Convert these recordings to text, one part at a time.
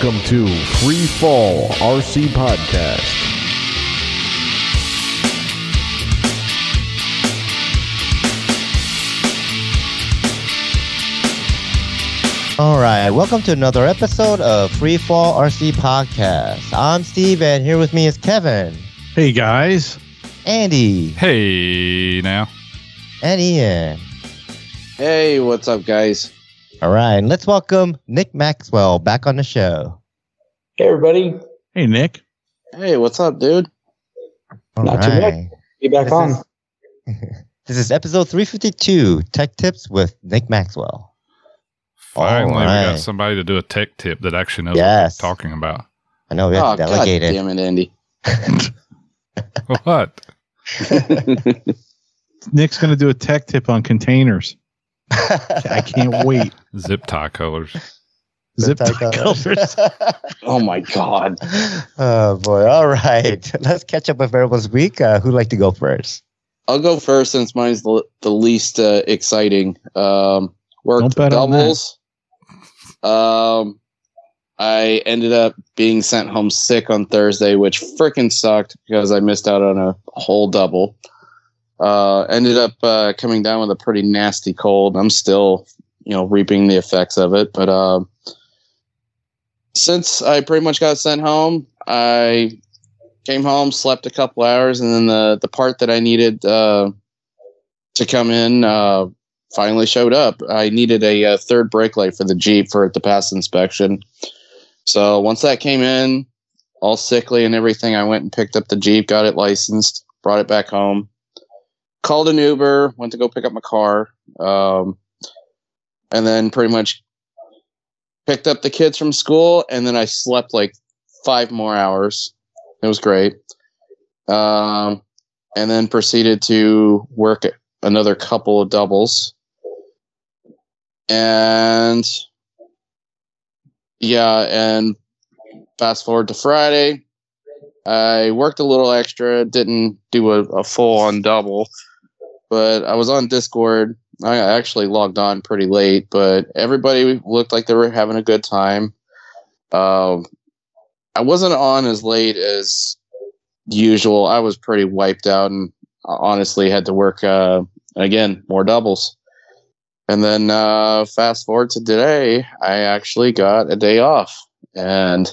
Welcome to Free Fall RC Podcast. All right, welcome to another episode of Free Fall RC Podcast. I'm Steve, and here with me is Kevin, Hey guys. Andy, Hey, now. and Ian. Hey, what's up, guys? All right, let's welcome Nick Maxwell back on the show. Hey, everybody. Hey Nick. Hey, what's up, dude? All Not too bad. Be back This on. is- This is episode 352 Tech Tips with Nick Maxwell. Finally, we got somebody to do a tech tip that actually knows Yes. what we're talking about. I know we have oh, to God it. damn it, Andy. What? Nick's gonna do a tech tip on containers. I can't wait. Zip tie colors. Zip Zip tie tie colors. oh my God. oh boy! All right, let's catch up with everyone's week. Uh, who'd like to go first? I'll go first since mine's the, the least uh, exciting. Um, worked Don't bet on that. doubles. Um, I ended up being sent home sick on Thursday, which freaking sucked because I missed out on a whole double. Uh, ended up uh, coming down with a pretty nasty cold. I'm still, you know, reaping the effects of it. But uh, since I pretty much got sent home, I came home, slept a couple hours, and then the the part that I needed uh, to come in uh, finally showed up. I needed a, uh third brake light for the Jeep for it to pass inspection. So once that came in, all sickly and everything, I went and picked up the Jeep, got it licensed, brought it back home, called an Uber, went to go pick up my car, um, and then pretty much picked up the kids from school, and then I slept like five more hours. It was great. Um, and then proceeded to work another couple of doubles. And yeah, and fast forward to Friday, I worked a little extra, didn't do a, a full on double, but I was on Discord. I actually logged on pretty late, but everybody looked like they were having a good time. Um, I wasn't on as late as usual. I was pretty wiped out and honestly had to work uh, again more doubles. And then uh, fast forward to today, I actually got a day off and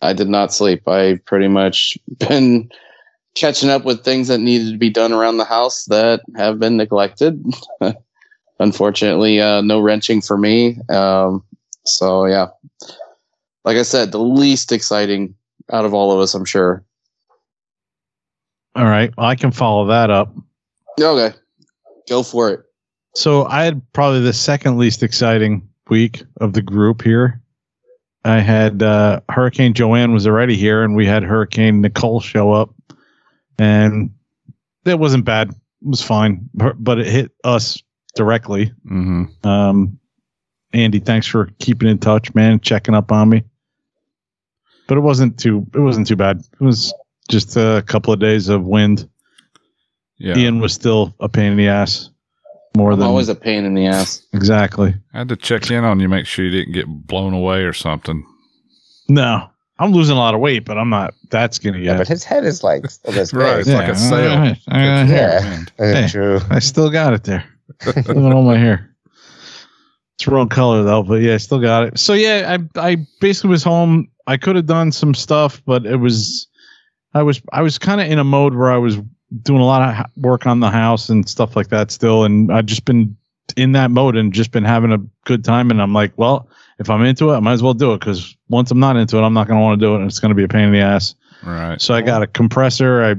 I did not sleep. I pretty much been catching up with things that needed to be done around the house that have been neglected. Unfortunately, uh, no wrenching for me. Um, so yeah, like I said, the least exciting out of all of us, I'm sure. All right. Well, I can follow that up. Okay, go for it. So I had probably the second least exciting week of the group here. I had uh, Hurricane Joanne was already here, and we had Hurricane Nicole show up, and it wasn't bad. It was fine, but but it hit us directly. Mm-hmm. Um, Andy, thanks for keeping in touch, man, checking up on me. But it wasn't too it wasn't too bad. It was just a couple of days of wind. Yeah. Ian was still a pain in the ass. More I'm than always a pain in the ass. exactly. I had to check in on you, make sure you didn't get blown away or something. No, I'm losing a lot of weight, but I'm not that skinny Yeah, yet. but his head is like still this Right. big. It's like a sail. all right, all right. Yeah. Wind. Hey. True. I still got it there. Look at all my hair. It's wrong color though, but yeah, I still got it. So yeah, I I basically was home. I could have done some stuff, but it was I was I was kind of in a mode where I was doing a lot of work on the house and stuff like that still, and I've just been in that mode and just been having a good time. And I'm like, well, if I'm into it, I might as well do it because once I'm not into it, I'm not going to want to do it, and it's going to be a pain in the ass. Right. So I got a compressor. I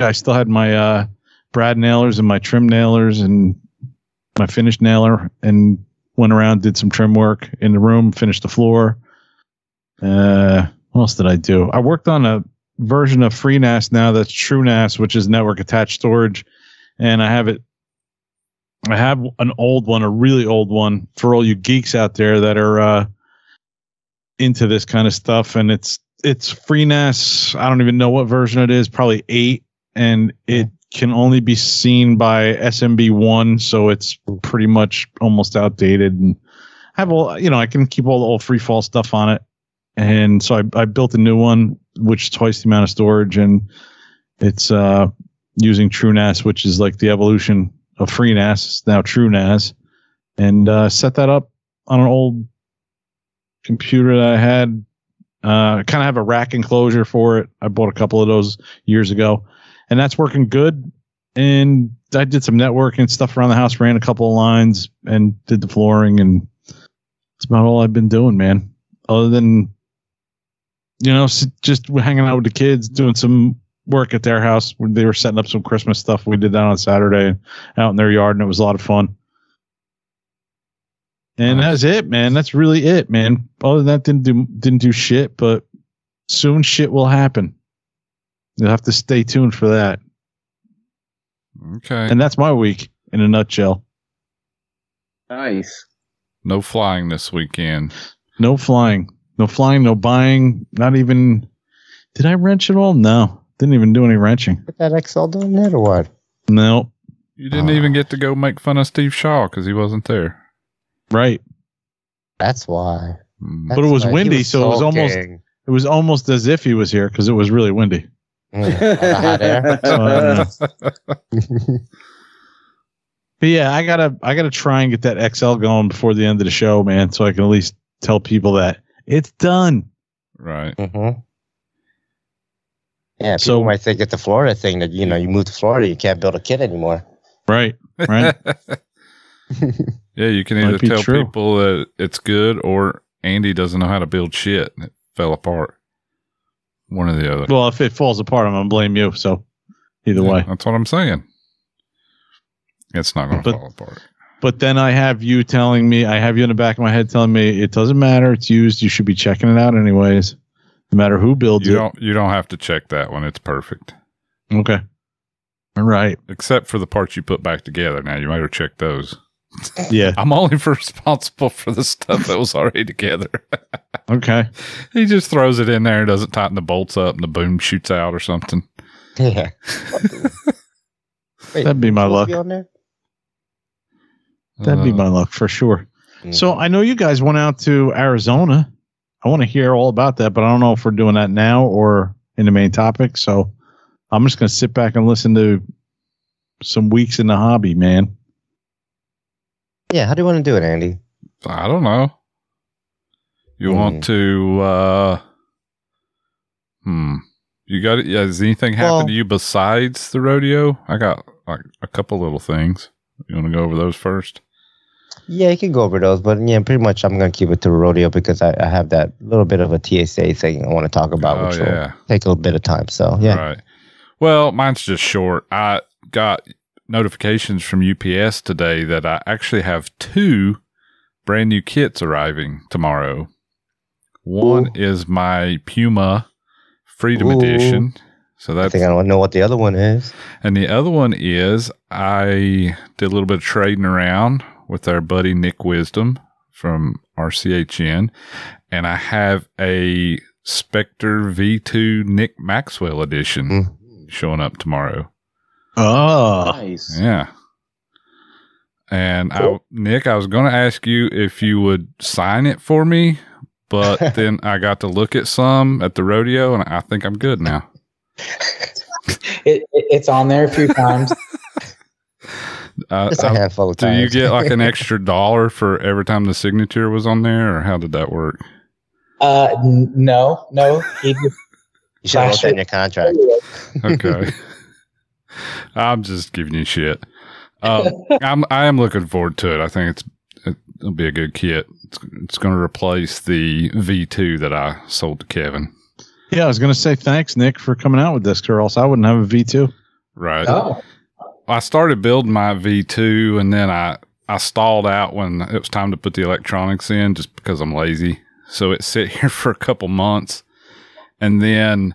I still had my uh, brad nailers and my trim nailers and my finish nailer and went around did some trim work in the room, finished the floor. Uh, what else did I do? I worked on a version of FreeNAS now that's TrueNAS, which is network attached storage, and I have it. I have an old one, a really old one, for all you geeks out there that are uh, into this kind of stuff, and it's it's FreeNAS. I don't even know what version it is, probably eight, and it can only be seen by SMB one, so it's pretty much almost outdated. And I have all you know, I can keep all the old free fall stuff on it. And so I, I built a new one, which is twice the amount of storage, and it's uh, using TrueNAS, which is like the evolution of FreeNAS, it's now true NAS, and uh, set that up on an old computer that I had. Uh, kind of have a rack enclosure for it. I bought a couple of those years ago, and that's working good. And I did some networking stuff around the house, ran a couple of lines, and did the flooring, and it's about all I've been doing, man. Other than you know, just hanging out with the kids, doing some work at their house. when They were setting up some Christmas stuff. We did that on Saturday out in their yard, and it was a lot of fun. And Nice. that's it, man. That's really it, man. Other than that, didn't do didn't do shit, but soon shit will happen. You'll have to stay tuned for that. Okay. And that's my week in a nutshell. Nice. no flying this weekend. No flying, no flying, no buying. Not even. Did I wrench at all? No, didn't even do any wrenching. Put that XL doing it or what? No, You didn't Oh. even get to go make fun of Steve Shaw because he wasn't there. right. That's why. Mm. But it was why. He windy, so it was almost it was almost as if he was here because it was really windy. Mm, all the hot air. So, I don't know. But yeah, I gotta I gotta try and get that XL going before the end of the show, man, so I can at least tell people that it's done. right. Mhm. Yeah, people So- might think it's the Florida thing that you know you move to Florida, you can't build a kit anymore. Right. Right. yeah, you can either tell true. people that it's good or Andy doesn't know how to build shit and it fell apart. One or the other. well, if it falls apart, I'm gonna blame you. So either Yeah, way. That's what I'm saying. It's not going to But- fall apart. But then I have you telling me, I have you in the back of my head telling me it doesn't matter. It's used. You should be checking it out anyways, no matter who builds You it. don't. You don't have to check that one. It's perfect, Okay. All right. except for the parts you put back together. Now you might have checked those. Yeah. I'm only responsible for the stuff that was already together. Okay. he just throws it in there and doesn't tighten the bolts up, and the boom shoots out or something. Yeah. Wait, That'd be my luck. be on there? That'd be Uh, my luck for sure. Mm. So I know you guys went out to Arizona. I want to hear all about that, but I don't know if we're doing that now or in the main topic. So I'm just going to sit back and listen to some weeks in the hobby, man. Yeah, how do you want to do it, Andy? I don't know. You Hmm. want to? uh Hmm. You got it? Yeah, has anything happened Well- to you besides the rodeo? I got like a couple little things. You want to go over those first? Yeah, you can go over those, but yeah, pretty much I'm gonna keep it to the rodeo because I, I have that little bit of a TSA thing I want to talk about, oh which yeah. will take a little bit of time. So yeah, Right. Well, mine's just short. I got notifications from UPS today that I actually have two brand new kits arriving tomorrow. One Ooh. is my Puma Freedom Ooh. Edition. So I that's think I don't know what the other one is. and the other one is I did a little bit of trading around with our buddy Nick Wisdom from RCHN, and I have a Spectre V2 Nick Maxwell edition Mm. showing up tomorrow. Oh, Nice. Yeah. And I, Nick, I was going to ask you if you would sign it for me, but then I got to look at some at the rodeo, and I think I'm good now. It, it, it's on there a few times. Uh, Just a I- handful of do times. you get like an extra dollar for every time the signature was on there, or how did that work? Uh, n- no, no. You should have in your contract. Okay. I'm just giving you shit. Um, I'm I am looking forward to it. I think it's it'll be a good kit. It's, it's going to replace the V2 that I sold to Kevin. yeah. I was going to say thanks, Nick, for coming out with this, or else I wouldn't have a V2. Right. oh, I started building my V2 and then I, I stalled out when it was time to put the electronics in just because I'm lazy. So it sit here for a couple months. And then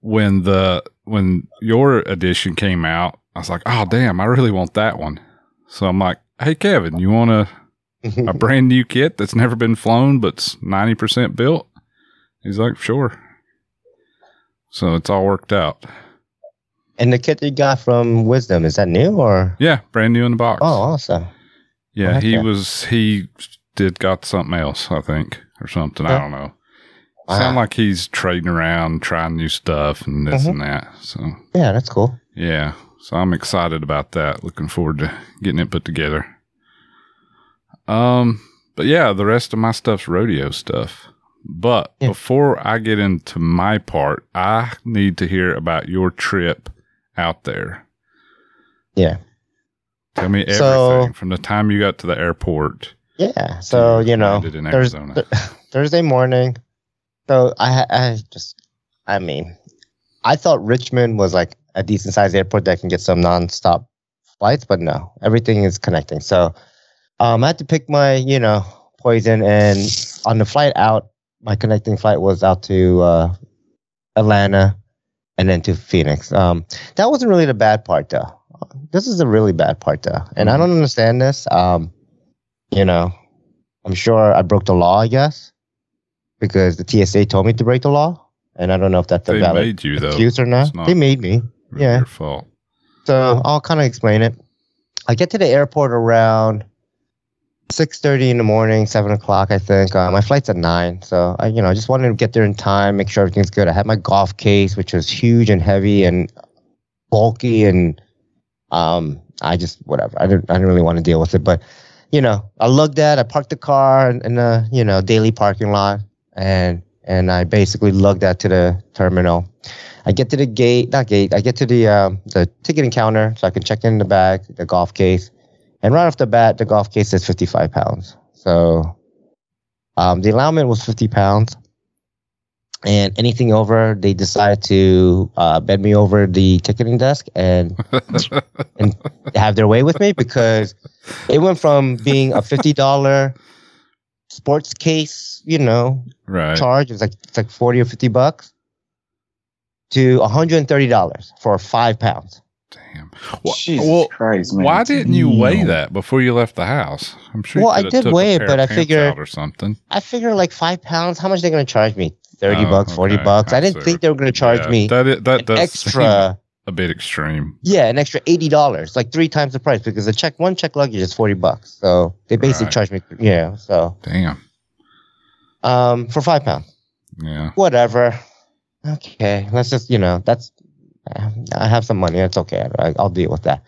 when the, when your edition came out, I was like, oh, damn, I really want that one. So I'm like, hey, Kevin, you want a, a brand new kit that's never been flown but's 90% built? He's like, sure. So it's all worked out. And the kit you got from Wisdom is that new or? Yeah, brand new in the box. Oh, awesome. Yeah, like he that. was he did got something else, I think, or something. I don't know. Wow. Sound like he's trading around, trying new stuff and this Mhm. and that. So Yeah, that's cool. yeah, so I'm excited about that. Looking forward to getting it put together. Um, but yeah, the rest of my stuff's rodeo stuff. But Yeah. before I get into my part, I need to hear about your trip out there. Yeah. Tell me everything So- from the time you got to the airport. Yeah. So, you know, in Thurs- Arizona. th- Thursday morning. So I, I just, I mean, I thought Richmond was like a decent sized airport that can get some nonstop flights, but no, everything is connecting. So um, I had to pick my, you know, poison. And on the flight out, my connecting flight was out to uh, Atlanta and then to Phoenix. Um, that wasn't really the bad part, though. This is the really bad part, though. And I don't understand this. Um, you know, I'm sure I broke the law, I guess, because the TSA told me to break the law. And I don't know if that's a They valid made you though. excuse or not. Not They made me. really yeah. Your fault. So I'll kind of explain it. I get to the airport around six thirty in the morning, seven o'clock, I think. Uh, my flight's at nine, so I, you know, I just wanted to get there in time, make sure everything's good. I had my golf case, which was huge and heavy and bulky, and um, I just whatever. I didn't, I didn't really want to deal with it, but you know, I looked at, I parked the car in, in the you know daily parking lot, and and I basically lugged that to the terminal. I get to the gate, not gate. I get to the um, the ticketing counter so I can check in the bag, the golf case, and right off the bat, the golf case is 55 pounds. So um, the allowance was 50 pounds, and anything over, they decided to uh, bend me over the ticketing desk and and have their way with me because it went from being a fifty dollar sports case, you know, right. charge. It was like it's like forty or fifty bucks to one hundred and thirty dollars for five pounds. Damn. Well, Jesus well, Christ, man. why didn't you weigh that before you left the house? I'm sure. Well, you I did weigh it, but I figure- or something. I figure like five pounds. How much they going to charge me? Thirty Oh, bucks, forty okay. bucks. I didn't think they were going to charge Yeah, me that i- that does extra. a bit extreme. Yeah, an extra eighty dollars, like three times the price, because the check one check luggage is forty bucks. So they basically Right. charged me. Yeah, so Damn. um for five pounds. Yeah. whatever. Okay, let's just you know that's I have some money. It's okay. I, I'll deal with that.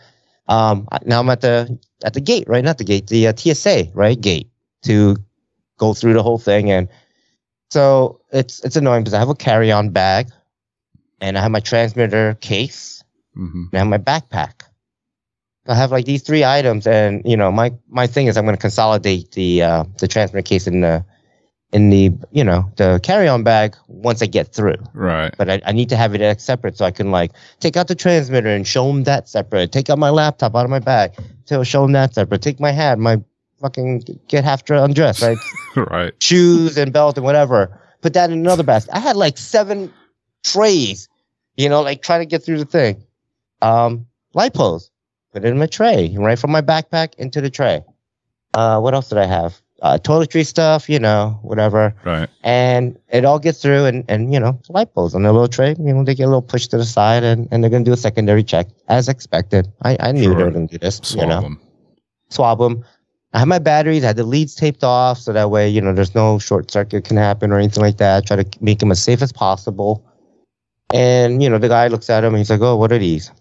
Um, now I'm at the at the gate, right? Not the gate, the uh, TSA, right? Gate to go through the whole thing, and so it's it's annoying because I have a carry on bag, and I have my transmitter case, hmm and I have my backpack. I have like these three items, and you know my my thing is I'm going to consolidate the uh, the transmitter case in the in the you know the carry on bag once I get through Right. but I, I need to have it separate so I can like take out the transmitter and show them that separate. Take out my laptop out of my bag, so show them that separate. Take my hat, my fucking get half dre- undressed, right? right. Shoes and belt and whatever. Put that in another basket. I had like seven trays, you know, like trying to get through the thing. Um, lipos, put it in my tray, right from my backpack into the tray. Uh, what else did I have? Uh, toiletry stuff, you know, whatever. Right. and it all gets through and, and you know light bulbs on their little tray you know they get a little pushed to the side and, and they're going to do a secondary check as expected. I, I knew they were going to do this Swab you know. them. swab them i had my batteries i had the leads taped off so that way you know there's no short circuit can happen or anything like that. Try to make them as safe as possible. And you know the guy looks at them and he's like oh what are these?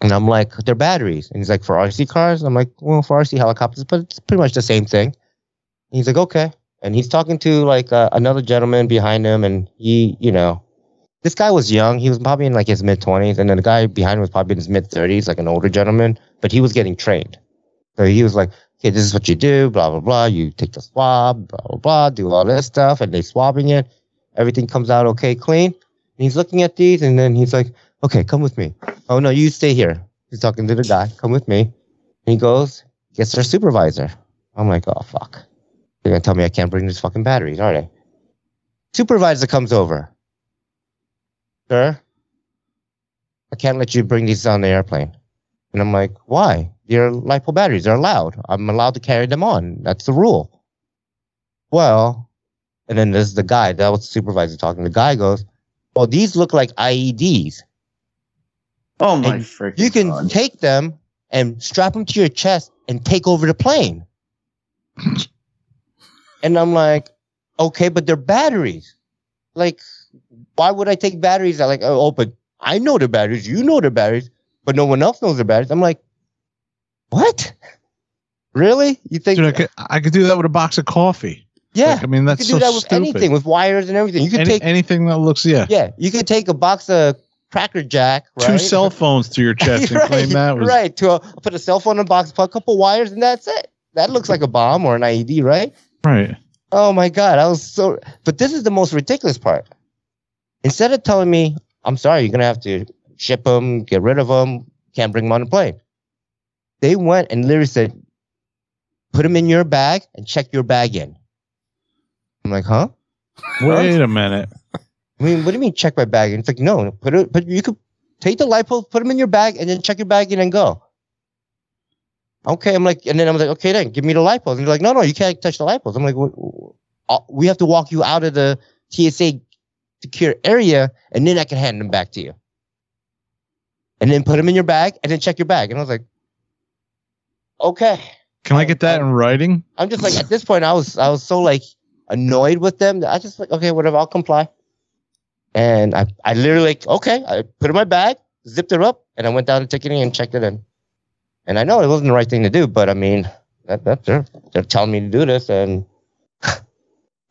And i'm like they're batteries. And he's like for rc cars? I'm like well for rc helicopters but it's pretty much the same thing he's like okay. And he's talking to like uh, another gentleman behind him and he you know this guy was young. He was probably in like his mid 20s and then the guy behind him was probably in his mid 30s like an older gentleman but he was getting trained. So he was like okay this is what you do blah blah blah. You take the swab blah blah blah do all this stuff and they swabbing it. Everything comes out okay clean. And he's looking at these and then he's like okay come with me. Oh no you stay here. He's talking to the guy come with me. And he goes gets their supervisor. I'm like oh fuck they're gonna tell me I can't bring these fucking batteries, are they? Supervisor comes over. Sir, I can't let you bring these on the airplane. And I'm like, why? They're lipo batteries. They're allowed. I'm allowed to carry them on. That's the rule. Well, and then there's the guy. That was the supervisor talking. The guy goes, well, these look like IEDs. Oh my freaking You can God. take them and strap them to your chest and take over the plane. And I'm like, okay, but they're batteries. Like, why would I take batteries? I like, oh, oh, but I know the batteries. You know the batteries, but no one else knows the batteries. I'm like, what? Really? You think? Dude, I could, I could do that with a box of coffee. yeah. Like, I mean, that's you could so do that with stupid. anything, with wires and everything. You could Any- take, anything that looks, yeah. yeah, you could take a box of Cracker Jack, right? Two cell phones to your chest and claim that was right. To a, put a cell phone in a box, put a couple wires, and that's it. That looks like a bomb or an IED, right? Right. Oh my god, I was so. But this is the most ridiculous part. Instead of telling me, "I'm sorry, you're gonna have to ship them, get rid of them, can't bring them on the plane," they went and literally said, "Put them in your bag and check your bag in." I'm like, "Huh? Wait a minute. I mean, what do you mean check my bag?" And it's like, "No, put it. But you could take the lipo, put them in your bag, and then check your bag in and go." Okay, I'm like, and then I'm like, okay, then give me the lipos. And they're like, no, no, you can't touch the lipos. I'm like, "Wh- wh- uh, we have to walk you out of the TSA secure area, and then I can hand them back to you. And then put them in your bag, and then check your bag. And I was like, okay. Can I get that in writing? I'm just like at this point, I was I was so like annoyed with them that I just like okay, whatever, I'll comply. And I I literally like okay, I put in my bag, zipped it up, and I went down to ticketing and checked it in. And I know it wasn't the right thing to do, but I mean that that they're they're telling me to do this, and I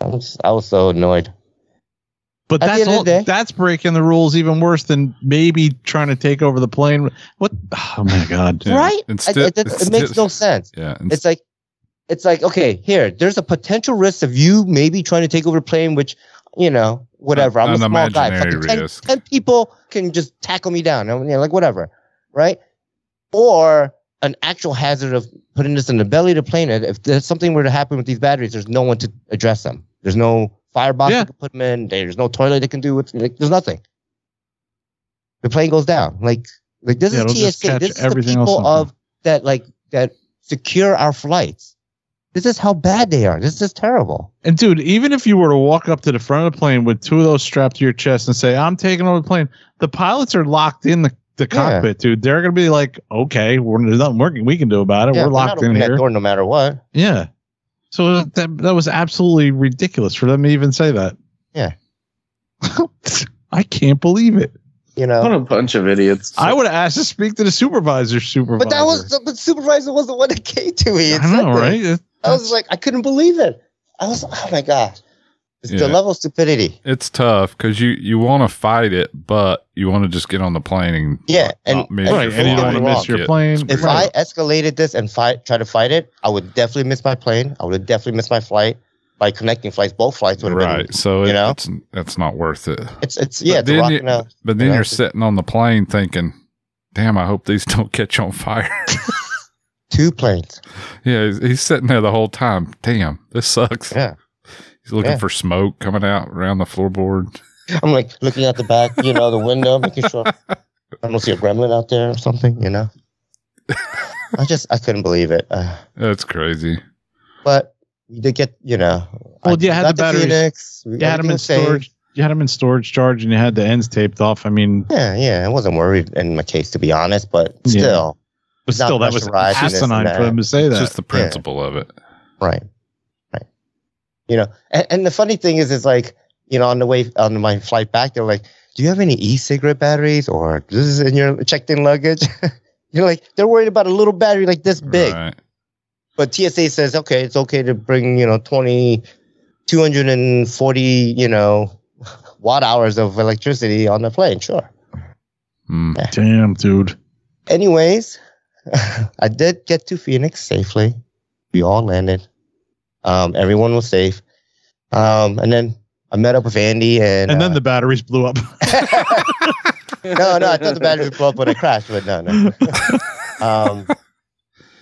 was I was so annoyed. But At that's all, day- that's breaking the rules even worse than maybe trying to take over the plane. What? Oh my god! Yeah. Right? Instead- I- it, it, it makes instead- no sense. Yeah. and It's like it's like okay, here there's a potential risk of you maybe trying to take over the plane, which you know whatever. I'm a small guy. Fucking 10, risk. 10 people can just tackle me down. I mean, you like whatever, right? Or an actual hazard of putting this in the belly of the plane. If there's something were to happen with these batteries, there's no one to address them. There's no firebox Yeah. can put them in. There's no toilet that can do it. Like, there's nothing. The plane goes down. Like, like this Yeah, is TSA. This is the people of that like that secure our flights. This is how bad they are. This is terrible. And dude, even if you were to walk up to the front of the plane with two of those strapped to your chest and say, "I'm taking over the plane," the pilots are locked in the, the Yeah. cockpit, dude. They're gonna be like, "Okay, we're, there's nothing working we can do about it. Yeah, we're not locked in opening that here." door no matter what. Yeah. So that that was absolutely ridiculous for them to even say that. Yeah. I can't believe it. You What know. a bunch of idiots. I would have asked to speak to the supervisor. Supervisor. But that was the but supervisor was the one that came to me. I know, said that. right? I was like, I couldn't believe it. I was, oh my god, it's the level of stupidity. it's tough because you you want to fight it, but you want to just get on the plane and Yeah, and- not miss right, and you don't don't want to miss your plane. If Right. I escalated this and fight, try to fight it, I would definitely miss my plane. I would have definitely missed my flight by connecting flights. Both flights would have right. been. So you it, know? it's that's not worth it. It's it's yeah, But it's a then rock you, a, but then you're sitting on the plane thinking, "Damn, I hope these don't catch on fire." two planes. yeah, he's, he's sitting there the whole time. Damn, this sucks. Yeah. He's looking Yeah. for smoke coming out around the floorboard. I'm like looking at the back, you know, the window, making sure I don't see a gremlin out there or something, you know. I just I couldn't believe it. Uh, That's crazy. but we did get, you know. Well, I you had the batteries. Phoenix. we- you had them in everything's safe. storage. You had them in storage charge, and you had the ends taped off. I mean, Yeah, yeah. I wasn't worried in my case, to be honest, but Yeah. still, but still, that was pressurized and asinine for that. them to say It's that. just the principle of it. right, right. You know, and, and the funny thing is, is like, you know, on the way on my flight back, they're like, "Do you have any e-cigarette batteries, or this is in your checked-in luggage?" You're like, they're worried about a little battery like this big, Right. but TSA says, okay, it's okay to bring, you know, 20, 240, you know, watt hours of electricity on the plane. Sure. Mm. Damn, dude. anyways, I did get to Phoenix safely. We all landed. Um, everyone was safe. Um, and then I met up with Andy and, And then uh, the batteries blew up. no, no, I thought the batteries blew up when I crashed, but no, no. um,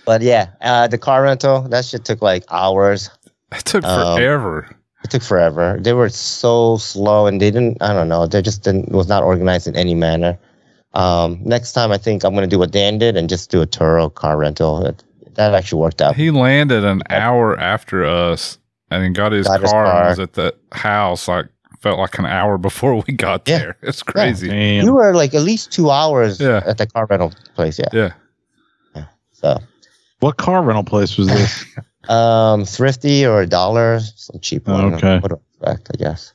but yeah, uh, the car rental that shit took like hours. It took Um, forever. It took forever. They were so slow, and they didn't. I don't know. They just didn't. Was not organized in any manner. Um, next time, I think I'm gonna do what Dan did and just do a Turo car rental. It, that actually worked out. He landed an hour after us and then got his Got his car, car. and was at the house like felt like an hour before we got Yeah. there. It's crazy. Damn. You were like at least two hours Yeah. at the car rental place. Yeah. Yeah. So What car rental place was this? Um, thrifty or a dollar, some cheap Oh, one. okay. What I expect, I guess.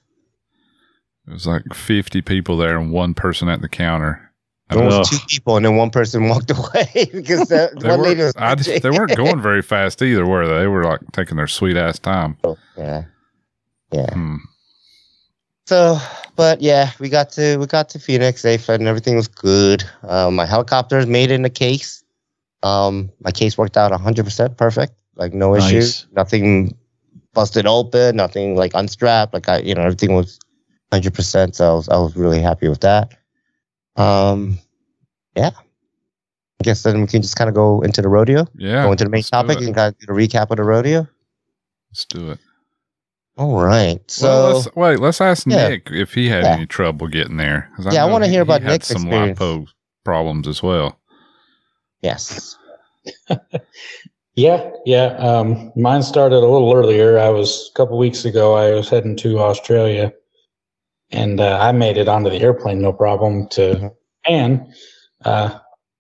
It was like 50 people there and one person at the counter. There was two people, and then one person walked away because one lady was. I, just- they weren't going very fast either, were they? They were like taking their sweet ass time. Yeah, yeah. Hmm. So, but yeah, we got to we got to Phoenix safe and everything was good. Um, my helicopters made it in the case. Um, my case worked out 100% perfect, like no Nice. issues, nothing busted open, nothing like unstrapped. Like I, you know, everything was 100%. So I was, I was really happy with that. Um, yeah. I guess then we can just kind of go into the rodeo, Yeah. go into the main let's topic, and kind of do a recap of the rodeo. Let's do it. All right. So well, let's, wait, let's ask Yeah. Nick if he had Yeah. any trouble getting there. 'Cause Yeah, I know wanna he- hear he about had Nick's some experience. lipo problems as well. yes. Yeah, yeah. Um, mine started a little earlier. I was a couple weeks ago. I was heading to Australia, and uh, I made it onto the airplane no problem to Mhm. Japan. Uh,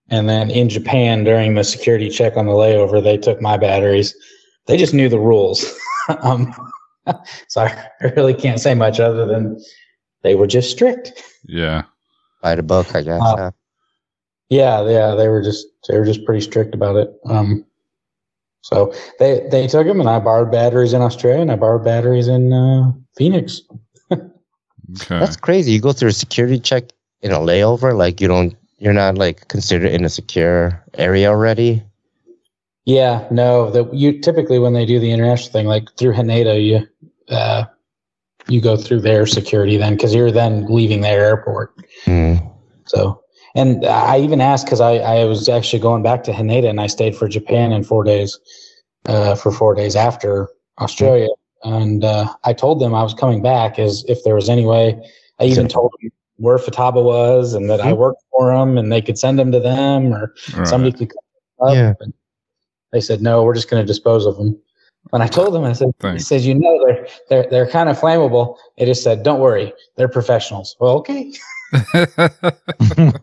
and then in Japan, during the security check on the layover, they took my batteries. They just knew the rules. um, so I really can't say much other than they were just strict. Yeah. By the book, I guess. Uh, yeah. Yeah, yeah, they were just they were just pretty strict about it. Um, so they they took them, and I borrowed batteries in Australia, and I borrowed batteries in uh, Phoenix. Okay. That's crazy. You go through a security check in a layover, like you don't, you're not like considered in a secure area already. Yeah, no, the you typically when they do the international thing, like through Haneda, you uh, you go through their security then because you're then leaving their airport. Hmm. So, and I even asked because I, I was actually going back to Haneda and I stayed for Japan in four days, uh, for four days after Australia. And uh, I told them I was coming back as if there was any way. I even told them where Futaba was and that I worked for them and they could send them to them or All right. somebody could come up. Yeah. And they said, no, we're just going to dispose of them. When I told them, I said, he says, you know, they're, they're, they're kind of flammable. They just said, don't worry, they're professionals. Well, okay.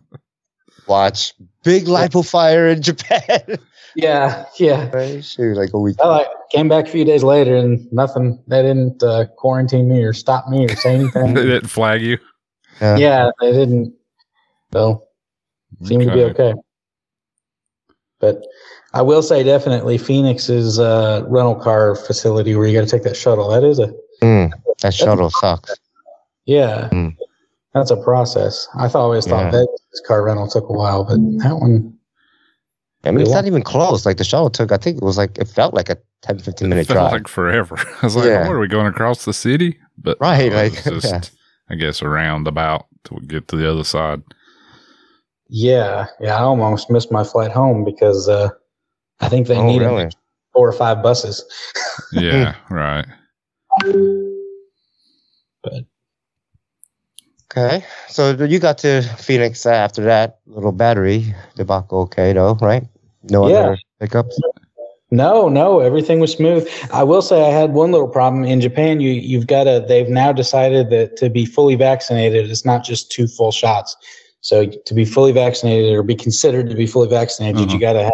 Watch big lipo fire in Japan. Yeah, yeah. right? Shoot, like a week. Well, I came back a few days later and nothing. They didn't uh, quarantine me or stop me or say they anything. didn't flag you. yeah, they didn't. So seemed to be okay. But I will say definitely Phoenix's uh, rental car facility where you got to take that shuttle. That is a Mm, that shuttle sucks. yeah. Hmm. That's a process. I thought always thought Yeah. that this car rental took a while, but that one, I mean, it's not even close. Like the shuttle took, I think it was like, it felt like a 10, 15 minute it felt drive. like forever. I was like, Yeah. what are we going across the city? But Right, no, like, was just, I guess, a roundabout to get to the other side. yeah, yeah. I almost missed my flight home because uh, I think they oh, needed really? four or five buses. Yeah, right. But Okay. So you got to Phoenix after that little battery debacle, okay, though, right? No Yeah. other hiccups? No, no, everything was smooth. I will say I had one little problem in Japan. You you've got to. They've now decided that to be fully vaccinated, it's not just two full shots. So to be fully vaccinated or be considered to be fully vaccinated, Uh-huh. you got to have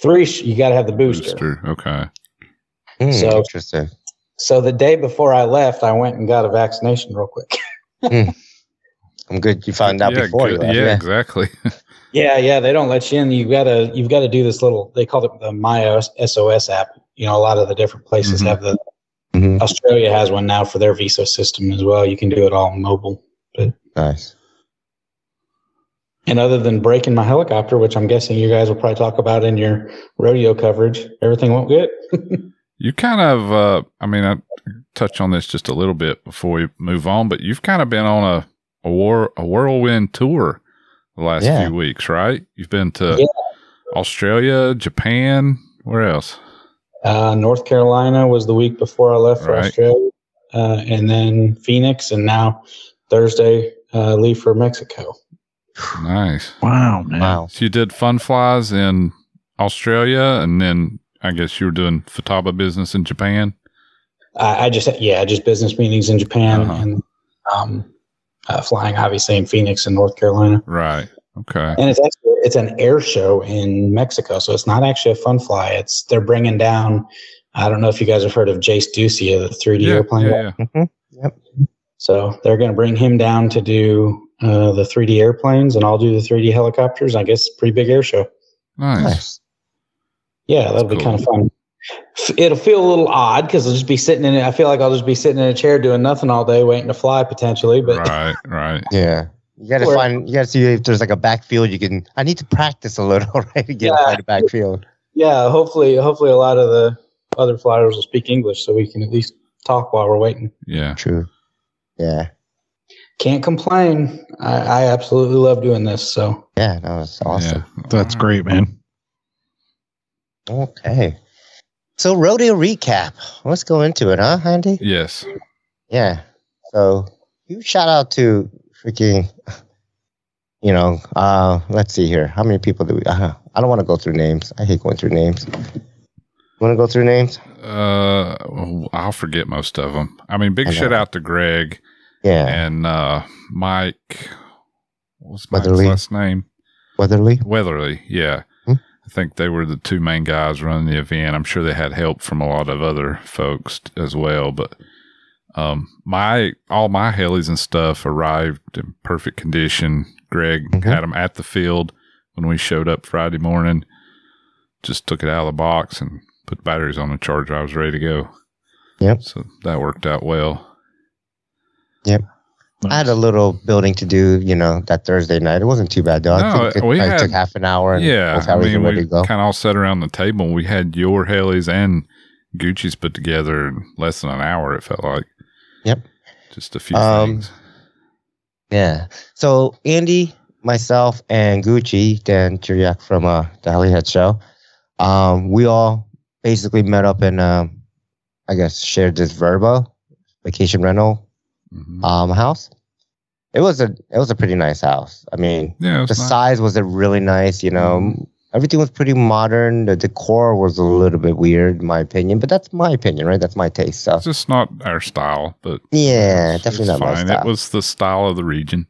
three. You got to have the booster. Booster. Okay. Hmm, So- interesting. So the day before I left, I went and got a vaccination real quick. I'm good. You found out yeah, before you good. left. yeah, Yeah. exactly. yeah, yeah, they don't let you in. You gotta you've got to do this little. They call it the My SOS app. You know, a lot of the different places Mhm. have the. Mhm. Australia has one now for their visa system as well. You can do it all mobile. Nice. And other than breaking my helicopter, which I'm guessing you guys will probably talk about in your rodeo coverage, everything went good. You kind of, uh, I mean, I touch on this just a little bit before we move on, but you've kind of been on a a war a whirlwind tour the last Yeah. few weeks, right? You've been to Yeah. Australia, Japan, where else? Uh, North Carolina was the week before I left for Right. Australia, uh, and then Phoenix, and now Thursday uh, leave for Mexico. Nice. Wow, man. Wow. So you did fun flies in Australia, and then I guess you were doing Futaba business in Japan. I, I just yeah, just business meetings in Japan Uh-huh. and um, uh, flying obviously in Phoenix and North Carolina. Right. Okay. And it's actually it's an air show in Mexico, so it's not actually a fun fly. It's they're bringing down. I don't know if you guys have heard of Jase Dussia, the 3D Yeah, airplane. yeah, yeah. So they're going to bring him down to do uh, the 3D airplanes, and I'll do the 3D helicopters. I guess pretty big air show. Nice. Nice. Yeah, that'll be cool. kind of fun. F- It'll feel a little odd because I'll just be sitting in it. I feel like I'll just be sitting in a chair doing nothing all day, waiting to fly potentially. But Right, right. Yeah. You gotta Or- find. You gotta see if there's like a backfield. You can. I need to practice a little, right, to get Yeah. by the backfield. yeah, hopefully, hopefully a lot of the other flyers will speak English so we can at least talk while we're waiting. Yeah. True. Yeah. Can't complain. I, I absolutely love doing this. So Yeah. That was awesome. Yeah. That's great, man. Okay. So rodeo recap. Let's go into it, huh, Andy? Yes. Yeah. So you shout out to freaking. You know, uh, let's see here. How many people do we? Uh, I don't want to go through names. I hate going through names. Want to go through names? Uh, I'll forget most of them. I mean, big I shout out to Greg Yeah. and uh, Mike. What's Mike's Weatherly. last name? Weatherly. Weatherly. Yeah. I think they were the two main guys running the event. I'm sure they had help from a lot of other folks as well, but um, my all my helis and stuff arrived in perfect condition. Greg Mhm. had them at the field when we showed up Friday morning. Just took it out of the box and put batteries on the charger. I was ready to go. Yep. So that worked out well. I had a little building to do, you know, that Thursday night. It wasn't too bad though. I No, think it, we had- took half an hour and yeah, I mean, ready we to go. kind of all sat around the table. We had your helis and Gucci's put together in less than an hour. It felt like. Yep. Just a few Um, things. Yeah. So Andy, myself, and Gucci, Dan Chiriak from uh, the Hollyhead Show, um, we all basically met up and um, I guess shared this Vrbo vacation rental Mhm. um, house. It was a it was a pretty nice house. I mean, yeah, the nice. Mm-hmm. size was a really nice. You know, everything was pretty modern. The decor was a little bit weird, in my opinion, but that's my opinion, right? That's my taste. So It's just not our style, but yeah, it's- definitely it's not my fine. style. It was the style of the region.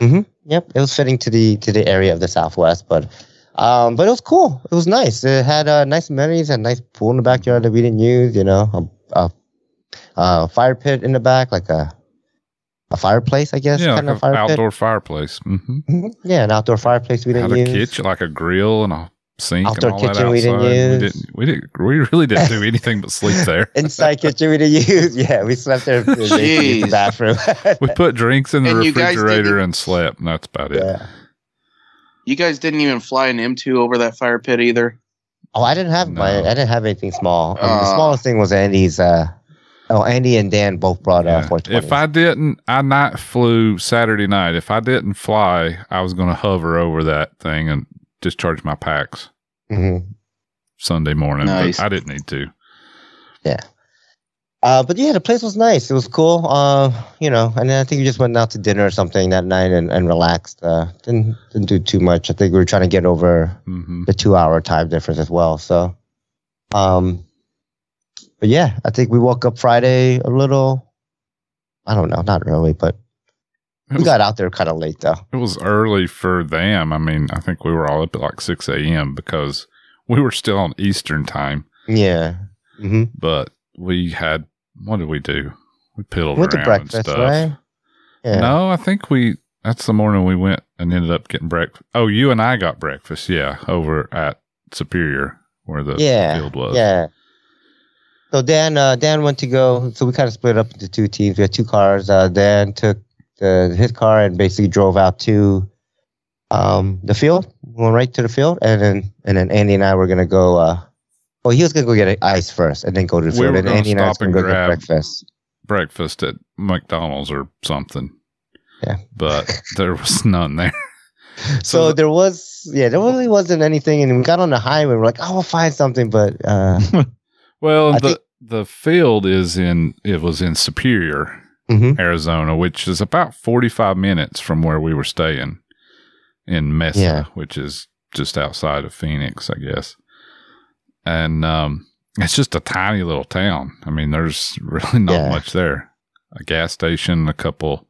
Mm-hmm. Yep, it was fitting to the to the area of the Southwest, but um, but it was cool. It was nice. It had uh, nice amenities, had a nice pool in the backyard that we didn't use. You know, a, a, a fire pit in the back, like a a fireplace, I guess, yeah, kind like of an fire outdoor fireplace. hmm pit. Mhm. Yeah, an outdoor fireplace we didn't use. Have a use. kitchen, like a grill and a sink. Outdoor and all kitchen that we didn't outside. We use. didn't. We didn't. We really didn't do anything but sleep there. Inside kitchen we didn't use. Yeah, we slept there in the bathroom. we put drinks in the And you guys refrigerator didn't- and slept, and that's about it. yeah. You guys didn't even fly an M2 over that fire pit either. Oh, I didn't have my. I didn't have anything small. Um, the Ah. smallest thing was Andy's. Uh, oh, Andy and Dan both brought uh, Yeah. 420. If I didn't, I night flew Saturday night. If I didn't fly, I was going to hover over that thing and discharge my packs hmm Sunday morning. Nice. But I didn't need to. Yeah. Uh, but yeah, the place was nice. It was cool. Uh, you know, and then I think we just went out to dinner or something that night and, and relaxed. Uh, didn't didn't do too much. I think we were trying to get over hmm the two hour time difference as well. So, um, but yeah, I think we woke up Friday a little. I don't know, not really, but we was, got out there kind of late though. it was early for them. I mean, I think we were all up at like 6 a.m. because we were still on Eastern time, Yeah. hmm but we had, what did we do? We piddled Went to around and breakfast, stuff. right? Yeah. No, I think we, that's the morning we went and ended up getting breakfast. Oh, you and I got breakfast. Yeah. Over at Superior where the yeah, field was. Yeah. So Dan, uh, Dan went to go. So we kind of split up into two teams. We had two cars. Uh, Dan took the, his car and basically drove out to um, the field. Went right to the field, and then and then Andy and I were gonna go. Uh, well, he was gonna go get ice first, and then go to the We field. were and Andy and I and gonna go get breakfast. breakfast at McDonald's or something. Yeah. But there was none there. So, the- there was, yeah, there really wasn't anything, and we got on the highway. We're like, oh, we'll find something, but uh, Well, I the think- the field is in it was in Superior, mhm. Arizona, which is about 45 minutes from where we were staying in Mesa, Yeah. which is just outside of Phoenix, I guess. And um it's just a tiny little town. I mean, there's really not Yeah. much there. A gas station, a couple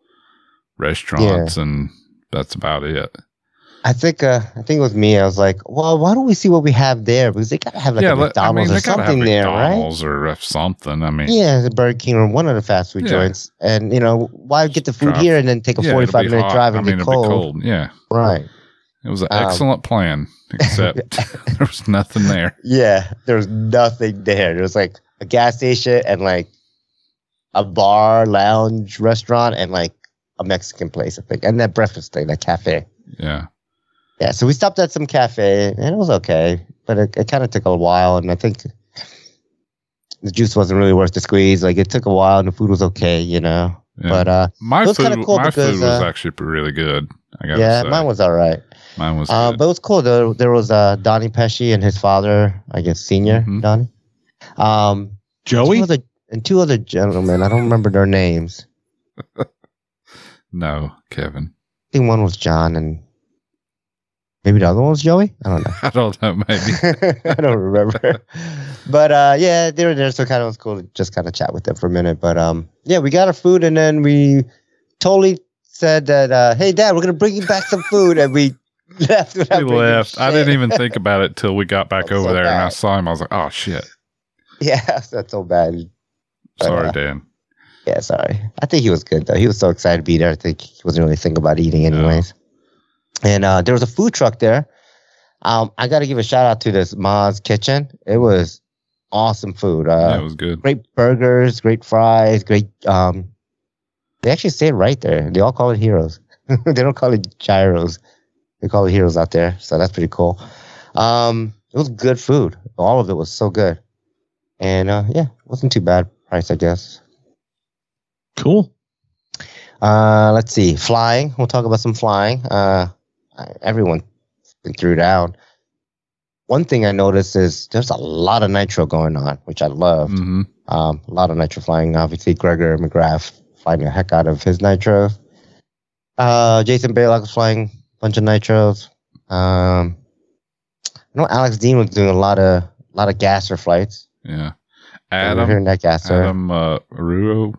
restaurants, and that's about it. I think uh, I think it was me. I was like, well, why don't we see what we have there? Because they gotta have like yeah, a let- I mean, McDonald's or something there, right? McDonald's or uh, something. I mean, Yeah, the Burger King or one of the fast food Yeah. joints. And you know, why get the food Drive- here and then take a yeah, forty-five minute hot. drive and I mean, get be cold? Yeah, Right. it was an Um, excellent plan, except there was nothing there. Yeah, there was nothing there. There was like a gas station and like a bar, lounge, restaurant, and like a Mexican place, I think, and that breakfast thing, that cafe. Yeah, Yeah, so we stopped at some cafe and it was okay, but it, it kind of took a while, and I think the juice wasn't really worth the squeeze. Like it took a while, and the food was okay, you know. yeah. But uh, my it was food, kinda cool my because, food was uh, actually really good. I gotta yeah, say. mine was all right. mine was Uh, good. but it was cool. There, there was uh, Donnie Pesci and his father, I guess senior Mhm. Donnie. Um, Joey? Two other, and two other gentlemen. I don't remember their names. no, Kevin. I think one was John and maybe the other one was Joey. I don't know. I don't know. Maybe. I don't remember. But uh, yeah, they were there, so kind of was cool to just kind of chat with them for a minute. But um, yeah, we got our food, and then we totally said that, uh, "Hey, Dad, we're gonna bring you back some food," and we left. We left. I didn't even think about it till we got back over so there and I saw him. I was like, oh shit. Yeah, that's so bad. But, Sorry, uh, Dan. Yeah, sorry. I think he was good though. He was so excited to be there. I think he wasn't really thinking about eating anyways. And uh, there was a food truck there. Um, I got to give a shout out to this Ma's Kitchen. It was awesome food. Uh, yeah, it was good. great burgers, great fries, great. Um, they actually say it right there. They all call it heroes. they don't call it gyros. They call it heroes out there. So that's pretty cool. Um, it was good food. All of it was so good. And uh, yeah, it wasn't too bad price, I guess. Cool. Uh, let's see, flying. We'll talk about some flying. Uh, everyone been threw down. One thing I noticed is there's a lot of nitro going on, which I love. hmm Um, a lot of nitro flying. Obviously, Gregor McGrath flying the heck out of his nitro. Uh, Jason Baylock was flying a bunch of nitros. Um, I know Alex Dean was doing a lot of a lot of gasser flights. Yeah. Adam, hearing that gasser. Adam uh, Aruro,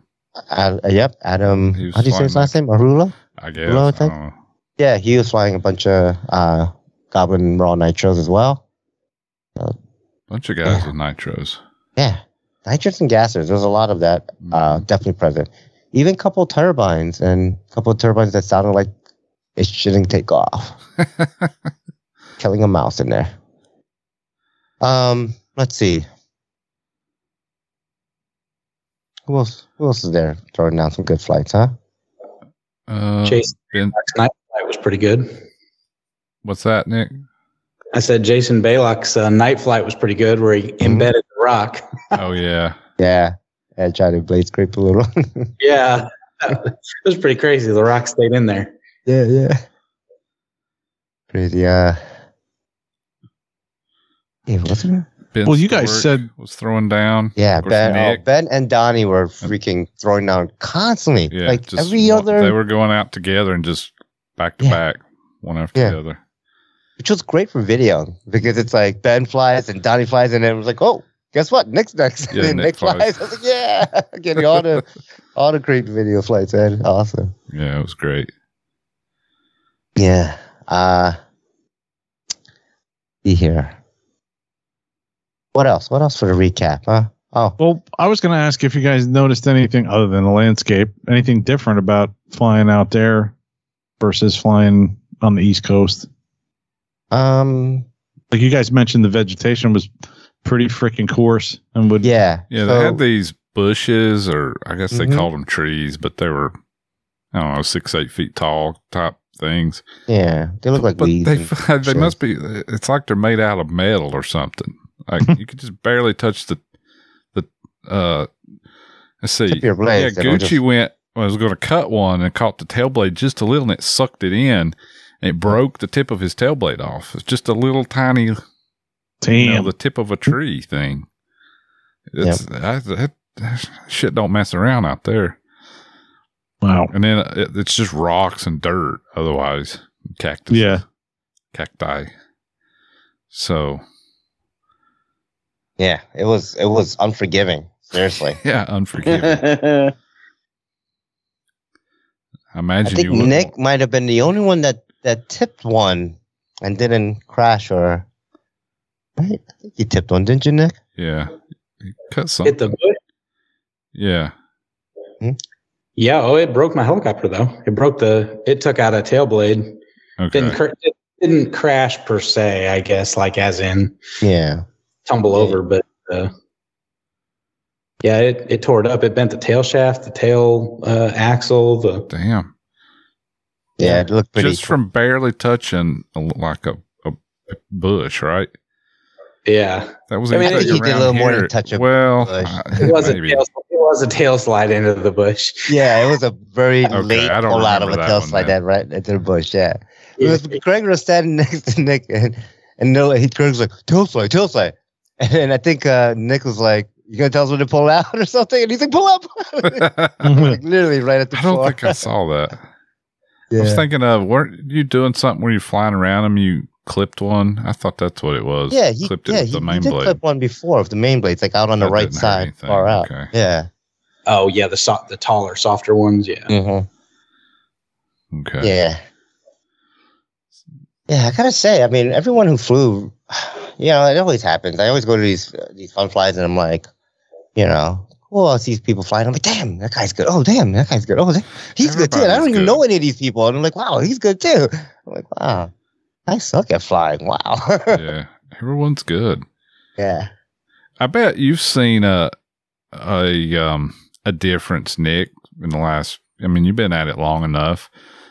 Ad- uh, yep, Adam. How do you say his last name? Arula. I guess. I? Don't know. Yeah, he was flying a bunch of uh, Goblin Raw Nitros as well. Bunch of guys Yeah. with nitros. Yeah, nitros and gassers. There's a lot of that uh, definitely present. Even a couple turbines and a couple of turbines that sounded like it shouldn't take off. Killing a mouse in there. Um, let's see. Who else? Who else is there throwing down some good flights, huh? Uh, Jason Ben- Baylock's night was pretty good. what's that, Nick? I said Jason Baylock's uh, night flight was pretty good, where he embedded the rock. Oh yeah. Yeah, I tried to blade scrape a little. Yeah, it was pretty crazy. The rock stayed in there. Yeah, yeah. Pretty. Uh, yeah, wasn't it? Ben Well, you guys said- was throwing down. Yeah, Of Ben, oh, Ben and Donnie were freaking throwing down constantly. Yeah, like just every other, They were going out together and just back to Yeah. back, one after Yeah. the other. which was great for video because it's like Ben flies and Donnie flies, and then it was like, oh, guess what? Nick's next. Yeah, then Nick Nick flies. flies. I was like, yeah, getting all the all the great video flights, man. Awesome. Yeah, it was great. Yeah. Uh, see here. What else? What else for the recap? Huh? Oh, Well, I was going to ask if you guys noticed anything other than the landscape, anything different about flying out there versus flying on the East Coast. um, Like you guys mentioned, the vegetation was pretty freaking coarse and would yeah. Yeah, so- they had these bushes, or I guess they Mhm. called them trees, but they were, I don't know, six, eight feet tall type things. Yeah, they look like but weeds. they they must be. It's like they're made out of metal or something. Like you could just barely touch the the. uh Let's see. Tip of your blades, yeah, Gucci just- went. Was going to cut one and caught the tail blade just a little, and it sucked it in. And it broke the tip of his tail blade off. It's just a little tiny, you know, damn. the tip of a tree thing. It's that, that, that shit don't mess around out there. wow. And then it, it's just rocks and dirt. Otherwise, cactus, Yeah. cacti. So Yeah, it was it was unforgiving. Seriously. yeah, unforgiving. I I think you would. Nick might have been the only one that that tipped one and didn't crash or. Right? I think you tipped one, didn't you, Nick? Yeah. He cut some. Hit the bush. Yeah. Yeah. Oh, it broke my helicopter though. It broke the. It took out a tail blade. Okay. Didn't cr- it didn't crash per se. I guess like as in Yeah. tumble Yeah. over, but uh, yeah, it, it tore it up. It bent the tail shaft, the tail uh, axle, the Damn. Yeah, it looked pretty. Just from barely touching a, like a, a bush, right? yeah. That was I mean, he did a around little more here. than touch a Well, bush. uh, It was a maybe. tail, it was a tail slide into the bush. yeah, it was a very Okay, late I don't pull out of a tail one slide that right into the bush. Yeah. It Yeah. was Greg was standing next to Nick and and no, he Greg's like tail slide, tail slide, and then I think uh, Nick was like, "You gonna tell us when to pull out or something?" And he's like, "Pull up!" like, literally right at the I don't floor. think I saw that. I was thinking of weren't you doing something where you flying around them? You clipped one. I thought that's what it was. yeah, he, clipped it yeah, with he, the he main did blade. clip one before of the main blades, like out on the right side, anything. far out. Okay. Yeah. Oh yeah, the so- the taller, softer ones. Yeah. hmm Okay. Yeah. Yeah, I gotta say, I mean, everyone who flew, you know, it always happens. I always go to these uh, these fun flights, and I'm like, you know, who else see these people flying. I'm like, damn, that guy's good. Oh, damn, that guy's good. Oh, he's good too. And I don't Everybody's even good. know any of these people, and I'm like, wow, he's good too. I'm like, wow, I suck at flying. Wow. yeah. Everyone's good. yeah. I bet you've seen a a um a difference, Nick, in the last. I mean, you've been at it long enough.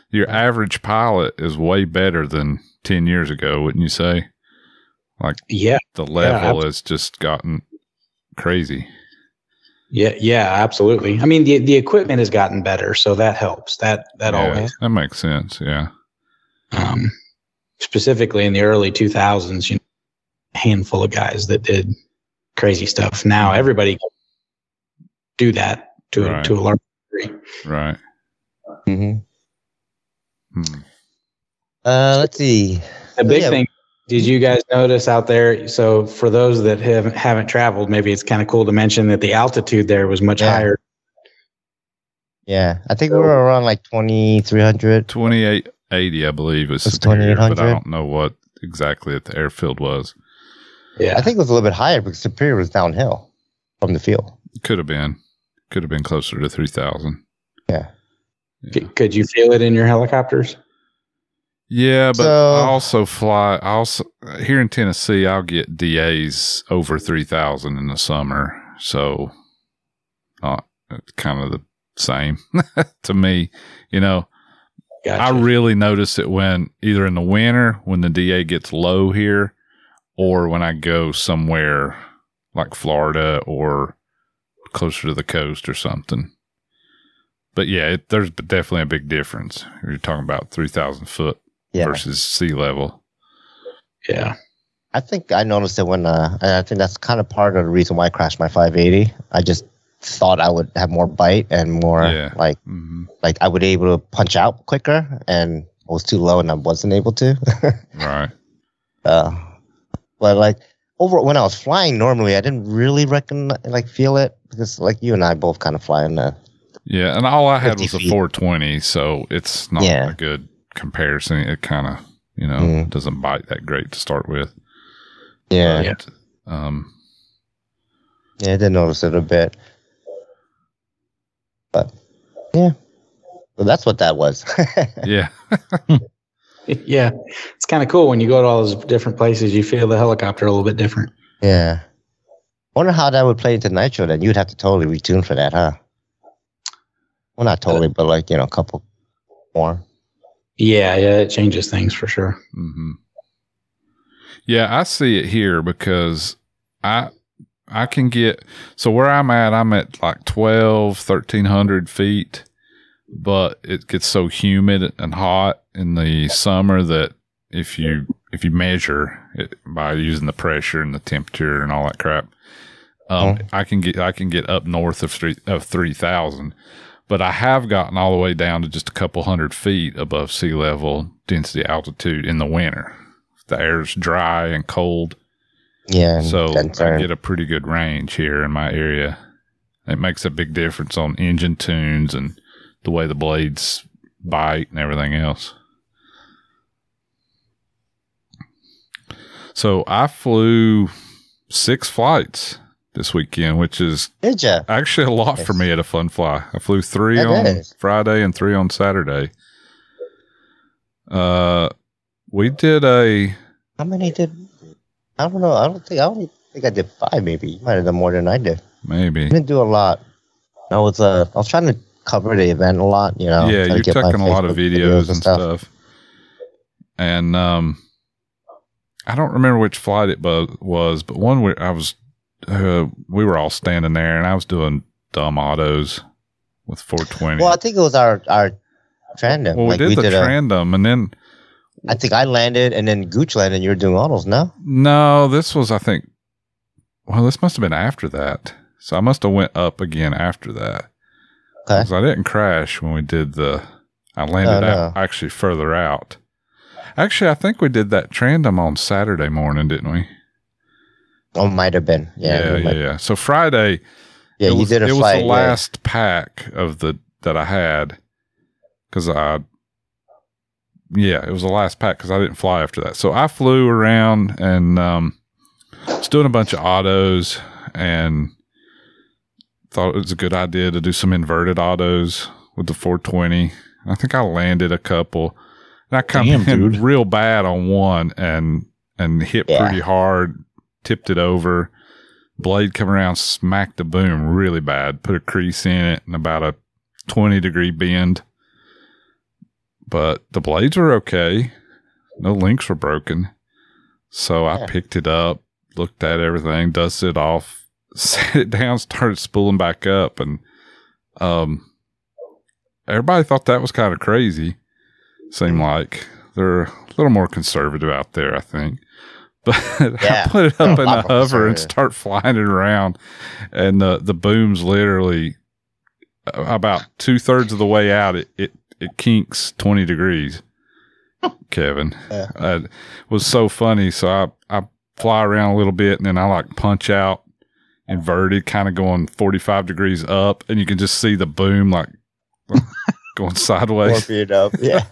Your average pilot is way better than ten years ago, wouldn't you say? Like, yeah. The level abs- has just gotten crazy. Yeah. Yeah. Absolutely. I mean, the the equipment has gotten better, so that helps. That that Yeah, always. that makes sense. Yeah, Um, specifically in the early 2000s, you know, a handful of guys that did crazy stuff. Now everybody can do that to Right. a, to a large degree. right. hmm Hmm. Uh, let's see. The big Yeah. thing. Did you guys notice out there? So for those that haven't haven't traveled, maybe it's kind of cool to mention that the altitude there was much Yeah. higher. Yeah, I think we were around like 2,300. 2880, I believe, is It's superior, but I don't know what exactly at the airfield was. Yeah. I think it was a little bit higher because Superior was downhill from the field. Could have been, could have been closer to 3000. Yeah. C- Could you feel it in your helicopters? Yeah, but So- I also fly. I also here in Tennessee, I'll get DAs over three thousand in the summer, so uh, kind of the same to me. You know, Gotcha. I really notice it when either in the winter when the DA gets low here, or when I go somewhere like Florida or closer to the coast or something. But yeah, it, there's definitely a big difference. You're talking about three thousand foot Yeah. versus sea level. yeah. I think I noticed it when, uh, and I think that's kind of part of the reason why I crashed my 580. I just thought I would have more bite and more Yeah. like, hmm like I would be able to punch out quicker and I was too low and I wasn't able to. Right. uh, but like over when I was flying normally, I didn't really reckon like feel it because like you and I both kind of fly in the, Yeah, and all I had 50 was a 420, so it's not Yeah. a good comparison. It kind of, you know, Mm. doesn't bite that great to start with. yeah, Yeah. But, Um, yeah, I did notice it a bit. But yeah, so that's what that was. yeah. Yeah. It's kind of cool when you go to all those different places, you feel the helicopter a little bit different. Yeah. Wonder how that would play into Nitro then. You'd have to totally retune for that, huh? Well, not totally, but like, you know, a couple more. Yeah. Yeah. It changes things for sure. hmm Yeah, I see it here because I I can get so where I'm at, I'm at like 12, 1300 feet, but it gets so humid and hot in the summer that if you if you measure it by using the pressure and the temperature and all that crap, um, I can get I can get up north of three of three thousand. But I have gotten all the way down to just a couple hundred feet above sea level density altitude in the winter. The air's dry and cold, Yeah. so I get a pretty good range here in my area. It makes a big difference on engine tunes and the way the blades bite and everything else. So I flew six flights this weekend, which is Did ya? actually a lot for me at a fun fly. I flew three That on is. Friday and three on Saturday. Uh, we did a How many did? I don't know. I don't think I don't think I did five. Maybe you might have done more than I did. maybe. I didn't do a lot. I was uh, I was trying to cover the event a lot. You know. yeah, to you're get my taking a lot of Facebook videos and stuff. And um, I don't remember which flight it bu- was, but one where I was, uh, we were all standing there, and I was doing dumb autos with 420. Well, I think it was our our tandem. Well, we like did we the did a, tandem, and then I think I landed, and then Gooch landed. and You were doing autos, no? no, this was I think. Well, this must have been after that. So I must have went up again after that. Okay. 'Cause I didn't crash when we did the. I landed No, out actually further out. Actually, I think we did that tandem on Saturday morning, didn't we? Oh, might have been. Yeah. yeah, yeah. yeah. So Friday, Yeah, it you was, did a it was flight. the yeah. last pack of the that I had because I, yeah, it was the last pack because I didn't fly after that. So I flew around and um, was doing a bunch of autos and thought it was a good idea to do some inverted autos with the 420. I think I landed a couple. And I come Damn, in dude. real bad on one and and hit Yeah. pretty hard, tipped it over. Blade come around, smacked the boom really bad, put a crease in it and about a 20 degree bend. But the blades were okay. No links were broken. So I picked it up, looked at everything, dusted it off, set it down, started spooling back up. And um, everybody thought that was kind of crazy. Seemed like they're a little more conservative out there, I think. But Yeah. I put it up in the hover and start flying it around, and the the boom's literally uh, about two thirds of the way out. It it it kinks twenty degrees. Kevin, Yeah. uh, it was so funny. So I I fly around a little bit, and then I like punch out inverted, kind of going forty five degrees up, and you can just see the boom like going sideways. Warping it up. Yeah.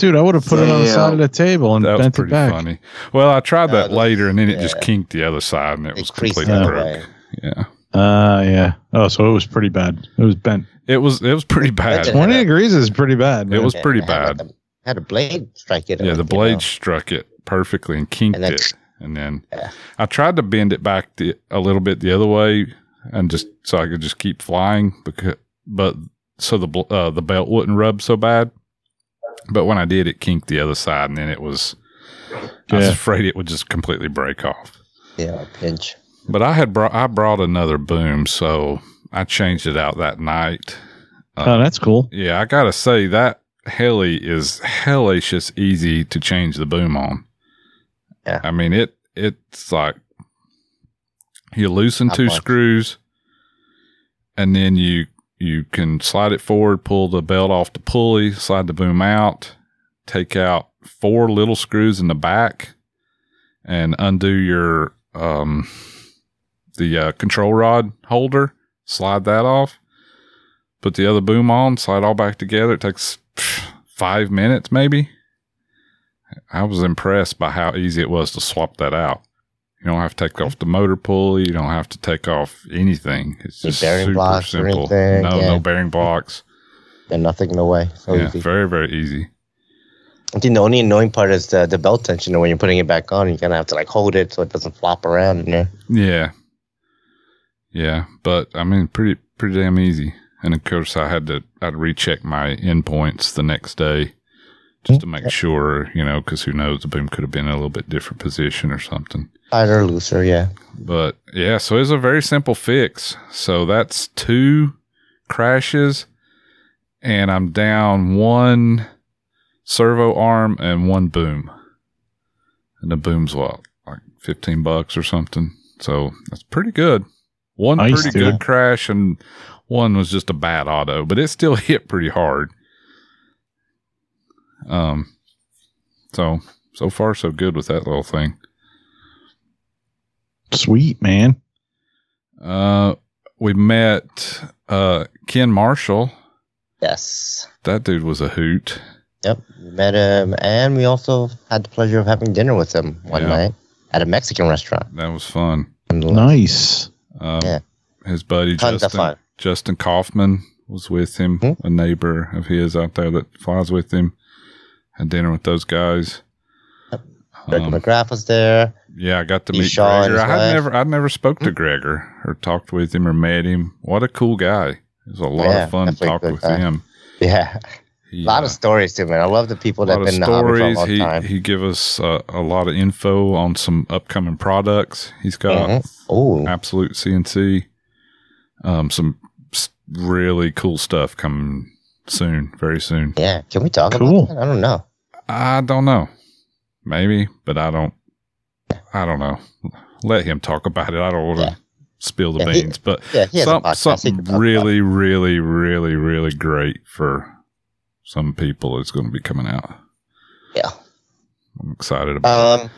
Dude, I would have put it on the side of the table and That was bent it pretty back. funny. Well, I tried that the- later, and then it just kinked the other side, and it, It was completely the broke. way. Yeah, Uh, yeah. Oh, so it was pretty bad. It was bent. it was it was pretty bad. 20 degrees is pretty bad. It was pretty it had bad. had a blade strike it. Yeah, the blade know. struck it perfectly and kinked And then- it, and then Yeah. I tried to bend it back the, a little bit the other way, and just so I could just keep flying because, but so the uh, the belt wouldn't rub so bad. But when I did, it kinked the other side, and then it was. I was Yeah. afraid it would just completely break off. Yeah, pinch. But I had brought I brought another boom, so I changed it out that night. Oh, that's cool. Yeah, I gotta say that heli is hellacious easy to change the boom on. Yeah. I mean it it's like you loosen Not two much. screws and then you you can slide it forward, pull the belt off the pulley, slide the boom out, take out four little screws in the back and undo your um the uh, control rod holder, slide that off put the other boom on, slide all back together. It takes five minutes, maybe. I was impressed by how easy it was to swap that out. You don't have to take off the motor pulley. You don't have to take off anything. It's just bearing super blocks simple. anything? No, Yeah. no bearing blocks. And nothing in the way. So yeah, easy. very, very easy. I think the only annoying part is the, the belt tension. When you're putting it back on, you kind of have to like hold it so it doesn't flop around in there. Yeah, yeah, but I mean, pretty, pretty damn easy. And of course, I had to, I had to recheck my endpoints the next day just to make mm-hmm. sure, you know, because who knows, the boom could have been in a little bit different position or something. Tighter, looser, yeah. But yeah, so it's a very simple fix. So that's two crashes, and I'm down one servo arm and one boom. And the boom's what, like 15 bucks or something. So that's pretty good. One Nice, pretty dude. good crash, and one was just a bad auto, but it still hit pretty hard. Um, so so far so good with that little thing. Sweet, man. Uh, we met uh, Ken Marshall. Yes. That dude was a hoot. Yep, we met him, and we also had the pleasure of having dinner with him one Yeah. night at a Mexican restaurant. That was fun. Nice. Um, Yeah. His buddy Tons of Justin, fun. Justin Kaufman was with him, Hmm. a neighbor of his out there that flies with him. Had dinner with those guys. Greg Um, McGrath was there. yeah, I got to meet Shaw Gregor. I had. Never, I'd never spoke to Gregor or talked with him or met him. What a cool guy! It was a lot Yeah, of fun to talk with guy. him. Yeah, a lot of stories too, man. I love the people that have been in the hobby for a long He time. he give us uh, a lot of info on some upcoming products. He's got Mhm. Oh, absolute CNC. Um, some really cool stuff coming soon, very soon. yeah. Can we talk Cool. about that? I don't know. I don't know, maybe, but I don't. I don't know. Let him talk about it. I don't want to Yeah. spill the Yeah, he- beans, but Yeah, he has a some, something can talk about really, really, really, really great for some people is going to be coming out. Yeah. I'm excited about. it. Um.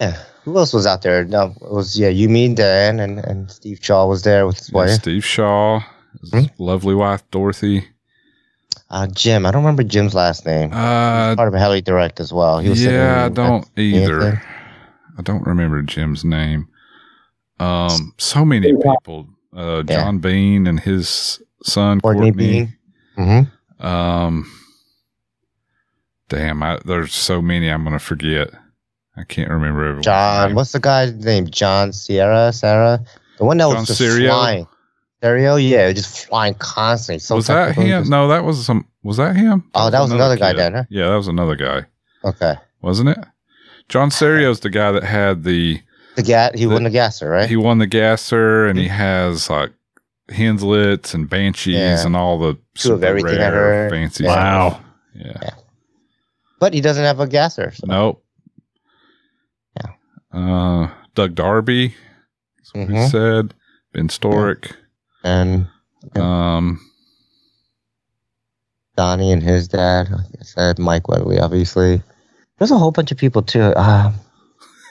Yeah. Who else was out there? No, it was yeah. You, mean Dan, and and Steve Shaw was there with his Yeah, wife. Steve Shaw, his Hmm? lovely wife Dorothy. Uh, Jim. I don't remember Jim's last name. Uh, Part of Heli Direct as well. He was yeah, I don't either. I don't remember Jim's name. Um, so many people. Uh, Yeah. John Bean and his son Courtney Courtney. Bean. Mm-hmm. Um, damn, I, there's so many I'm gonna forget. I can't remember everyone. John. What's the guy's name? John Sierra. Sarah. The one that John was just Serio? flying. Serio. Yeah, just flying constantly. So was that him? just- No, that was some. Was that him? Oh, that was another guy kid. then, huh? Yeah, that was another guy, Okay. wasn't it? John Serio's the guy that had the The gas. He The- won the gasser, right? he won the gasser and he has like Henseleits and Banshees Yeah. and all the Two of everything I heard. fancy Wow. stuff. Yeah. but he doesn't have a gasser. So. Nope. Yeah. Uh, Doug Darby. That's what he Mhm. said. Ben Storick. And Yeah. Um, Donnie and his dad. Like I said, Mike Wedley, obviously. There's a whole bunch of people too. Um,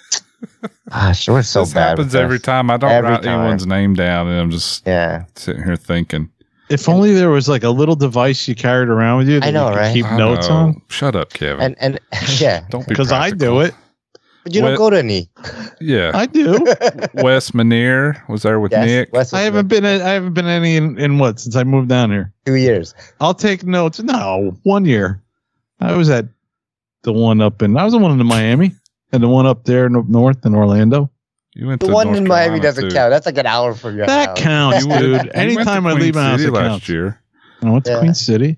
gosh, we're so this bad. happens every this. time. I don't Every write time. anyone's name down, and I'm just Yeah. sitting here thinking. If only there was like a little device you carried around with you that I know, you could right? keep I notes know. on. Shut up, Kevin. And and yeah, don't be Because I do it. But you don't What- go to any. Yeah. I do. Wes Manier was there with Yes, Nick. Wes was I haven't been. I haven't been any in, in what since I moved down here. two years. I'll take notes. No, one year. I was at the one up in. I was the one in Miami, and the one up there no- north in Orlando. You went The to one North in Miami Carolina, doesn't too. count. That's like an hour from your That house. counts, You went- dude. you went to Anytime I Queen leave my house, City it last counts. year. I went to Yeah. Queen City.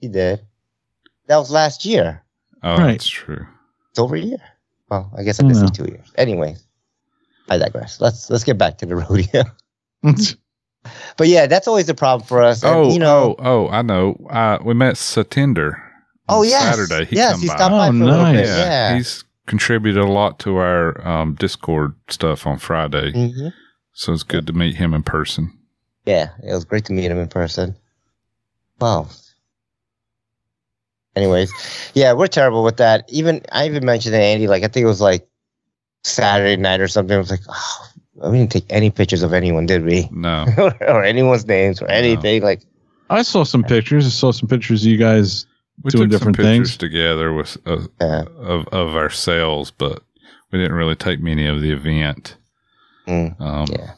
He did. That was last year. Oh, Right. that's true. It's over a year. Well, I guess I missed Yeah. say two years. Anyway, I digress. Let's let's get back to the rodeo. But yeah, that's always a problem for us. And, Oh, you know. oh, oh, I know. Uh, we met Satinder. Oh, on yes. Saturday. He yes, he stopped by Oh, for a little bit. nice. Yeah, Yeah. he's contributed a lot to our um, Discord stuff on Friday, Mhm. so it's good to meet him in person. Yeah, it was great to meet him in person. Wow. Anyways, yeah, we're terrible with that. Even I even mentioned to Andy, like I think it was like Saturday night or something. I was like, oh, we didn't take any pictures of anyone, did we? No, or anyone's names or anything. Like, I saw some pictures. I saw some pictures of you guys. we Doing took some different pictures things. together with uh, yeah, of of ourselves, but we didn't really take many of the event. mm, Um, yeah.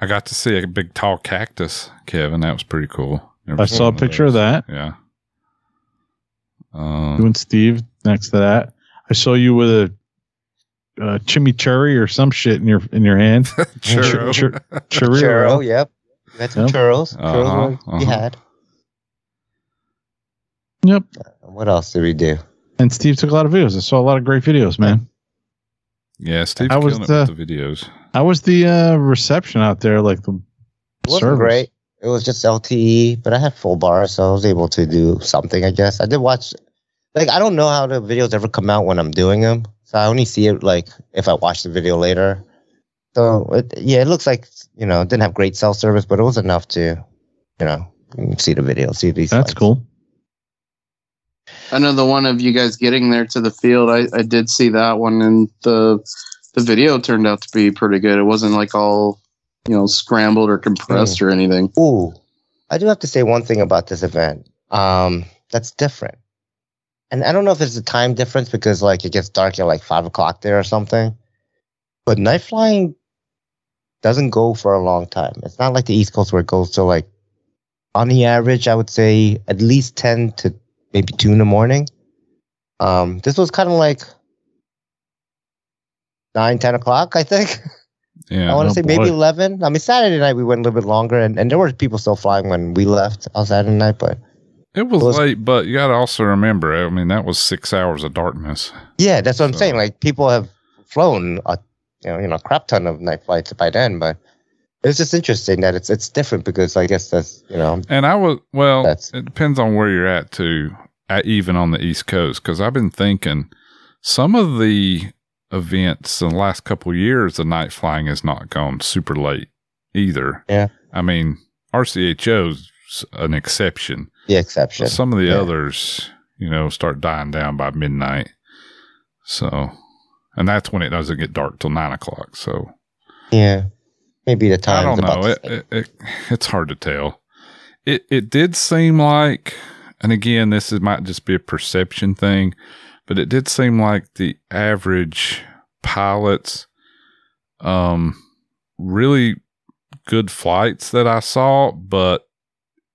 I got to see a big tall cactus, Kevin. That was pretty cool. Never I saw a one picture of those. that. Yeah. Um, You and Steve next to that. I saw you with a uh, chimichurri or some shit in your in your hand. churro. Chur- Churro, churro. yep. We had some Yep. churros. Churros Uh-huh, were- we uh-huh. had. Yep. What else did we do? And Steve took a lot of videos. I saw a lot of great videos, man. Yeah, Steve's How was the- it with the videos. How was the uh, reception out there? Like the It wasn't service? great. It was just LTE, but I had full bar, so I was able to do something. I guess I did watch. Like I don't know how the videos ever come out when I'm doing them, so I only see it like if I watch the video later. So it, yeah, it looks like you know it didn't have great cell service, but it was enough to, you know, see the video, see these. That's lights. cool. I know the one of you guys getting there to the field. I, I did see that one, and the the video turned out to be pretty good. It wasn't like all you know scrambled or compressed or anything. Ooh, I do have to say one thing about this event. Um, that's different. And I don't know if there's a time difference because like it gets dark at like five o'clock there or something. But night flying doesn't go for a long time. It's not like the East Coast where it goes to like on the average, I would say at least ten to maybe two in the morning. Um, this was kind of like nine, ten o'clock, I think. Yeah. I want to Oh, say maybe 11. I mean, Saturday night we went a little bit longer, and, and there were people still flying when we left on Saturday night. But It was, late, but you got to also remember, I mean, that was six hours of darkness. yeah, that's what I'm saying. Like people have flown a you know, you know, crap ton of night flights by then, but it's just interesting that it's it's different because I guess that's you know And I was, well, That's- it depends on where you're at too, at, even on the East Coast. Cause I've been thinking some of the events in the last couple of years, the night flying has not gone super late either. Yeah. I mean, RCHO's an exception. The exception. Some of the Yeah. others, you know, start dying down by midnight. So, and that's when it doesn't get dark till nine o'clock. So yeah, maybe the time. I don't know. It, it, it, it's hard to tell. It it did seem like, and again, this is, might just be a perception thing, but it did seem like the average pilots, um, really good flights that I saw, but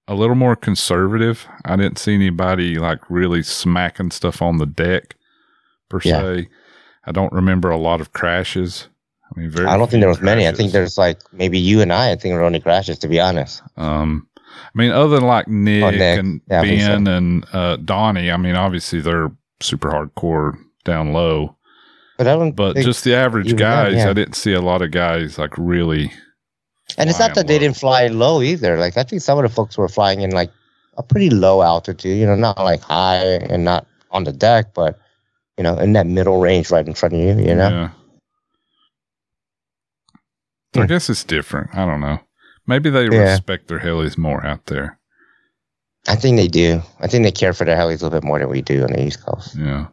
a little more conservative. I didn't see anybody like really smacking stuff on the deck per Yeah. se. I don't remember a lot of crashes. I mean, very. I don't think there was many. I think there's like maybe you and I. I think there were only crashes, to be honest. Um, I mean, other than like Nick, Oh, Nick. and Yeah, think so. Ben and uh, Donnie, I mean, obviously they're super hardcore down low, But I don't. but just the average guys, yeah. I didn't see a lot of guys like really. And it's not that they didn't fly low either. Like I think some of the folks were flying in like a pretty low altitude. You know, not like high and not on the deck, but you know, in that middle range right in front of you. You know. Yeah. I guess it's different. I don't know. Maybe they Yeah. respect their helis more out there. I think they do. I think they care for their helis a little bit more than we do on the East Coast. Yeah.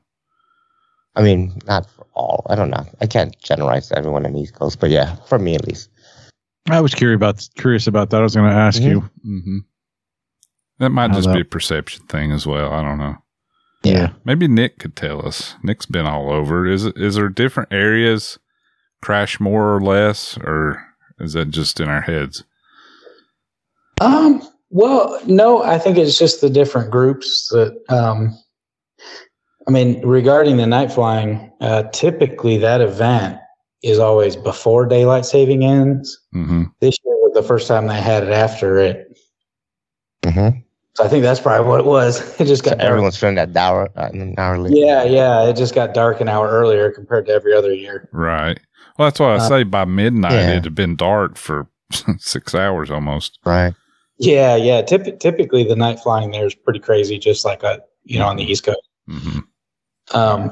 I mean, not for all. I don't know. I can't generalize everyone on the East Coast, but yeah, for me at least. I was curious about curious about that. I was going to ask Mhm. you. hmm That might How just about- be a perception thing as well. I don't know. Yeah. Maybe Nick could tell us. Nick's been all over. Is it, is there different areas crash more or less, or is that just in our heads? Um, well, no, I think it's just the different groups that, um, I mean, regarding the night flying, uh, typically that event is always before daylight saving ends. hmm This year was the first time they had it after it. Mm-hmm. So I think that's probably what it was. It just So got dark. everyone's feeling that hour, uh, an hour late. Yeah, yeah. It just got dark an hour earlier compared to every other year. Right. Well, that's why I Uh, say by midnight yeah. it had been dark for six hours almost. Right. Yeah, yeah. Typ- typically, the night flying there is pretty crazy, just like uh you know on the East Coast. hmm Um,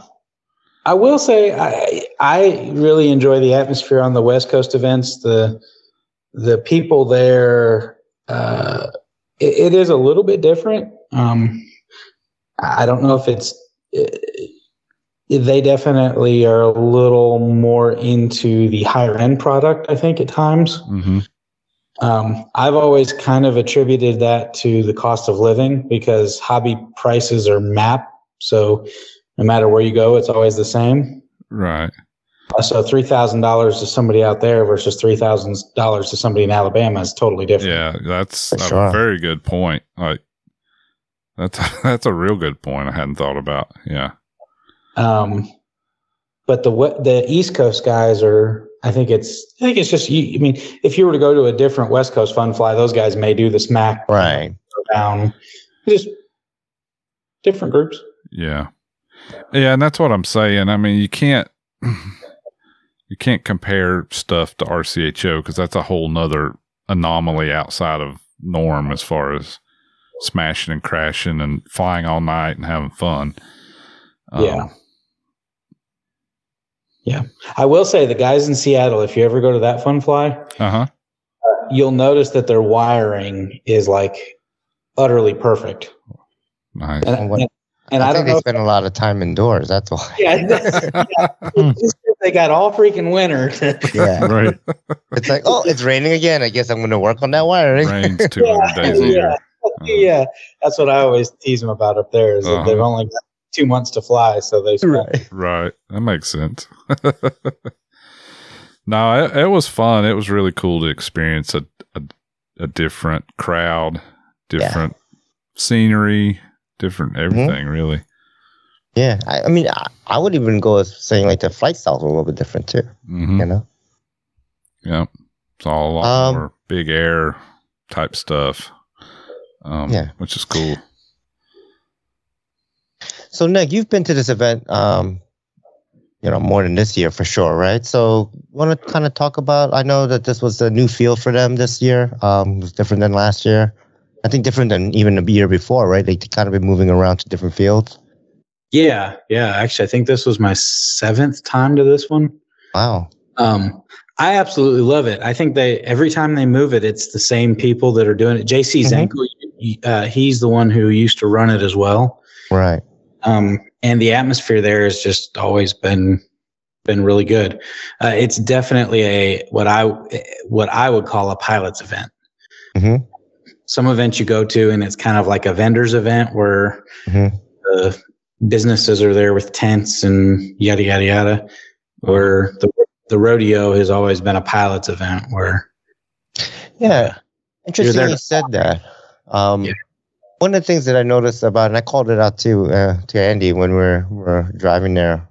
I will say I I really enjoy the atmosphere on the West Coast events. The the people there, uh, it, it is a little bit different. Um, I don't know if it's. eh, they definitely are a little more into the higher end product. I think at times. hmm Um, I've always kind of attributed that to the cost of living because hobby prices are map. So no matter where you go, it's always the same. Right. Uh, So three thousand dollars to somebody out there versus three thousand dollars to somebody in Alabama is totally different. Yeah, that's For a sure. very good point. Like that's that's a real good point. I hadn't thought about. Yeah. Um, but the the East Coast guys are. I think it's. I think it's just. You, I mean, if you were to go to a different West Coast fun fly, those guys may do the smack Right. down. Just different groups. Yeah. Yeah, and that's what I'm saying. I mean, you can't you can't compare stuff to RCHO because that's a whole nother anomaly outside of norm as far as smashing and crashing and flying all night and having fun. Um, Yeah. I will say the guys in Seattle, if you ever go to that fun fly, Uh huh. you'll notice that their wiring is like utterly perfect. Nice. And, And and, and I, I, think don't know. they spend a lot of time indoors. That's why. yeah, it's just they got all freaking winter. Yeah. Right. It's like, oh, it's raining again. I guess I'm going to work on that wiring. Rains 200 days a yeah. year. yeah, that's what I always tease them about up there. Is Uh-huh. they've only got two months to fly, so they Right. Right. That makes sense. no, it, it was fun. It was really cool to experience a a, a different crowd, different scenery, different everything. Really. Yeah, I, I mean, I, I would even go as saying like the flight styles were a little bit different too. hmm You know, Yeah, It's all a lot Um, more big air type stuff. Um, Yeah. Which is cool. so Nick, you've been to this event, um, you know, more than this year for sure, right? So, want to kind of talk about? I know that this was a new field for them this year. Um, it was different than last year. I think different than even the year before, right? They kind of been moving around to different fields. Yeah, yeah. Actually, I think this was my seventh time to this one. Wow. Um, I absolutely love it. I think they every time they move it, it's the same people that are doing it. JC Mhm. Zanko, uh, he's the one who used to run it as well. Right. Um, and the atmosphere there has just always been been really good. Uh, it's definitely a what I what I would call a pilots event. Mhm. Some events you go to, and it's kind of like a vendors event where Mhm. the businesses are there with tents and yada yada yada. Where the the rodeo has always been a pilots event where Yeah. Interesting you said that. Um, Yeah. One of the things that I noticed about, and I called it out too uh, to Andy when we're we're driving there,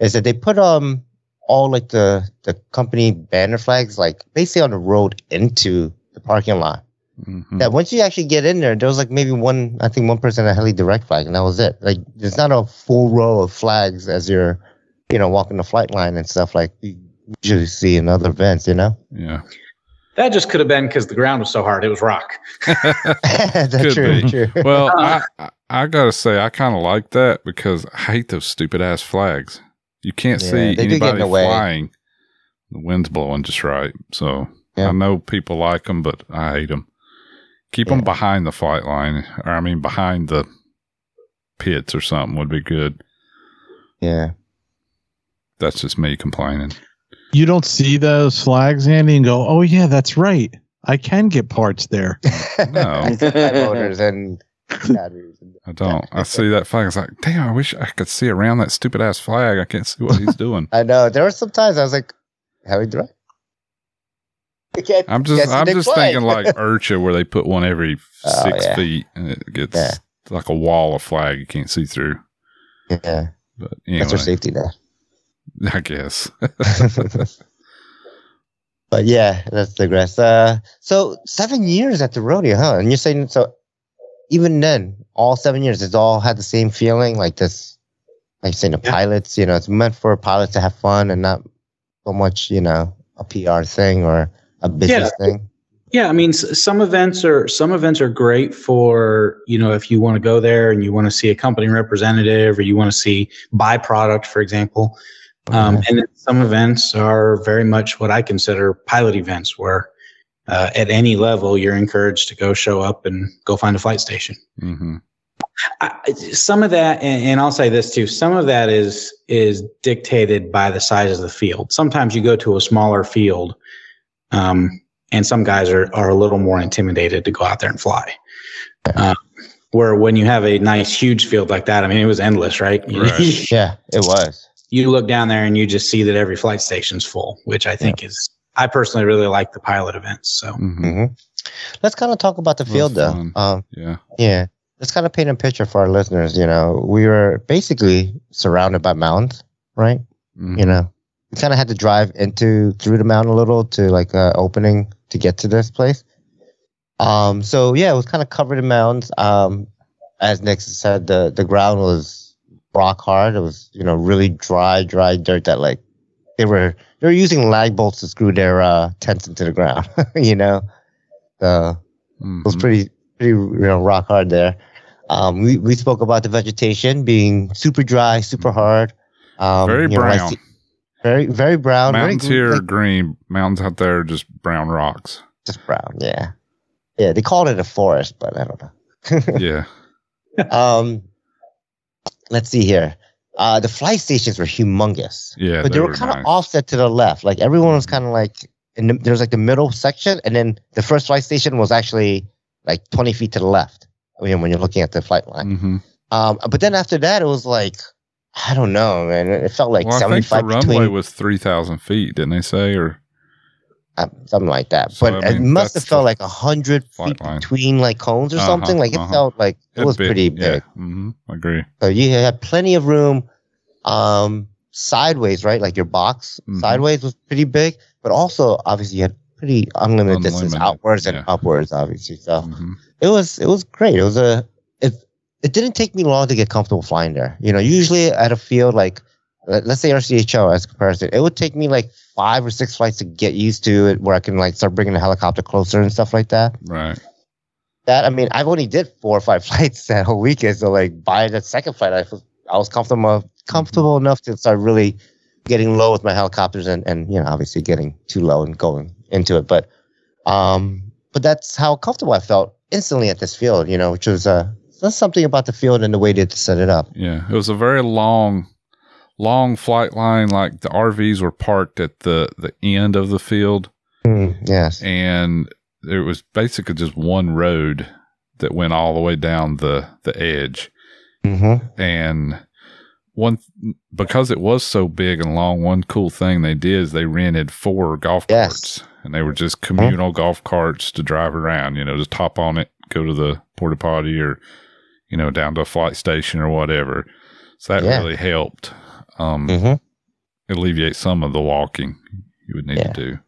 is that they put um all like the the company banner flags like basically on the road into the parking lot. Mhm. That once you actually get in there, there was like maybe one, I think one person had a heli direct flag, and that was it. Like there's not a full row of flags as you're, you know, walking the flight line and stuff like you usually see in other events. You know, Yeah. that just could have been because the ground was so hard. It was rock. that's Could true. be. True. Well, I, I I gotta say I kind of like that because I hate those stupid ass flags. You can't Yeah, see they get in anybody the way. flying. The wind's blowing just right, so Yeah. I know people like them, but I hate them. Keep them behind the flight line, or I mean behind the pits or something would be good. Yeah. That's just me complaining. You don't see those flags, Andy, and go, "Oh yeah, that's right. I can get parts there." No. Motors and batteries. I don't. I see that flag. It's like, damn, I wish I could see around that stupid ass flag. I can't see what he's doing. I know. There were some times I was like, how we direct? You I'm just, see I'm just flag. thinking like IRCHA, where they put one every Oh, six yeah. feet, and it gets Yeah. like a wall of flag you can't see through. yeah, But that's anyway, our safety net. I guess. but yeah, let's digress. Uh, so seven years at the rodeo, huh? And you're saying so? Even then, all seven years, it's all had the same feeling, like this. Like saying, the Yeah. pilots. You know, it's meant for pilots to have fun and not so much, you know, a PR thing or a business thing. Yeah, I mean, some events are some events are great for you know if you want to go there and you want to see a company representative or you want to see byproduct, for example. Um, and then some events are very much what I consider pilot events, where uh, at any level you're encouraged to go show up and go find a flight station. hmm I, some of that, and, and I'll say this too, some of that is is dictated by the size of the field. Sometimes you go to a smaller field, um, and some guys are are a little more intimidated to go out there and fly. Um, where when you have a nice huge field like that, I mean, it was endless, right? Right. Yeah, it was. you look down there and you just see that every flight station's full, which I think is. I personally really like the pilot events. So hmm hmm Let's kind of talk about the field, though. Um, Yeah. Yeah. Let's kind of paint a picture for our listeners. You know, we were basically surrounded by mountains, right? Mhm. You know, we kind of had to drive into through the mountain a little to like a opening to get to this place. Um, so yeah, it was kind of covered in mounds. Um, as Nick said, the the ground was rock hard. It was you know really dry, dry dirt that like they were they were using lag bolts to screw their uh, tents into the ground. you know, so it was Mhm. pretty pretty you know rock hard there. Um, we we spoke about the vegetation being super dry, super hard. Um, Very know, brown. see- very very brown. very Mountains gr- here are green. Mountains out there are just brown rocks. just brown. Yeah, yeah. They called it a forest, but I don't know. Yeah. um, let's see here. Uh, the flight stations were humongous, Yeah. but they, were, kind of nice. offset to the left. Like everyone was kind of like in the, there was like the middle section, and then the first flight station was actually like twenty feet to the left. you know, when you're looking at the flight line. hmm Um, but then after that, it was like, I don't know, man. It felt like well, I think the 75 runway between, was three thousand feet, didn't they say? Or uh, something like that. So, but I it must have felt like a hundred feet line. between like cones or Uh-huh, something. Like it uh-huh. felt like it It's was pretty Yeah. big. hmm Agree. So you had plenty of room, um, sideways, right? Like your box Mhm. sideways was pretty big, but also obviously you had pretty unlimited, distance Unlimited, outwards and yeah. upwards, obviously. So hmm it was it was great. It was a it it didn't take me long to get comfortable flying there. You know, usually at a field like let- let's say IRCHA as a comparison, it would take me like five or six flights to get used to it, where I can like start bringing the helicopter closer and stuff like that. Right. That I mean, I've only did four or five flights that whole weekend, so like by the second flight, I was I was comfortable comfortable enough to start really getting low with my helicopters and and you know obviously getting too low and going into it, but um, but that's how comfortable I felt instantly at this field, you know, which was uh, that's something about the field and the way they set it up. Yeah. It was a very long, long flight line. Like the RVs were parked at the the end of the field, Mm, yes. and there was basically just one road that went all the way down the the edge. Mm-hmm. and one because it was so big and long one cool thing they did is they rented four golf Yes. carts and they were just communal golf carts to drive around you know just hop on it go to the porta potty or you know down to a flight station or whatever so that Yeah. really helped um Mm-hmm. alleviate some of the walking you would need Yeah. to do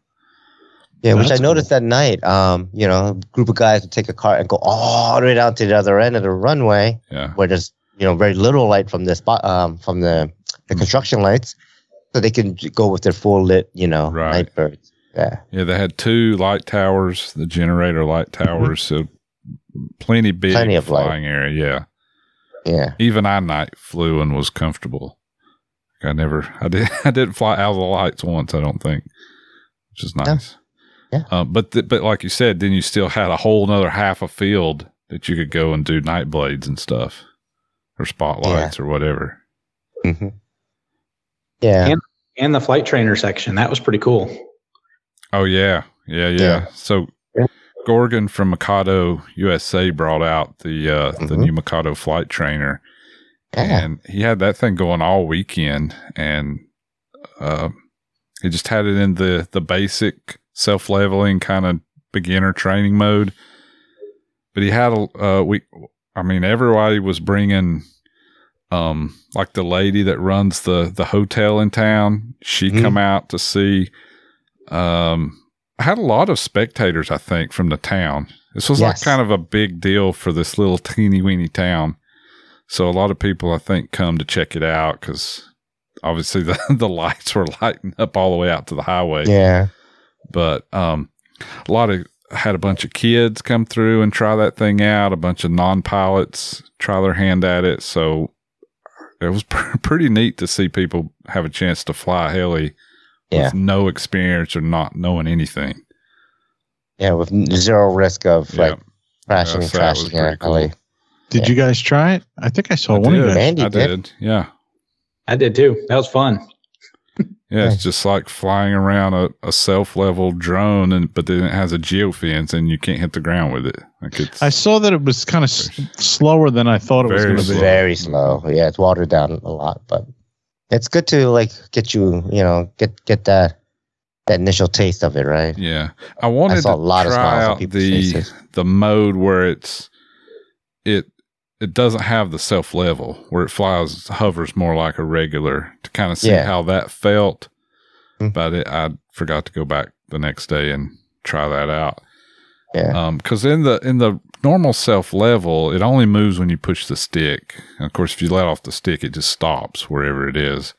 Yeah, which I That's noticed that night. Um, you know, a group of guys would take a car and go all the way down to the other end of the runway yeah where there's you know very little light from the spot um from the the Mhm. construction lights, so they can go with their full lit you know Right. night birds. Yeah, yeah they had two light towers the generator light towers so plenty big Mm-hmm. Plenty of light. flying area yeah yeah, even I night flew and was comfortable. I never, I did, I didn't fly out of the lights once. I don't think, which is nice. Yeah. Uh, but th- but like you said, then you still had a whole another half a field that you could go and do night blades and stuff, or spotlights or whatever. hmm yeah. And- And the flight trainer section. That was pretty cool. Oh yeah, yeah, yeah. Yeah. So. Gorgon from Mikado USA brought out the uh, the Mhm. new Mikado flight trainer, yeah. and he had that thing going all weekend and uh, he just had it in the the basic self-leveling kind of beginner training mode but he had a uh, we i mean everybody was bringing um like the lady that runs the the hotel in town she Mhm. come out to see um I had a lot of spectators i think from the town this was like kind of a big deal for this little teeny weeny town so a lot of people, I think, come to check it out because obviously the, the lights were lighting up all the way out to the highway. yeah. But um, a lot of had a bunch of kids come through and try that thing out. A bunch of non-pilots try their hand at it. So it was pr- pretty neat to see people have a chance to fly a heli Yeah. with no experience or not knowing anything. Yeah, with zero risk of Yeah. like crashing and so that was crashing. pretty cool. LA. Did Yeah. you guys try it? I think I saw I one of you Andy I did. did. Yeah. I did too. That was fun. Yeah, it's just like flying around a, a self-level drone, and but then it has a geofence, and you can't hit the ground with it. Like it's I saw that it was kind of s- slower than I thought it was going to be. Very slow. Yeah, it's watered down a lot, but it's good to like get you, you know, get get that that initial taste of it, right? yeah. I wanted saw to a lot of try smiles out the faces. the mode where it's it it doesn't have the self level where it flies hovers more like a regular to kind of see Yeah. how that felt. Mm. But it, I forgot to go back the next day and try that out. Yeah. Um, because in the in the normal self level, it only moves when you push the stick. And of course, if you let off the stick, it just stops wherever it is.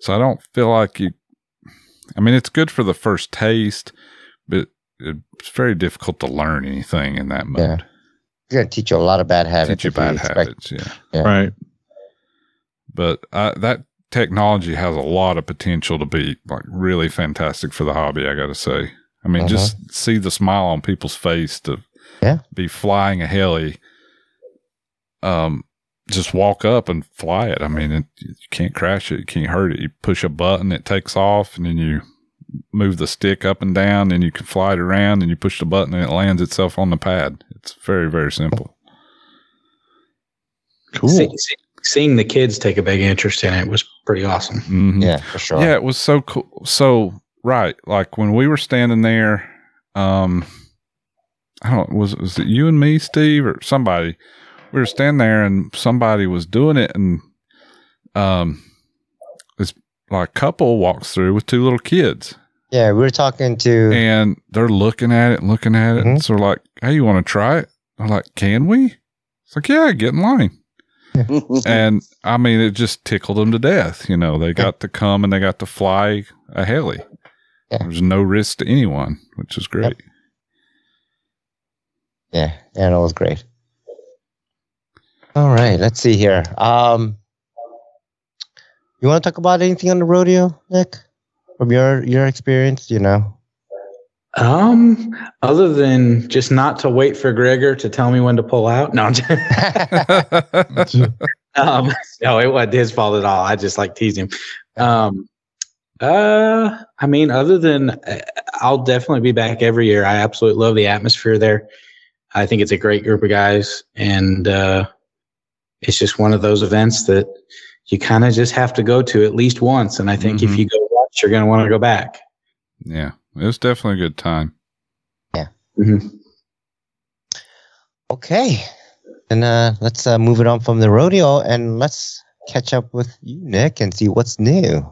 So I don't feel like you. I mean, it's good for the first taste, but it's very difficult to learn anything in that mode. Yeah. It's gonna teach you a lot of bad habits. Teach you if bad expect- habits, yeah. Yeah. Right. But uh, that technology has a lot of potential to be like really fantastic for the hobby. I got to say. I mean, Uh-huh. just see the smile on people's face to Yeah. be flying a heli. Um, just walk up and fly it. I mean, it, you can't crash it. You can't hurt it. You push a button, it takes off, and then you move the stick up and down, and you can fly it around. And you push the button, and it lands itself on the pad. It's very, very simple. Cool. See- see- seeing the kids take a big interest in it was pretty awesome. Mhm. Yeah, for sure. Yeah, it was so cool. So right, like when we were standing there, um, I don't was was it you and me, Steve, or somebody? We were standing there, and somebody was doing it, and um, this like couple walks through with two little kids, Yeah, we were talking to. and they're looking at it and looking at it, and so like, hey, you want to try it? I'm like, can we? It's like, yeah, get in line. and I mean, it just tickled them to death. You know, they got to come and they got to fly a heli. Yeah. There's no risk to anyone, which is great. Yeah, yeah, it was great. All right, let's see here. Um, you want to talk about anything on the rodeo, Nick, from your your experience? You know, Um, other than just not to wait for Gregor to tell me when to pull out. No, um, no, it wasn't his fault at all. I just like teasing him. Um, uh, I mean, other than uh, I'll definitely be back every year. I absolutely love the atmosphere there. I think it's a great group of guys, and uh, it's just one of those events that you kind of just have to go to at least once. And I think if Mhm. you go once, you're going to want to go back. yeah, it was definitely a good time. Yeah. Mhm. okay, and uh, let's uh, move it on from the rodeo and let's catch up with you, Nick, and see what's new.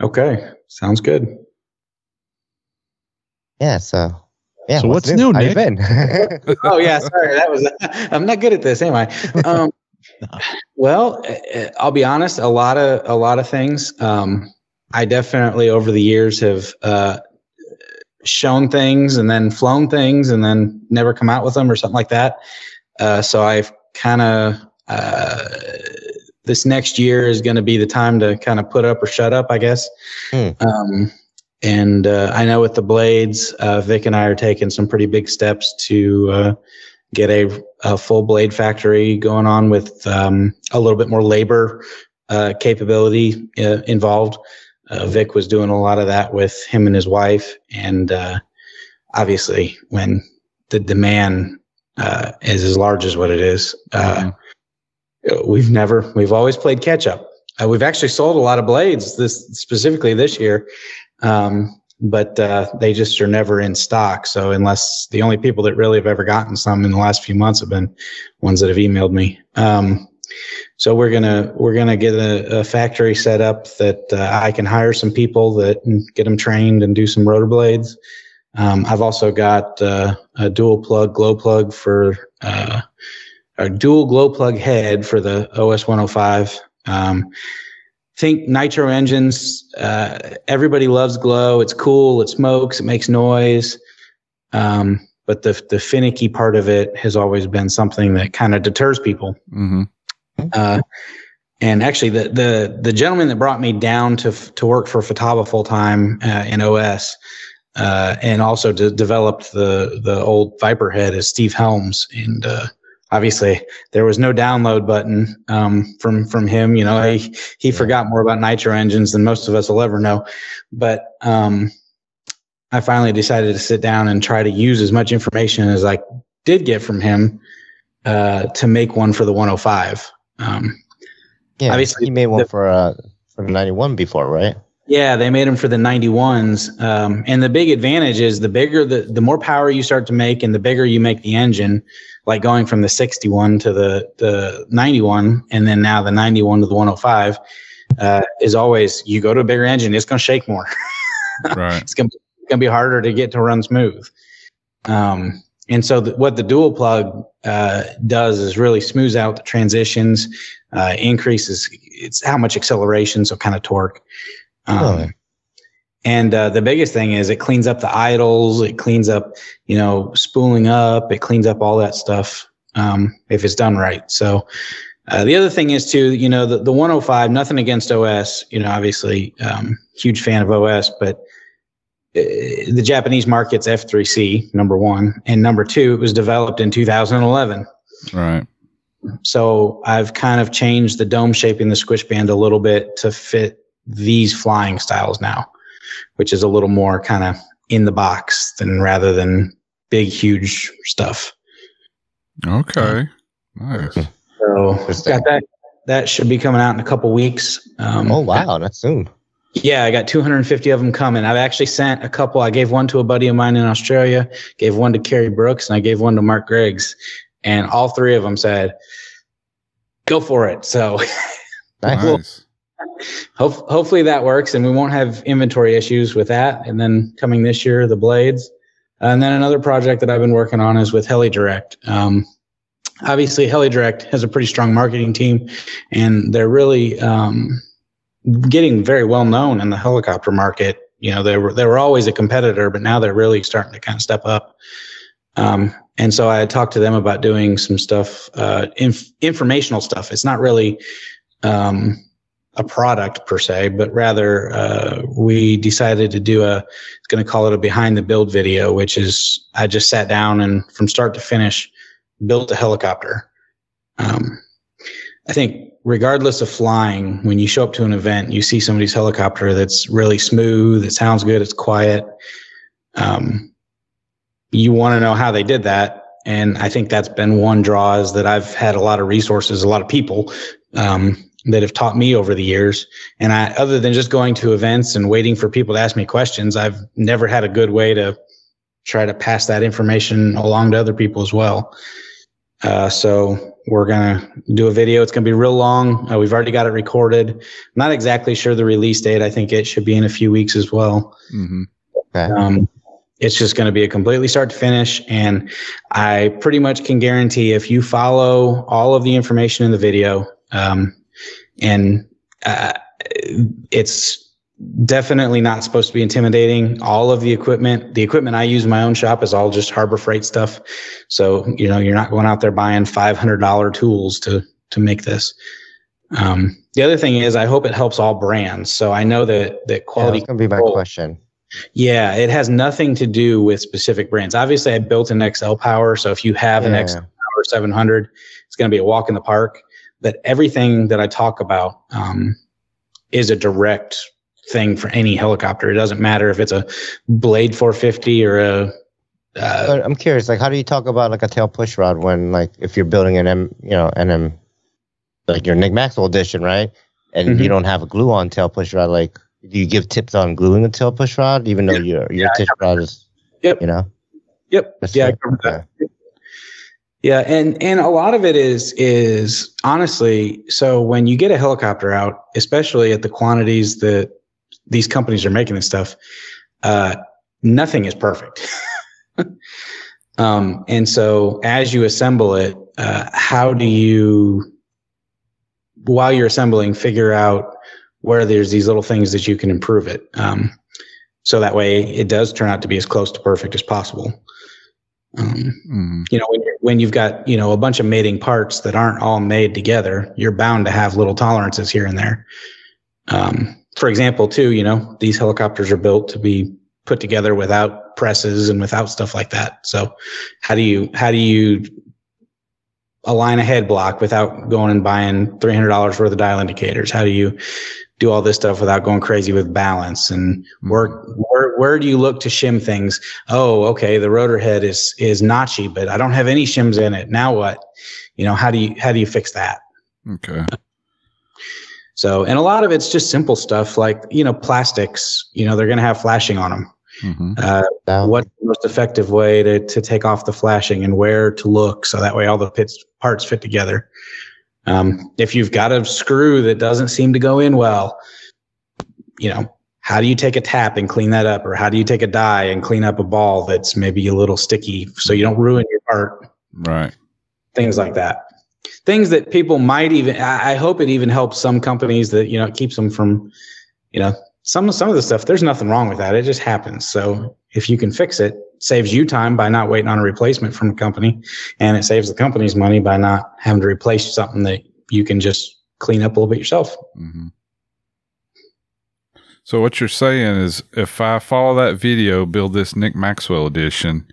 Okay, sounds good. Yeah, so yeah. So what's new, How you Nick? been? oh yeah, sorry, that was. I'm not good at this, am I? Um, well, uh, I'll be honest. A lot of a lot of things. Um, I definitely over the years have uh, shown things and then flown things and then never come out with them or something like that. Uh, so I've kind of uh, this next year is going to be the time to kind of put up or shut up, I guess. Hmm. Um, and uh, I know with the blades, uh, Vic and I are taking some pretty big steps to uh, get a, a full blade factory going on with um, a little bit more labor uh, capability uh, involved. Uh, Vic was doing a lot of that with him and his wife, and uh, obviously, when the demand uh, is as large as what it is, uh, we've never, we've always played catch up. Uh, we've actually sold a lot of blades this specifically this year, um, but uh, they just are never in stock. So unless the only people that really have ever gotten some in the last few months have been ones that have emailed me. Um, so we're gonna we're gonna get a, a factory set up that uh, I can hire some people that get them trained and do some rotor blades. Um, I've also got uh, a dual plug glow plug for uh, a dual glow plug head for the OS 105. Um, think nitro engines. Uh, everybody loves glow. It's cool. It smokes. It makes noise. Um, but the the finicky part of it has always been something that kind of deters people. hmm Uh, and actually, the the the gentleman that brought me down to to work for Futaba full time uh, in OS, uh, and also de- developed the the old Viper head is Steve Helms, and uh, obviously there was no download button um, from from him. You know, he he forgot more about nitro engines than most of us will ever know. But um, I finally decided to sit down and try to use as much information as I did get from him uh, to make one for the 105. Um, yeah, obviously, you made one the- for uh for the ninety one before, right? Yeah, they made them for the 91s. Um, and the big advantage is the bigger the the more power you start to make, and the bigger you make the engine, like going from the 61 to the the 91, and then now the 91 to the 105, uh, is always you go to a bigger engine, it's going to shake more. Right. it's going to be harder to get to run smooth. Um, and so the, what the dual plug uh, does is really smooths out the transitions, uh, increases it's how much acceleration, so kind of torque. Um? And uh, the biggest thing is it cleans up the idles, it cleans up, you know, spooling up, it cleans up all that stuff um, if it's done right. So uh, the other thing is too, you know, the, the 105, nothing against OS, you know, obviously um, huge fan of OS, but uh, the Japanese market's F3C, number one. And number two, it was developed in 2011. Right. So I've kind of changed the dome shape in the squish band a little bit to fit these flying styles now, which is a little more kind of in the box than rather than big, huge stuff. Okay. Nice. So got that. That should be coming out in a couple weeks. Um, Oh wow, that's soon. Yeah, I got 250 of them coming. I've actually sent a couple. I gave one to a buddy of mine in Australia, gave one to Kerry Brooks, and I gave one to Mark Griggs. And all three of them said, go for it. So Nice. Hopefully that works and we won't have inventory issues with that. And then coming this year, the blades. And then another project that I've been working on is with HeliDirect. Um, obviously, HeliDirect has a pretty strong marketing team, and they're really um, getting very well known in the helicopter market. You know, they were they were always a competitor, but now they're really starting to kind of step up. Um, and so I talked to them about doing some stuff, uh, inf- informational stuff. It's not really um, a product per se, but rather uh, we decided to do a. It's going to call it a behind the build video, which is I just sat down and from start to finish built a helicopter. Um, I think regardless of flying, when you show up to an event, you see somebody's helicopter that's really smooth, it sounds good, it's quiet. Um, you want to know how they did that. And I think that's been one draw is that I've had a lot of resources, a lot of people um, that have taught me over the years. And I, other than just going to events and waiting for people to ask me questions, I've never had a good way to try to pass that information along to other people as well. Uh, so we're gonna do a video. It's gonna be real long. Uh, we've already got it recorded. not exactly sure the release date. I think it should be in a few weeks as well. hmm Okay. Um, it's just going to be a completely start to finish. And I pretty much can guarantee if you follow all of the information in the video, um, and uh, it's definitely not supposed to be intimidating. All of the equipment, the equipment I use in my own shop is all just Harbor Freight stuff. So, you know, you're not going out there buying $500 tools to, to make this. Um, the other thing is I hope it helps all brands. So I know that, that Yeah, quality that's gonna be my question. yeah, it has nothing to do with specific brands. Obviously, I built an XL Power, so if you have an Yeah. XL Power 700, it's going to be a walk in the park. But everything that I talk about um, is a direct thing for any helicopter. It doesn't matter if it's a Blade 450 or a. Uh, I'm curious, like, how do you talk about like a tail push rod when, like, if you're building an M, you know, an M, like your Nick Maxwell edition, right? And you Mhm. don't have a glue-on tail push rod. Like, do you give tips on gluing a tail push rod, even though your your tail rod is, Yep. you know, yep. Yeah. Yeah, and and a lot of it is is honestly so when you get a helicopter out, especially at the quantities that these companies are making this stuff, uh, nothing is perfect. um, and so as you assemble it, uh, how do you, while you're assembling, figure out where there's these little things that you can improve it, um, so that way it does turn out to be as close to perfect as possible. Um, hmm you know when when you've got you know a bunch of mating parts that aren't all made together you're bound to have little tolerances here and there. Um, for example too you know these helicopters are built to be put together without presses and without stuff like that. So how do you how do you align a head block without going and buying $300 worth of dial indicators? How do you do all this stuff without going crazy with balance. And where where where do you look to shim things? Oh okay the rotor head is is notchy but i don't have any shims in it. Now what? You know how do you how do you fix that? Okay. so and a lot of it's just simple stuff like you know plastics you know they're going to have flashing on them hmm uh, what's the most effective way to, to take off the flashing and where to look so that way all the pits, parts fit together um, if you've got a screw that doesn't seem to go in well you know how do you take a tap and clean that up? Or how do you take a die and clean up a ball that's maybe a little sticky so you don't ruin your part? Right. things like that. Things that people might even I, I hope it even helps some companies that you know it keeps them from you know some some of the stuff there's nothing wrong with that. It just happens. So if you can fix it saves you time by not waiting on a replacement from the company and it saves the company's money by not having to replace something that you can just clean up a little bit yourself hmm So what you're saying is, if I follow that video, build this Nick Maxwell edition,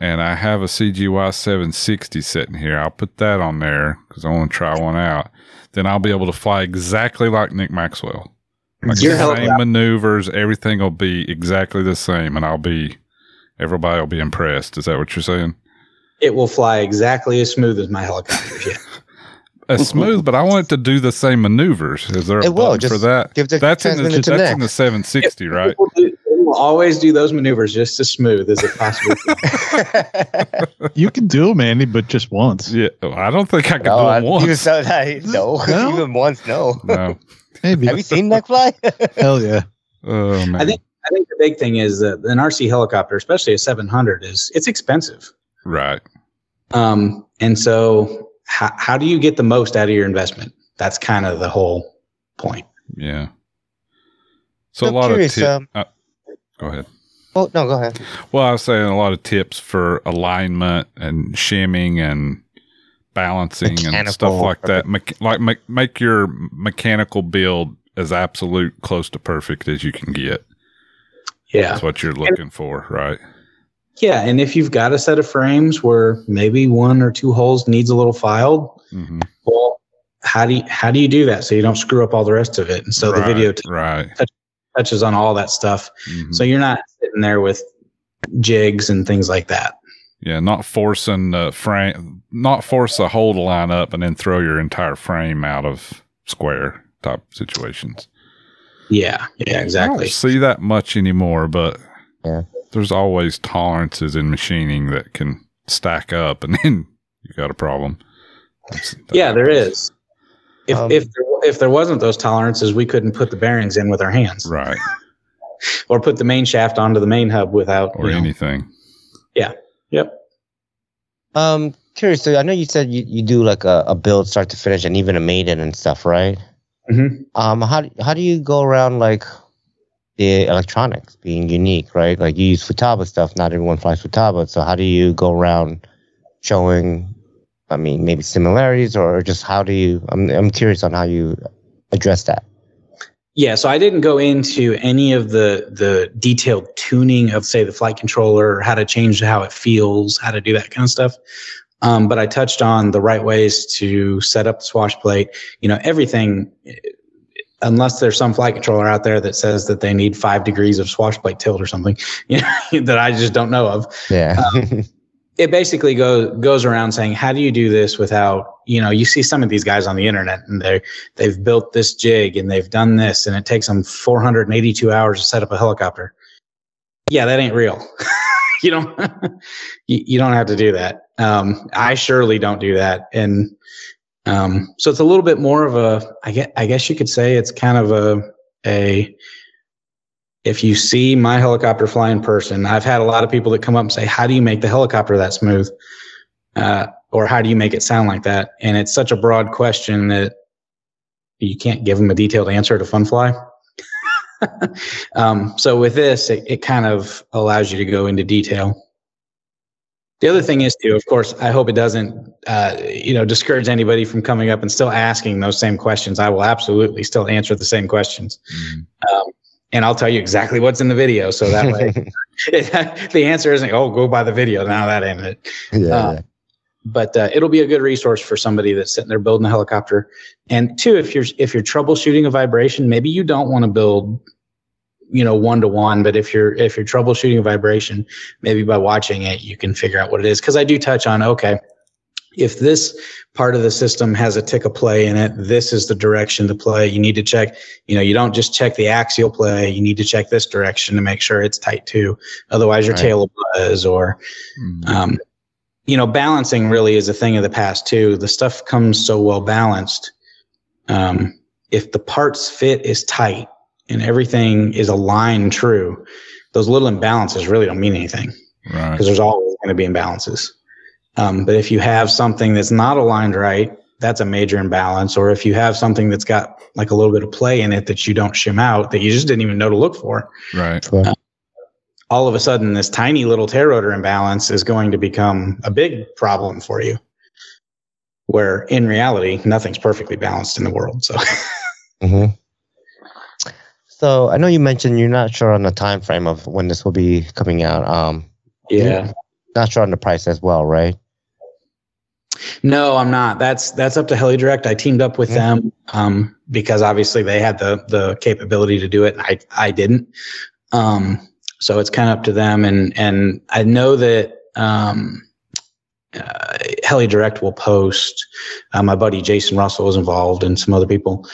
and I have a CGY 760 sitting here, I'll put that on there because I want to try one out. Then I'll be able to fly exactly like Nick Maxwell. Like the same maneuvers, everything will be exactly the same, and I'll be everybody will be impressed. Is that what you're saying? it will fly exactly as smooth as my helicopter yeah It's smooth, but I want it to do the same maneuvers. Is there a It will, for that? give the that's in the that's Nick. in the 760, right? People do- they will always do those maneuvers just as smooth as it possibly can. You can do them, Andy, but just once. Yeah, oh, I don't think I can no, do I, it you once. so that, no, No? even once, no. no. Maybe. Have you seen Neckfly? Hell yeah. Oh man. I think I think the big thing is that an RC helicopter, especially a 700, is it's expensive. right. Um, and so, how, how do you get the most out of your investment? That's kind of the whole point. Yeah. So I'm a lot curious, of tips. um, uh, go ahead. oh no, go ahead. Well, I was saying a lot of tips for alignment and shimming and balancing and stuff Mechanical. like that. Mech- like make make your mechanical build as absolute close to perfect as you can get. Yeah. That's what you're looking for, right? Yeah. And if you've got a set of frames where maybe one or two holes needs a little filed, hmm well, how do you, how do you do that so you don't screw up all the rest of it? And so the video t- right. touches on all that stuff. Mhm. So you're not sitting there with jigs and things like that. yeah, not forcing the frame, not force a hole to line up and then throw your entire frame out of square type situations. Yeah. Yeah. I Exactly. don't see that much anymore, but Yeah. there's always tolerances in machining that can stack up, and then you got a problem. That's- that Yeah, there happens. is. If Um, if there, if there wasn't those tolerances, we couldn't put the bearings in with our hands, Right, or put the main shaft onto the main hub without. or you know- anything. Yeah. Yep. Um, curious. So I know you said you, you do like a, a build start to finish and even a maiden and stuff, right? Hmm Um, how do- how do you go around like the electronics being unique, right? Like you use Futaba stuff. Not everyone flies Futaba, so how do you go around showing? I mean, maybe similarities or just how do you? I'm I'm curious on how you address that. Yeah, so I didn't go into any of the the detailed tuning of say the flight controller, how to change how it feels, how to do that kind of stuff. Um, but I touched on the right ways to set up the swash plate. You know, everything. Unless there's some flight controller out there that says that they need five degrees of swash plate tilt or something, you know, that I just don't know of. Yeah. it basically goes goes around saying how do you do this without you know you see some of these guys on the internet and they they've built this jig and they've done this and it takes them 482 hours to set up a helicopter yeah that ain't real you don't you, you don't have to do that um, i surely don't do that and um, so it's a little bit more of a i guess i guess you could say it's kind of a a if you see my helicopter fly in person, I've had a lot of people that come up and say, "How do you make the helicopter that smooth?" Uh, or how do you make it sound like that? And it's such a broad question that you can't give them a detailed answer to FunFly. um, so with this, it, it kind of allows you to go into detail. The other thing is too, of course, I hope it doesn't, uh, you know, discourage anybody from coming up and still asking those same questions. I will absolutely still answer the same questions um, and I'll tell you exactly what's in the video. So that way, the answer isn't, oh, go by the video. Now that ain't it. yeah, Uh, yeah. But uh, it'll be a good resource for somebody that's sitting there building a helicopter. And two, if you're if you're troubleshooting a vibration, maybe you don't want to build, you know, one to one. But if you're if you're troubleshooting a vibration, maybe by watching it, you can figure out what it is. Because I do touch on, okay, if this part of the system has a tick of play in it, this is the direction to play. You need to check, you know, you don't just check the axial play. You need to check this direction to make sure it's tight too. Otherwise, your Right. tail will buzz or, Mhm. um, you know, balancing really is a thing of the past too. The stuff comes so well balanced. Um, if the parts fit is tight and everything is aligned true, those little imbalances really don't mean anything right. because there's always going to be imbalances. Um, but if you have something that's not aligned right, that's a major imbalance. Or if you have something that's got like a little bit of play in it that you don't shim out that you just didn't even know to look for, Right. All of a sudden this tiny little tail rotor imbalance is going to become a big problem for you. Where in reality, nothing's perfectly balanced in the world. So hmm So I know you mentioned you're not sure on the time frame of when this will be coming out. Um, yeah. not sure on the price as well, right? No, I'm not. That's that's up to HeliDirect. I teamed up with Yeah. them um, because obviously they had the the capability to do it. And I I didn't. Um, so it's kind of up to them. And and I know that um, uh, Heli Direct will post. Uh, my buddy Jason Russell is involved, and some other people.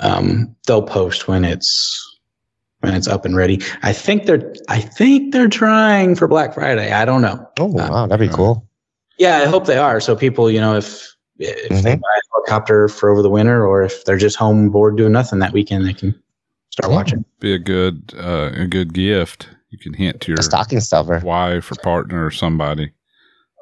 Um, they'll post when it's when it's up and ready. I think they're I think they're trying for Black Friday. I don't know. Oh wow, that'd be cool. Yeah, I hope they are. So people, you know, if if they Mhm. buy a helicopter for over the winter, or if they're just home bored doing nothing that weekend, they can start watching. Be a good uh, a good gift. You can hint to your A stocking stuffer. wife or partner or somebody.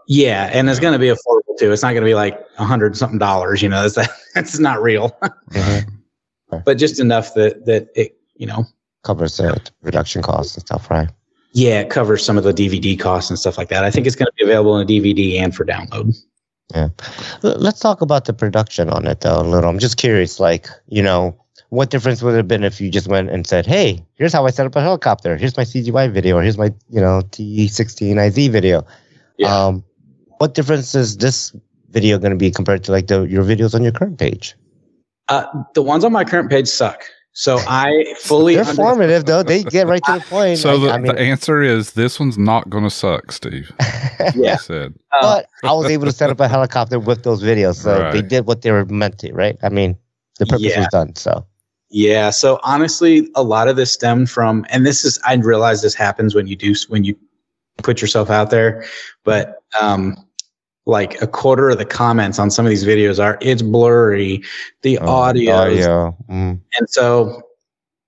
Yeah, and it's going to be affordable too. It's not going to be like a hundred something dollars. You know, that's that's not real. Mhm. but just enough that that it, you know, Covers the production costs and stuff, right? yeah, it covers some of the DVD costs and stuff like that. I think it's going to be available in a DVD and for download. L- Let's talk about the production on it though a little. I'm just curious, like, you know, what difference would it have been if you just went and said, Hey, here's how I set up a helicopter. Here's my CGY video, or here's my, you know, T16IZ video. Yeah. Um, what difference is this video going to be compared to like the your videos on your current page? Uh, the ones on my current page suck. So I fully They're under- formative though. They get right to the point. So Like, the, I mean, the answer is this one's not going to suck, Steve. Yeah. Said. uh, but I was able to set up a helicopter with those videos, so they did what they were meant to, right? I mean, the purpose Yeah. was done. So Yeah. So honestly, a lot of this stemmed from, and this is, I realize this happens when you do, when you put yourself out there, but, um, like a quarter of the comments on some of these videos are it's blurry, the uh, audio, audio. Mm. and so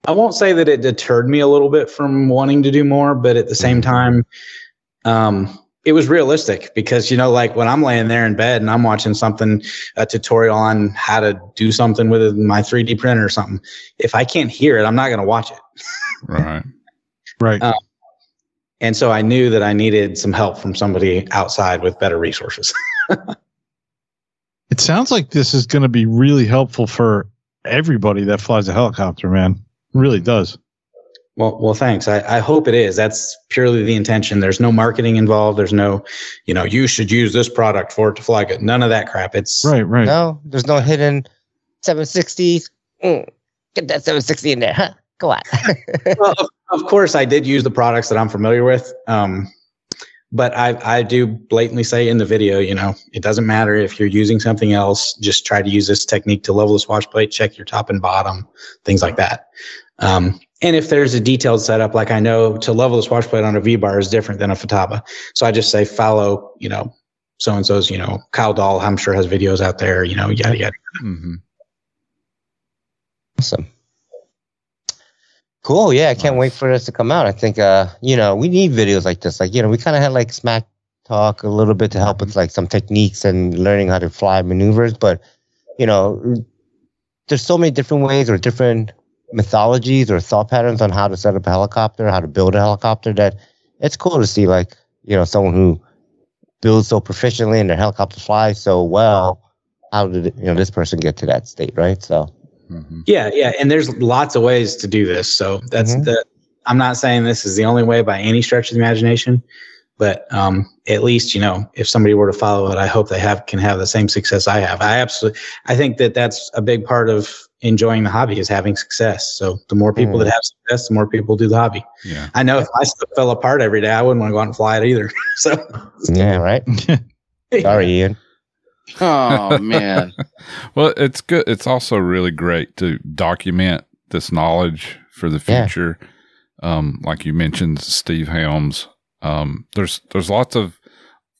I won't say that it deterred me a little bit from wanting to do more, but at the same Mhm. time, um, it was realistic because you know, like when I'm laying there in bed and I'm watching something, a tutorial on how to do something with my 3D printer or something. If I can't hear it, I'm not going to watch it. Right. Right. Uh, And so I knew that I needed some help from somebody outside with better resources. It sounds like this is going to be really helpful for everybody that flies a helicopter, man. It really does. Well, well, thanks. I, I hope it is. That's purely the intention. There's no marketing involved. There's no, you know, you should use this product for it to fly good. None of that crap. It's Right, right. No, there's no hidden 760. Mm, get that 760 in there, huh? Go on. well, of, of course, I did use the products that I'm familiar with. Um, but I, I do blatantly say in the video, you know, it doesn't matter if you're using something else. Just try to use this technique to level the swash plate, check your top and bottom, things like that. Um, and if there's a detailed setup, like I know to level the swash plate on a V bar is different than a Futaba. So I just say follow, you know, so and so's, you know, Kyle Dahl, I'm sure has videos out there, you know, yada yada. hmm awesome. Cool. Yeah, I can't wait for this to come out. I think, uh, you know, we need videos like this. Like, you know, we kind of had like smack talk a little bit to help with like some techniques and learning how to fly maneuvers. But, you know, there's so many different ways or different mythologies or thought patterns on how to set up a helicopter, how to build a helicopter that it's cool to see like, you know, someone who builds so proficiently and their helicopter flies so well. How did, you know, this person get to that state, right? So, hmm Yeah, yeah, and there's lots of ways to do this. So that's Mhm. the. I'm not saying this is the only way by any stretch of the imagination, but um, at least you know if somebody were to follow it, I hope they have can have the same success I have. I absolutely, I think that that's a big part of enjoying the hobby is having success. So the more people Mm. that have success, the more people do the hobby. Yeah. I know if my stuff fell apart every day, I wouldn't want to go out and fly it either. so yeah, right. Sorry, Ian. Oh man. Well, it's good. It's also really great to document this knowledge for the Yeah. future. Um, like you mentioned, Steve Helms. Um, there's there's lots of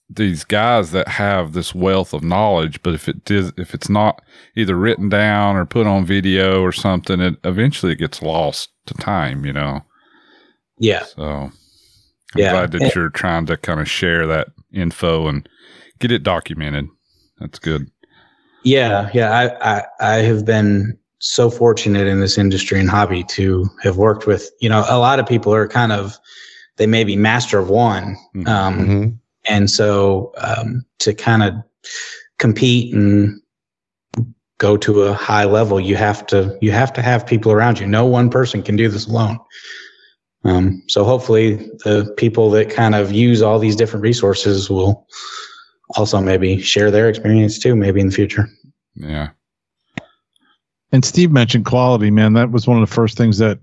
these guys that have this wealth of knowledge, but if it does, if it's not either written down or put on video or something, it eventually it gets lost to time. You know. yeah, So I'm Yeah. glad that And- you're trying to kind of share that info and get it documented. That's good. Yeah, yeah. I, I, I have been so fortunate in this industry and hobby to have worked with, you know, a lot of people are kind of, they may be master of one. Mhm. Um, hmm And so um, to kind of compete and go to a high level, you have to, you have to have people around you. No one person can do this alone. Um, so hopefully the people that kind of use all these different resources will also maybe share their experience too, maybe in the future. Yeah. And Steve mentioned quality, man. That was one of the first things that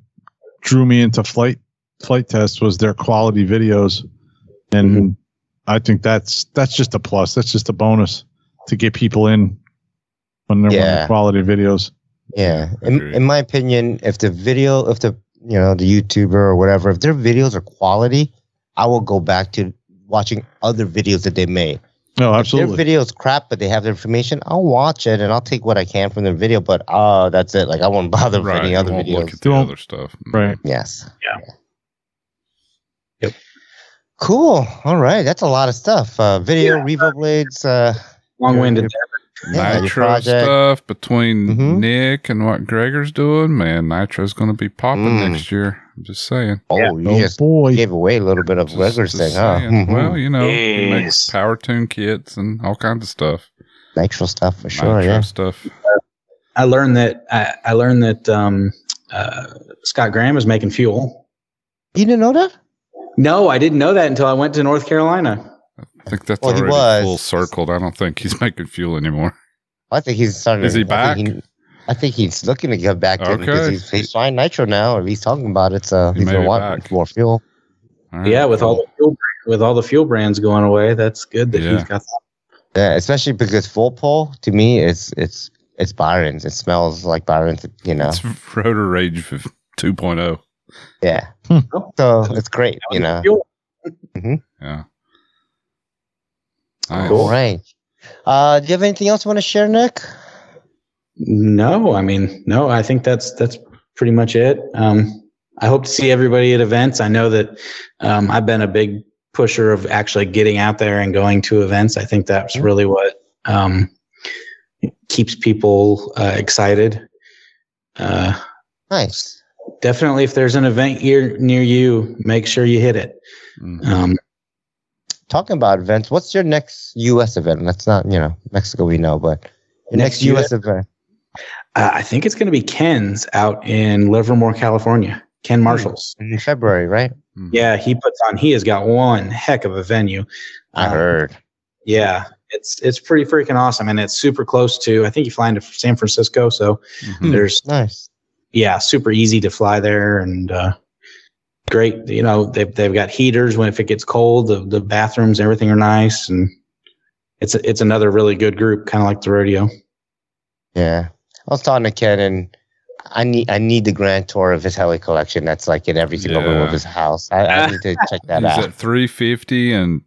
drew me into flight flight tests was their quality videos. And I think that's that's just a plus. That's just a bonus to get people in when they're Yeah. wanting quality videos. Yeah. In, in my opinion, if the video, if the, you know, the YouTuber or whatever, if their videos are quality, I will go back to watching other videos that they made. No, absolutely. If absolutely. their video's crap, but they have the information, I'll watch it and I'll take what I can from their video, but uh, that's it. Like, I won't bother with Right. any other won't look videos. at the Don't- other stuff. right. Yes. Yeah. Yep. Cool. All right. That's a lot of stuff. Uh, video, Revo Blades. Uh, Long-winded. Yeah, Nitro stuff between Mhm. Nick and what Gregor's doing, man. Nitro's going to be popping Mm. next year. I'm just saying. oh, Yeah. you Oh just boy. gave away a little bit of Just- Gregor's thing, huh? saying. Mhm. Well, you know, he makes Yes. power tune kits and all kinds of stuff. Nitro stuff for sure. Nitro Yeah. stuff. I learned that I, I learned that um, uh, Scott Graham is making fuel. You didn't know that? No, I didn't know that until I went to North Carolina. I think that's Well, already full circled. I don't think he's making fuel anymore. I think he's starting. Is he I back? think, he- I think he's looking to get back in because he's, he's trying Nitro now. Or he's talking about it. So He he's made gonna want back. more fuel. All right, yeah, with all the fuel, with all the fuel brands going away, that's good that Yeah. he's got. Yeah, especially because full pull to me it's it's it's Byron's. It smells like Byron's. You know. It's Rotor Rage 2.0. Yeah. Hmm. So it's great. You know. Fuel. Yeah. Nice. All right. Uh, do you have anything else you want to share, Nick? No, I mean, no, I think that's that's pretty much it. Um, I hope to see everybody at events. I know that um, I've been a big pusher of actually getting out there and going to events. I think that's really what um, keeps people uh, excited. Uh, Nice. Definitely, if there's an event here near you, make sure you hit it. Mhm. Um, Talking about events, what's your next U.S. event? That's not you know Mexico we know, but your next, Next U.S. event. uh, I think it's going to be Ken's out in Livermore, California. Ken Marshall's. in February, right? Mhm. Yeah, he puts on. He has got one heck of a venue. I Um, heard. Yeah, it's it's pretty freaking awesome, and it's super close to. I think you fly into San Francisco, so Mhm. there's Nice. Yeah, super easy to fly there, and uh, great. You know, they've they've got heaters when if it gets cold. The the bathrooms, everything are nice, and it's a, it's another really good group, kind of like the rodeo. Yeah. I was talking to Ken, and I need I need the grand tour of his heli collection. That's like in every single room of his house. I, I need to check that out. He's out. at 350 and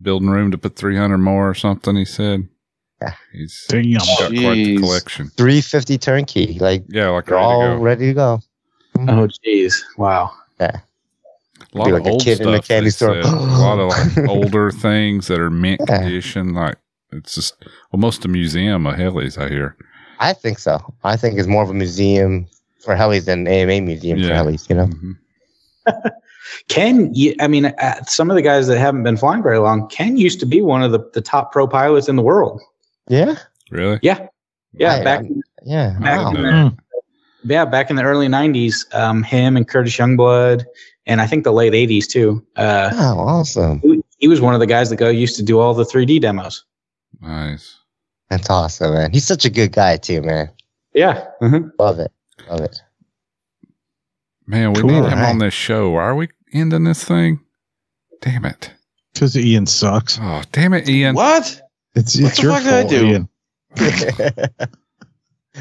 building room to put 300 more or something, he said. Yeah. He's Damn. got quite the collection. 350 turnkey. Like Yeah, like they're ready all to go. ready to go. Oh, jeez. wow. Yeah. A lot Be of like a old kid in the stuff. candy store. a lot of like older things that are mint Yeah. condition. Like it's just almost a museum of helis. I hear. I think so. I think it's more of a museum for helis than AMA museum for Yeah. helis. You know. Mhm. Ken, you, I mean, uh, some of the guys that haven't been flying very long, Ken used to be one of the, the top pro pilots in the world. Yeah. Really? Yeah, yeah, I- back I'm- Yeah. Back Wow. in the- Mm. yeah, back in the early '90s, um, him and Curtis Youngblood, and I think the late '80s too. Uh, Wow. Awesome. he- he was one of the guys that go used to do all the 3D demos. Nice. That's awesome, man. He's such a good guy too, man. Yeah, mhm. Love it. Love it. Man, we Cool. need him Alright. on this show. Are we ending this thing? Damn it. Because Ian sucks. Oh, damn it, Ian. What? It's What it's the your fuck did I do? Ian.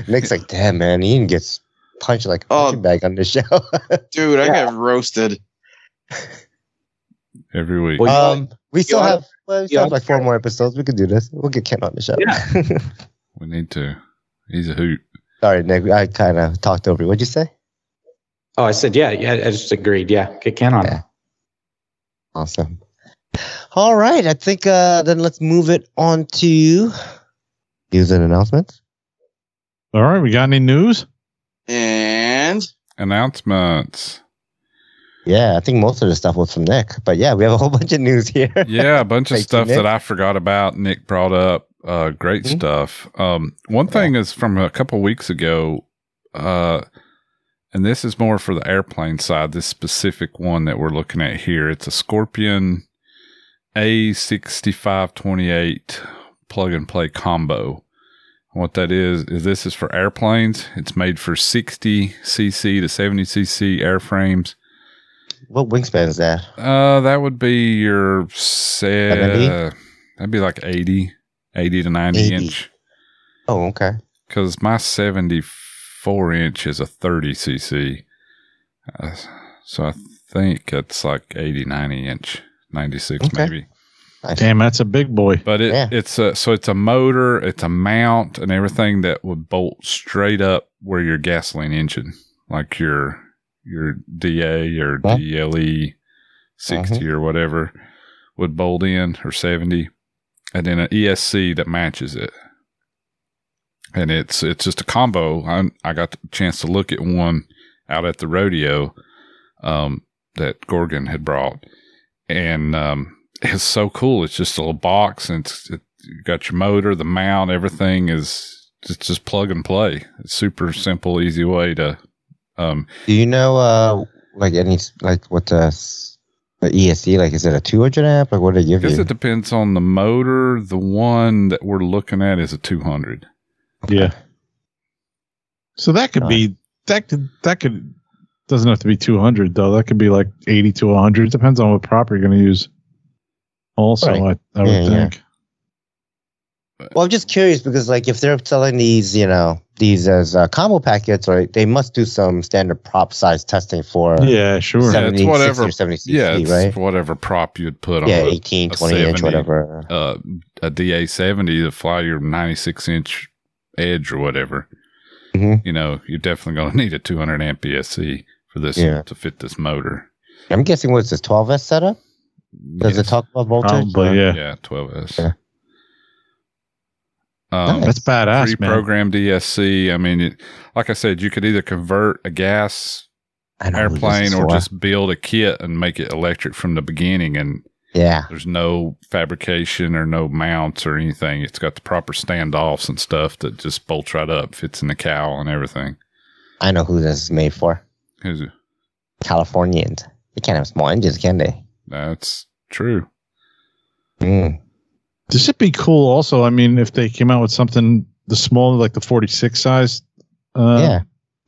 Nick's like, damn, man. Ian gets punched like a Oh. punching bag on the show. Dude, I Yeah. got roasted. Every week. Well, um, we still you have, well, we still have like four more episodes. We could do this. We'll get Ken on the show. Yeah. we need to. He's a hoot. Sorry, Nick. I kind of talked over you. What'd you say? Oh, I said, yeah, yeah. I just agreed. Yeah, get Ken on. Yeah. Awesome. All right. I think uh, then let's move it on to news and announcements. All right, we got any news? And Announcements. Yeah, I think most of the stuff was from Nick, but yeah, we have a whole bunch of news here. yeah, a bunch of Thank you, stuff Nick. that I forgot about. Nick brought up. Uh, great Mhm. stuff. Um, one thing is from a couple weeks ago, uh, and this is more for the airplane side. This specific one that we're looking at here, it's a Scorpion A6528 plug and play combo. What that is is this is for airplanes. It's made for 60 cc to 70 cc airframes. what wingspan is that? Uh, that would be your set. 70? that'd be like 80, 80 to 90 80. inch. Oh, okay. Because my 74 inch is a 30 cc. Uh, so I think it's like 80, 90 inch, 96 Okay. maybe. Nice. Damn, that's a big boy. But it, Yeah. it's a so it's a motor, it's a mount, and everything that would bolt straight up where your gasoline engine, like your your DA or Huh? DLE 60 or whatever, would bolt in or seventy, and then an ESC that matches it. And it's it's just a combo. I I got the chance to look at one out at the rodeo um, that Gorgon had brought, and um, it's so cool. It's just a little box, and it's, it, you got your motor, the mount, everything is just just plug and play. It's super simple, easy way to. Um, Do you know, uh, like any, like what the, the ESC, like, is it a 200 amp? Like, what do they I give guess you? it depends on the motor. The one that we're looking at is a 200. Yeah. So that could be that could that could doesn't have to be 200 though. That could be like 80 to 100. Depends on what prop you're going to use. Also, Right. I, I would Yeah, yeah. think. Well, I'm just curious because, like, if they're selling these, you know, these as uh, combo packets, or they must do some standard prop size testing for Yeah, sure. Yeah, 70, it's whatever- or 70 cc, Yeah, it's right? whatever prop you'd put on Yeah, a, 18, a 20 inch, 70. whatever. uh, a DA 70 to fly your 96 inch edge or whatever. Mhm. You know, you're definitely going to need a 200 amp ESC for this Yeah. to fit this motor. I'm guessing what's this 12S setup? Does it talk about voltage? Probably, or- yeah. Yeah, 12S. Yeah. Um, Nice. That's badass, man. pre-programmed ESC. I mean, it, like I said, you could either convert a gas I know who this airplane or just build a kit and make it electric from the beginning. And yeah. there's no fabrication or no mounts or anything. It's got the proper standoffs and stuff that just bolts right up, fits in the cowl and everything. I know who this is made for. Who's- Californians. They can't have small engines, can they? That's true. Mm. This would be cool also. I mean, if they came out with something the smaller, like the 46 size. Uh, yeah.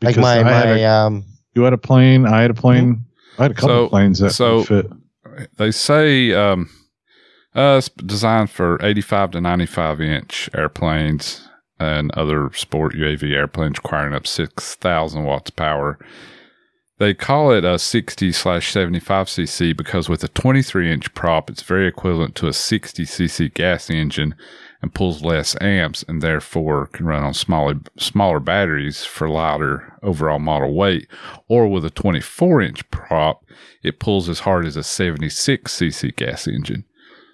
Like because my, I had a- um, you had a plane. I had a plane. I had a couple So- of planes that so- fit. They say um, uh, it's designed for 85 to 95 inch airplanes and other sport UAV airplanes requiring up 6,000 watts power. They call it a 60 slash 75 cc because with a 23 inch prop, it's very equivalent to a 60 cc gas engine and pulls less amps and therefore can run on smaller smaller batteries for lighter overall model weight. Or with a 24 inch prop, it pulls as hard as a 76 cc gas engine.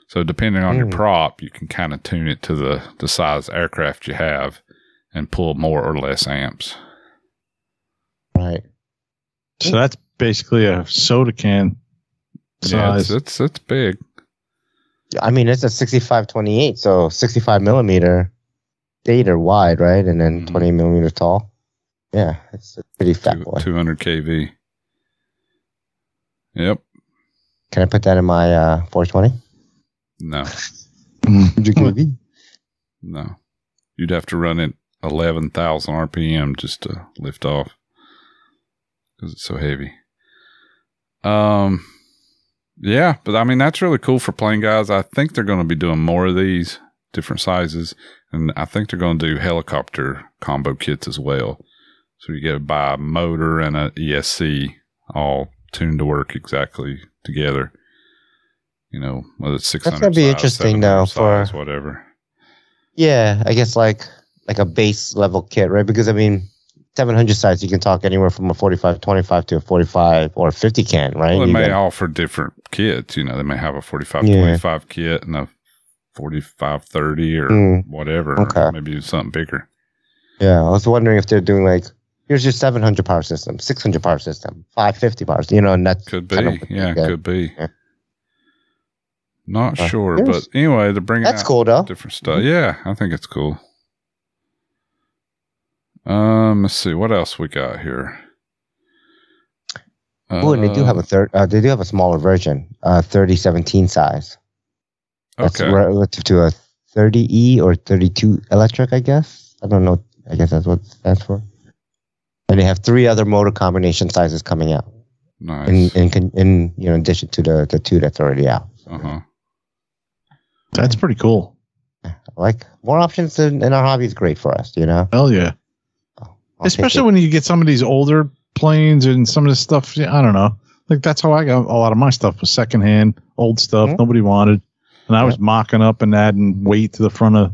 So depending on your Mm. prop, you can kind of tune it to the, the size aircraft you have and pull more or less amps. right. So that's basically a soda can Yeah, it's, size. it's it's big. I mean, it's a 6528, so 65 millimeter data wide, right? And then Mhm. 20 millimeter tall. Yeah, it's a pretty fat boy. 200 kV. Yep. Can I put that in my uh, 420? No, 100 kV. no. You'd have to run it 11,000 RPM just to lift off because it's so heavy. Um, yeah, but I mean, that's really cool for plane guys. I think they're going to be doing more of these different sizes. And I think they're going to do helicopter combo kits as well. So you get to buy a motor and a ESC all tuned to work exactly together. You know, whether it's 600 gonna be size, interesting, 700 though, for- whatever. Yeah, I guess like like a base level kit, right? Because I mean, 700 size, you can talk anywhere from a 45 25 to a 45 or 50 can, right? Well, they You may offer different kits. You know, they may have a 45 Yeah. 25 kit and a 45 30 or Mm, whatever. okay. Maybe something bigger. yeah, I was wondering if they're doing like, here's your 700 power system, 600 power system, 550 power, system, you know, and that's Could be. kind of what they yeah, could be. Yeah. Not Uh, sure. But anyway, they're bringing That's out cool though. different stuff. Yeah, I think it's cool. Um, let's see what else we got here. Oh, and they do have a third. Uh, they do have a smaller version, uh, 3017 size. That's okay. relative to a 30e or 32 electric, I guess. I don't know. I guess that's what it stands for. And they have three other motor combination sizes coming out. Nice. in in in you know in addition to the the two that's already out. uh huh. That's pretty cool. Like more options in, in our hobby is great for us. You know, Hell yeah. I'll Especially when you get some of these older planes and some of this stuff. yeah, I don't know. Like that's how I got a lot of my stuff was secondhand, old stuff Mhm. nobody wanted, and I was mocking up and adding weight to the front of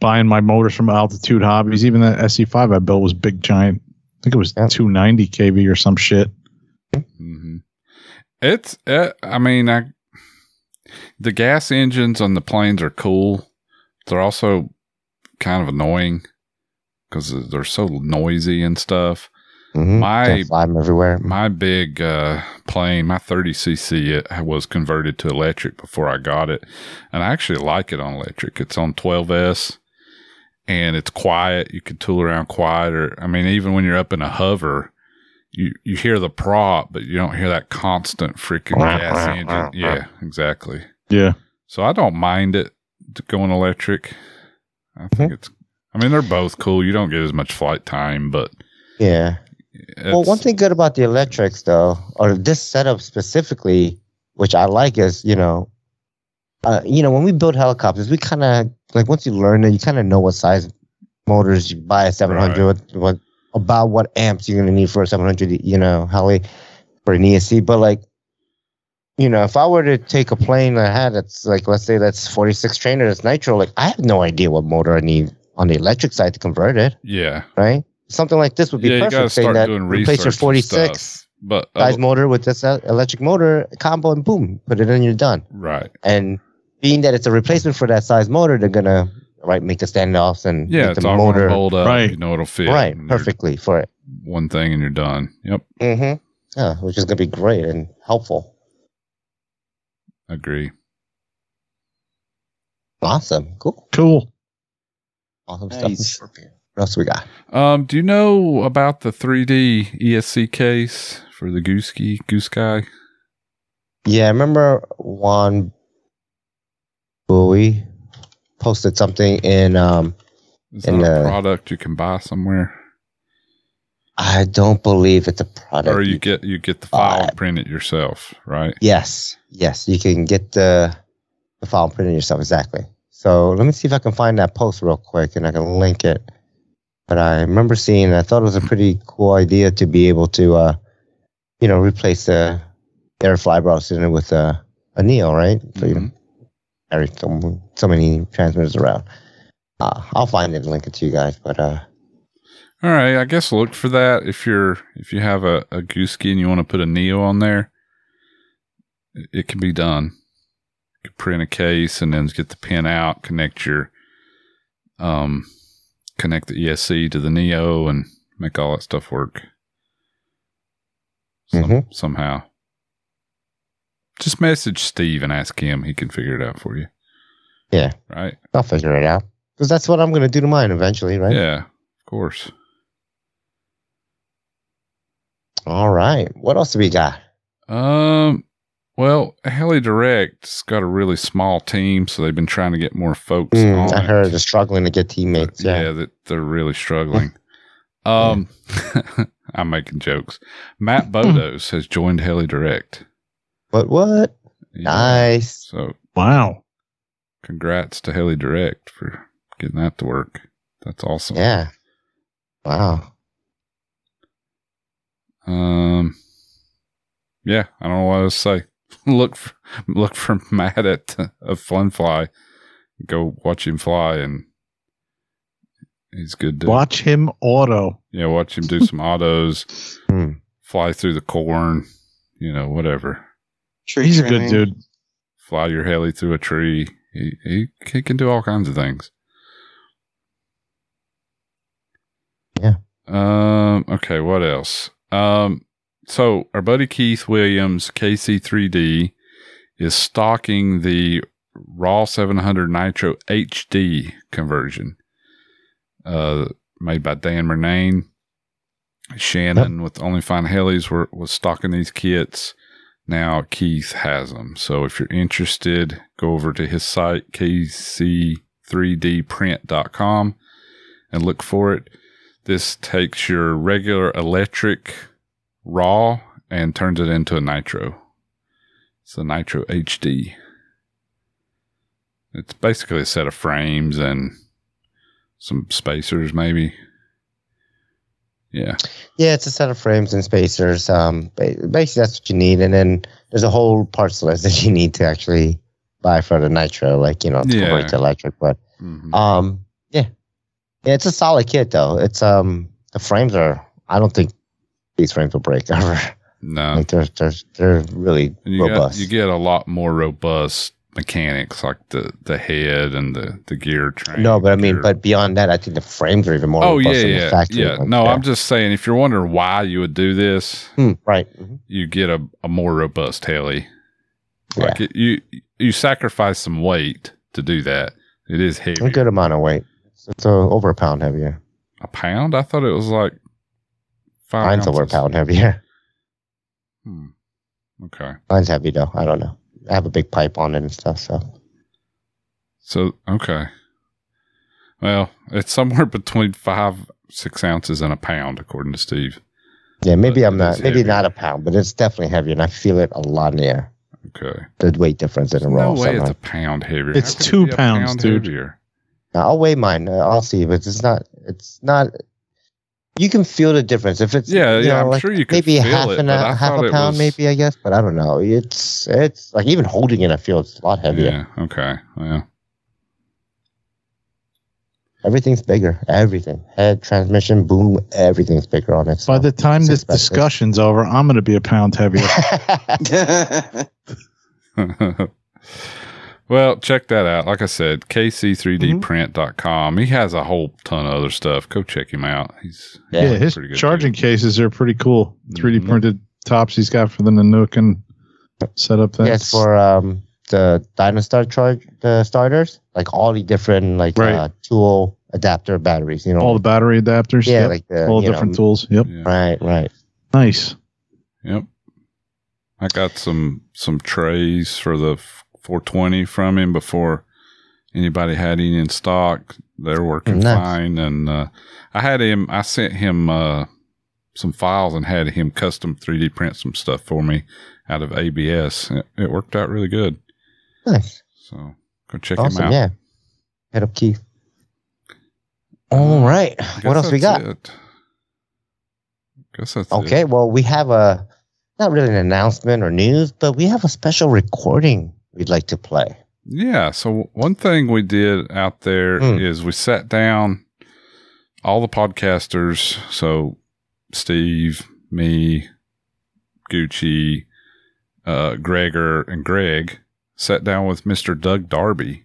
buying my motors from Altitude Hobbies. Even that SE5 I built was big giant. I think it was Yeah. 290 kV or some shit. hmm It's, uh, I mean, I, the gas engines on the planes are cool. They're also kind of annoying because they're so noisy and stuff. Mhm. my- Can't everywhere. My big uh, plane, my 30cc, it was converted to electric before I got it. And I actually like it on electric. It's on 12S and it's quiet. You can tool around quieter. I mean, even when you're up in a hover, you, you hear the prop, but you don't hear that constant freaking gas engine. Yeah, exactly. Yeah. So I don't mind it going electric. I think it's, I mean, they're both cool. You don't get as much flight time, but Yeah. Well, one thing good about the electrics, though, or this setup specifically, which I like, is you know, uh, you know, when we build helicopters, we kind of like once you learn it, you kind of know what size motors you buy a 700, what, what about what amps you're gonna need for a 700, you know, heli for an ESC. But like, you know, if I were to take a plane that had it's like let's say that's 46 trainer, that's nitro, like I have no idea what motor I need on the electric side to convert it yeah. right? Something like this would be Yeah, you gotta perfect. Saying start that doing replace your 46 stuff. But size uh, motor with this uh, electric motor combo, and boom, put it in, you're done. right. And being that it's a replacement for that size motor, they're gonna right make the standoffs and Yeah, make the all motor hold up. Right. You know it'll fit. right perfectly for it. One thing and you're done. Yep. Mm-hmm. Yeah, which is gonna be great and helpful. Agree. Awesome, cool, Cool. Awesome Nice. stuff. What else we got? Um, do you know about the 3D ESC case for the Goose Goose Guy? Yeah, I remember Juan Bowie posted something in um Is that And, a uh, product you can buy somewhere? I don't believe it's a product. Or you get you get the file Uh, and print it yourself, right? Yes, yes, you can get the the file and print it yourself exactly. So let me see if I can find that post real quick and I can link it. But I remember seeing, I thought it was a pretty cool idea to be able to, uh, you know, replace the air fly browser in it with a, a Neo, right? So you Mhm. carry so, so many transmitters around. Uh, I'll find it and link it to you guys. But uh, All right, I guess look for that if you're if you have a, a Goosky and you want to put a Neo on there, it can be done. You print a case and then get the pin out, connect your um connect the ESC to the Neo and make all that stuff work. Some, Mhm. Somehow. Just message Steve and ask him. He can figure it out for you. Yeah. Right? I'll figure it out because that's what I'm going to do to mine eventually, right? Yeah, of course. All right. What else do we got? Um, well, Heli Direct's got a really small team, so they've been trying to get more folks Mm, on. I it. heard they're struggling to get teammates. yeah. Yeah. that they're really struggling. um, I'm making jokes. Matt Bodos has joined Heli Direct. But what? Yeah. Nice. So, Wow. congrats to Heli Direct for getting that to work. That's awesome. Yeah. Wow. Um, yeah, I don't know what else to say. Look, for, look for Matt at uh, a Fun Fly. Go watch him fly, and he's good. To, Watch him auto. Yeah, watch him do some autos, Hmm. fly through the corn, you know, whatever. Tree He's a good dude. Fly your heli through a tree. He he he can do all kinds of things. Yeah. Um. Okay. What else? Um. So our buddy Keith Williams, KC3D, is stocking the Raw 700 Nitro HD conversion, uh, made by Dan Murnane. Shannon with Only Fine Helis were was stocking these kits. Now Keith has them. So if you're interested, go over to his site, kc3dprint.com, and look for it. This takes your regular electric raw and turns it into a Nitro. It's a Nitro HD. It's basically a set of frames and some spacers, maybe. Yeah. Yeah, it's a set of frames and spacers. Um, basically that's what you need, and then there's a whole parts list that you need to actually buy for the Nitro, like you know, to Yeah. convert to electric. But Mhm. um, yeah, yeah, it's a solid kit though. It's um, the frames are. I don't think these frames will break ever. no. like they're they're they're really you, got, robust. you get a lot more robust mechanics like the, the head and the, the gear train. no, but I mean, gear- but beyond that, I think the frames are even more. oh, yeah, robust than the yeah. factory Yeah. ones. No, Yeah. I'm just saying, if you're wondering why you would do this, Hmm, right. Mhm. you get a, a more robust heli. Yeah. It, you you sacrifice some weight to do that. It is heavy. A good amount of weight. It's, it's uh, over a pound heavier. A pound? I thought it was like. Mine's over a ounces. pound heavier. Hmm. Okay. Mine's heavy though. I don't know. I have a big pipe on it and stuff. So So okay. Well, it's somewhere between five, six ounces and a pound, according to Steve. yeah, maybe But I'm not. Maybe heavier. not a pound, but it's definitely heavier, and I feel it a lot in the air. Okay. The weight difference in a no row. way somehow. it's a pound heavier. It's How could it two pounds, pound dude. Heavier? Now, I'll weigh mine. Uh, I'll see, but it's not. It's not. You can feel the difference if it's. Yeah, you yeah, know, I'm like sure you can maybe feel half it, and but a I half a pound, was- maybe I guess, but I don't know. It's it's like even holding it, I feel it's a lot heavier. Yeah. Okay. Well, Everything's bigger. Everything. Head, transmission, boom. Everything's bigger on it. So. By the time this expensive. discussion's over, I'm going to be a pound heavier. well, check that out. Like I said, Mm-hmm. kc3dprint.com. He has a whole ton of other stuff. Go check him out. He's Yeah, yeah, his pretty good charging cases are pretty cool. 3D Mhm. printed tops he's got for the Nanook and setup things. Yes, for um the Dynastar charge the starters, like all the different like Right. uh, tool adapter batteries. You know, all the battery adapters. yeah, yep. like the all different know, tools. Yep. yeah. Right, right. Nice. Yep. I got some some trays for the f- 420 from him before anybody had any in stock. They're working Nice. fine, and uh, I had him. I sent him uh, some files and had him custom 3D print some stuff for me out of ABS. It, it worked out really good. Nice, So go check him awesome. out. Yeah, head up, Keith. All right, I guess what else we got? it. Guess that's Okay, It. well we have a not really an announcement or news, but we have a special recording we'd like to play. Yeah. So one thing we did out there is Hmm. we sat down all the podcasters. So Steve, me, Gucci, uh, Gregor, and Greg sat down with Mr. Doug Darby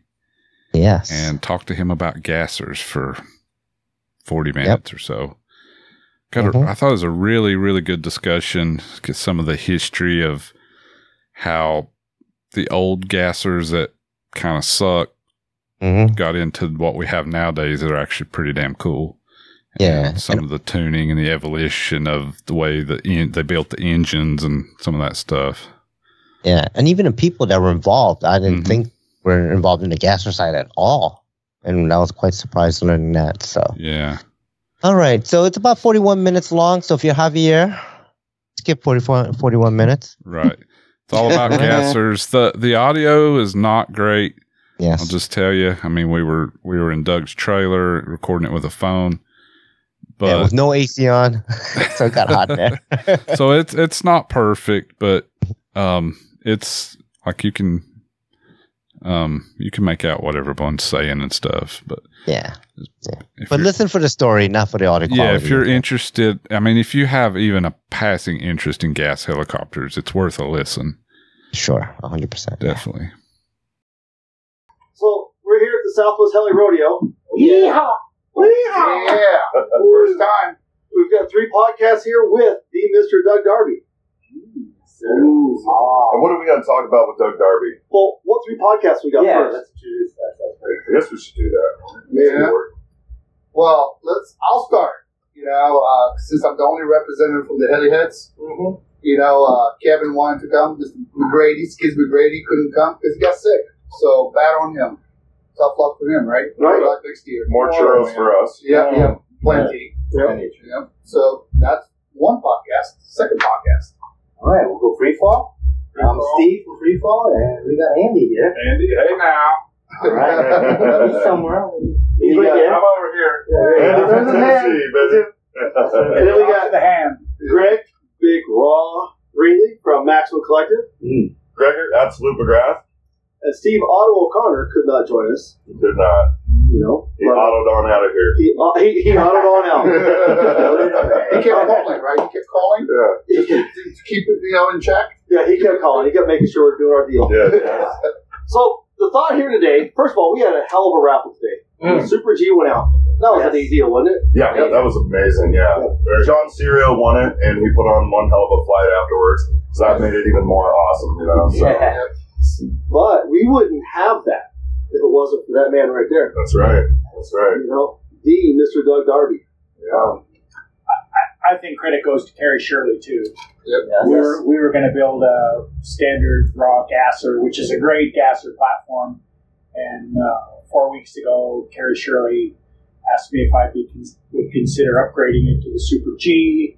Yes, and talked to him about gassers for 40 minutes or so. Got a, Mhm. I thought it was a really, really good discussion. Get some of the history of how the old gassers that kind of suck hmm got into what we have nowadays that are actually pretty damn cool. Yeah, And some of the tuning and the evolution of the way the en- they built the engines and some of that stuff. yeah, and even the people that were involved, I didn't Mhm. think were involved in the gasser side at all, and I was quite surprised learning that. So. Yeah. All right, so it's about 41 minutes long. So if you're Javier, skip 44, 41 minutes. Right. It's all about gassers. The the audio is not great. Yes. I'll just tell you. I mean, we were we were in Doug's trailer recording it with a phone, yeah, but with no AC on, so it got hot there. so it's it's not perfect, but um, it's like you can um you can make out what everyone's saying and stuff. But yeah, if but listen for the story, not for the audio quality. yeah, if you're interested, I mean, if you have even a passing interest in gas helicopters, it's worth a listen. sure, 100. percent Definitely. So we're here at the Southwest Heli Rodeo. Yeehaw! Yeehaw! Yeah, first time. We've got three podcasts here with the Mr. Doug Darby. And what are we going to talk about with Doug Darby? Well, what three podcasts we got Yeah, first? let's. I guess we should do that. Yeah. Well, let's. I'll start. You know, uh, since I'm the only representative from the Heli Heads, Mm-hmm. you know, uh, Kevin wanted to come. Mr. McGrady, Skids McGrady couldn't come because he got sick. So bad on him. Tough luck for him, right? Right. Good luck next year. More churros for us. Yeah, yeah, plenty. Yeah. Yeah. So that's one podcast. Second podcast. All right, we'll go free fall. I'm Steve from Free Fall, and we got Andy here. Andy, hey now. All right, he's somewhere. He's right there. I'm over here. There you go. There's his hand. And then we got the hand. Greg, Big Raw Ringley from Maximum Collective, hmm. Gregor, that's Lou McGrath. and Steve Otto O'Connor could not join us. He did not. You know, He but autoed on out of here. he uh, he, he autoed on out. He kept calling, right? He kept calling Yeah. to keep, to keep it, you know, in check. Yeah, he kept calling. He kept making sure we're doing our deal. Yeah. So the thought here today, first of all, we had a hell of a raffle today. Mm. Super G went out. That was a big deal, wasn't it? Yeah, yeah, that was amazing. Yeah, John Serio won it, and he put on one hell of a flight afterwards, so that made it even more awesome. You know, so But we wouldn't have that if it wasn't for that man right there. that's right. That's right. You know, the Mr. Doug Darby. Yeah. I think credit goes to Kerry Shirley too. Yep. We were we were going to build a standard raw gasser, which is a great gasser platform. And uh, four weeks ago, Kerry Shirley asked me if I be, would consider upgrading it to the Super G.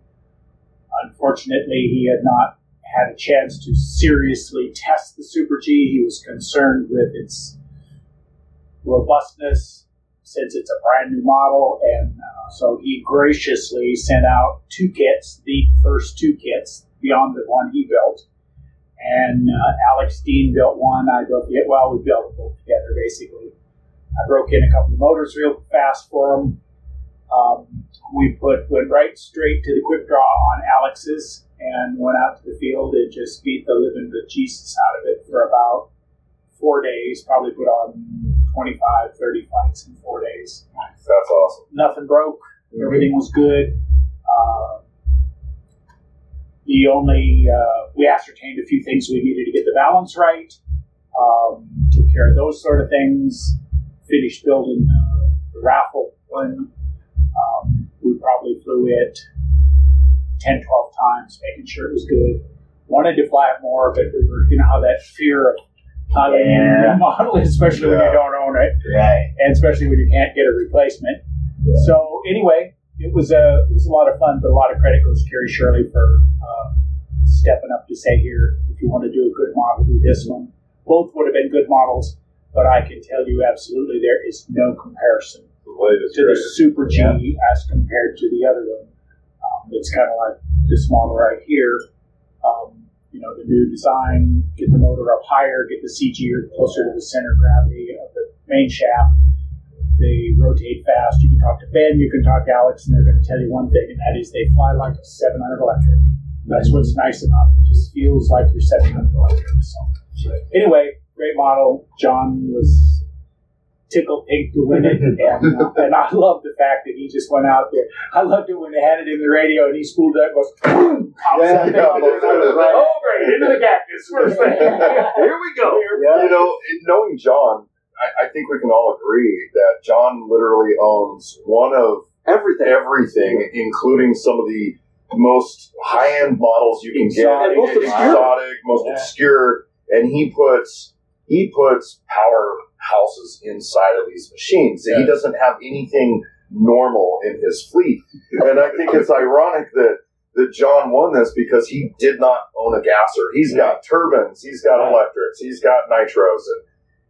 Unfortunately, he had not had a chance to seriously test the Super G. He was concerned with its robustness since it's a brand new model, and uh, so he graciously sent out two kits, the first two kits beyond the one he built. And uh, Alex Dean built one. I built it. well, we built it both together basically. I broke in a couple of motors real fast for him. Um, we put went right straight to the quick draw on Alex's and went out to the field and just beat the living bejesus out of it for about four days. Probably put on 25, 30 fights in four days. That's awesome. Nothing broke. Everything was good. Uh, the only uh, we ascertained a few things we needed to get the balance right. Um, took care of those sort of things. Finished building uh, the raffle one. Um, we probably flew it 10, 12 times, making sure it was good. Wanted to fly it more, but we were, you know, how that fear of how the Yeah. model is, especially when you don't own it Right. and especially when you can't get a replacement. So anyway, it was a it was a lot of fun, but a lot of credit goes to Kerry Shirley for uh, stepping up to say here, if you want to do a good model, do this one. Both would have been good models, but I can tell you absolutely there is no comparison The latest, to the. Super G as compared to the other one. Um, it's kind of like this model right here. Um, you know, the new design, get the motor up higher, get the CG closer to the center gravity of the main shaft. They rotate fast. You can talk to Ben, you can talk to Alex, and they're going to tell you one thing, and that is they fly like a 700 electric. That's what's nice about it. It just feels like you're 700 electric. So, anyway, great model. John was tickled pink to win it, and, uh, and I love the fact that he just went out there. I loved it when they had it in the radio and he spooled up, goes, boom, pops Yeah, up there. right. Oh, great, into the cactus. First thing. Here we go. You know, knowing John, I, I think we can all agree that John literally owns one of Everything. everything, including some of the most high-end models you can Exotic. get, most exotic, most Yeah. obscure, and he puts he puts powerhouses inside of these machines. He doesn't have anything normal in his fleet, and I think it's ironic that that John won this because he did not own a gasser. He's got turbines, he's got Right. electrics, he's got nitros, and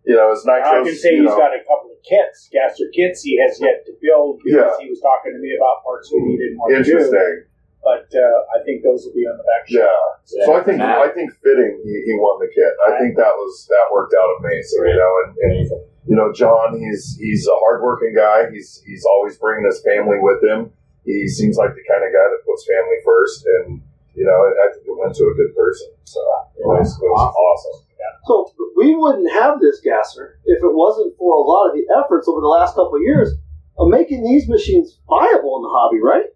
you know his nitros. I can say he's know, got a couple of kits, gasser kits he has yet to build because Yeah. he was talking to me about parts we needed and what to do. interesting. But uh, I think those will be on the back Yeah. shelf. So I think I think fitting he, he won the kit. I think that was that worked out amazing, you know. And, and you know, John, he's he's a hardworking guy. He's he's always bringing his family with him. He seems like the kind of guy that puts family first, and you know, I think it went to a good person. So it was, it was awesome. So we wouldn't have this gasser if it wasn't for a lot of the efforts over the last couple of years of making these machines viable in the hobby, right?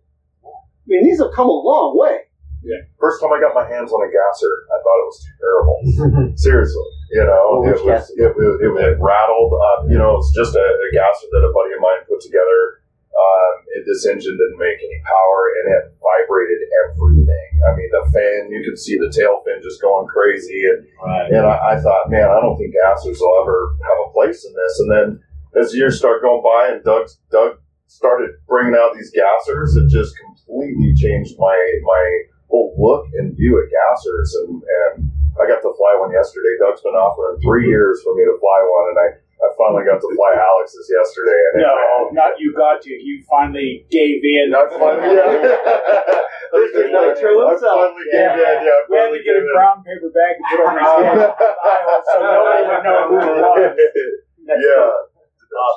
I mean, these have come a long way. Yeah. First time I got my hands on a gasser, I thought it was terrible. Seriously, you know, Well, it was it, it, it, it rattled. Um, you know, it's just a, a gasser that a buddy of mine put together. Um, it, this engine didn't make any power, and it vibrated everything. I mean, the fan, you could see the tail fin just going crazy, and and I, I thought, man, I don't think gassers will ever have a place in this. And then as years start going by, and Doug Doug started bringing out these gassers, it just completely changed my my whole look and view at gassers. And, and I got to fly one yesterday. Doug's been offering three years for me to fly one, and I, I finally got to fly Alex's yesterday. And No, not you got to. You finally gave in. I finally, yeah. Mr. Nitro I himself. finally gave in. Yeah, We had to get a brown paper bag to put on his head, so nobody would know who it was. yeah. I.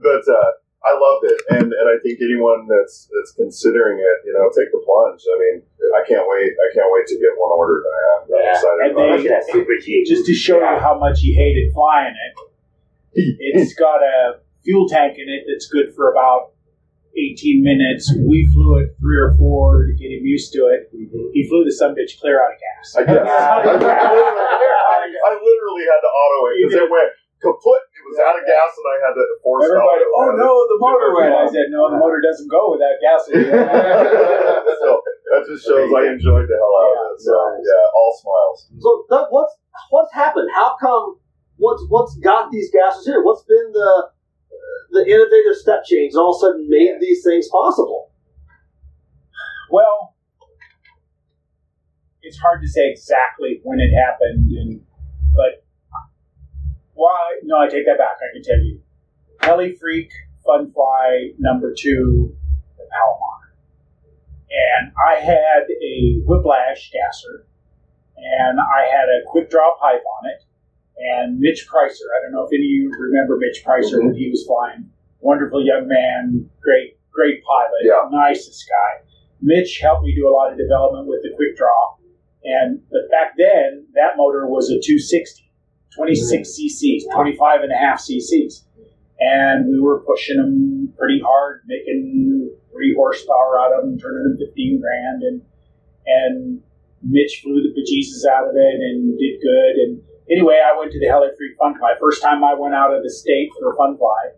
But uh, I loved it, and, and I think anyone that's that's considering it, you know, take the plunge. I mean, I can't wait. I can't wait to get one ordered. I'm, I'm Yeah. excited And about they- it. Look at that super cheap. Just to show you how much he hated flying it, it's got a fuel tank in it that's good for about 18 minutes. We flew it three or four to get him used to it. Mm-hmm. He flew the some bitch clear out of gas. I guess. I, literally, I literally had to auto it because it went kaput. It was out of gas, and I had to force Everybody, it. oh no, the motor went. I said, no, the motor doesn't go without gasoline. so that just shows I enjoyed the hell out of it. So yeah, all smiles. So Doug, what's what's happened? How come? What's what's got these gases here? What's been the the innovative step change? All of a sudden, made these things possible. Well, it's hard to say exactly when it happened, and but why? No, I take that back. I can tell you, Heli Freak Fun Fly number two, the Palomar, and I had a Whiplash gasser, and I had a quick draw pipe on it, and Mitch Pricer. I don't know if any of you remember Mitch Pricer when he was flying. Wonderful young man, great, great pilot, Yeah. nicest guy. Mitch helped me do a lot of development with the quick draw. And but back then that motor was a 260, 26 cc's, 25 and a half cc's. And we were pushing them pretty hard, making three horsepower out of them, turning them 15 grand. And, and Mitch flew the bejesus out of it and did good. And anyway, I went to the Heli Freak Fun Fly. First time I went out of the state for a fun fly.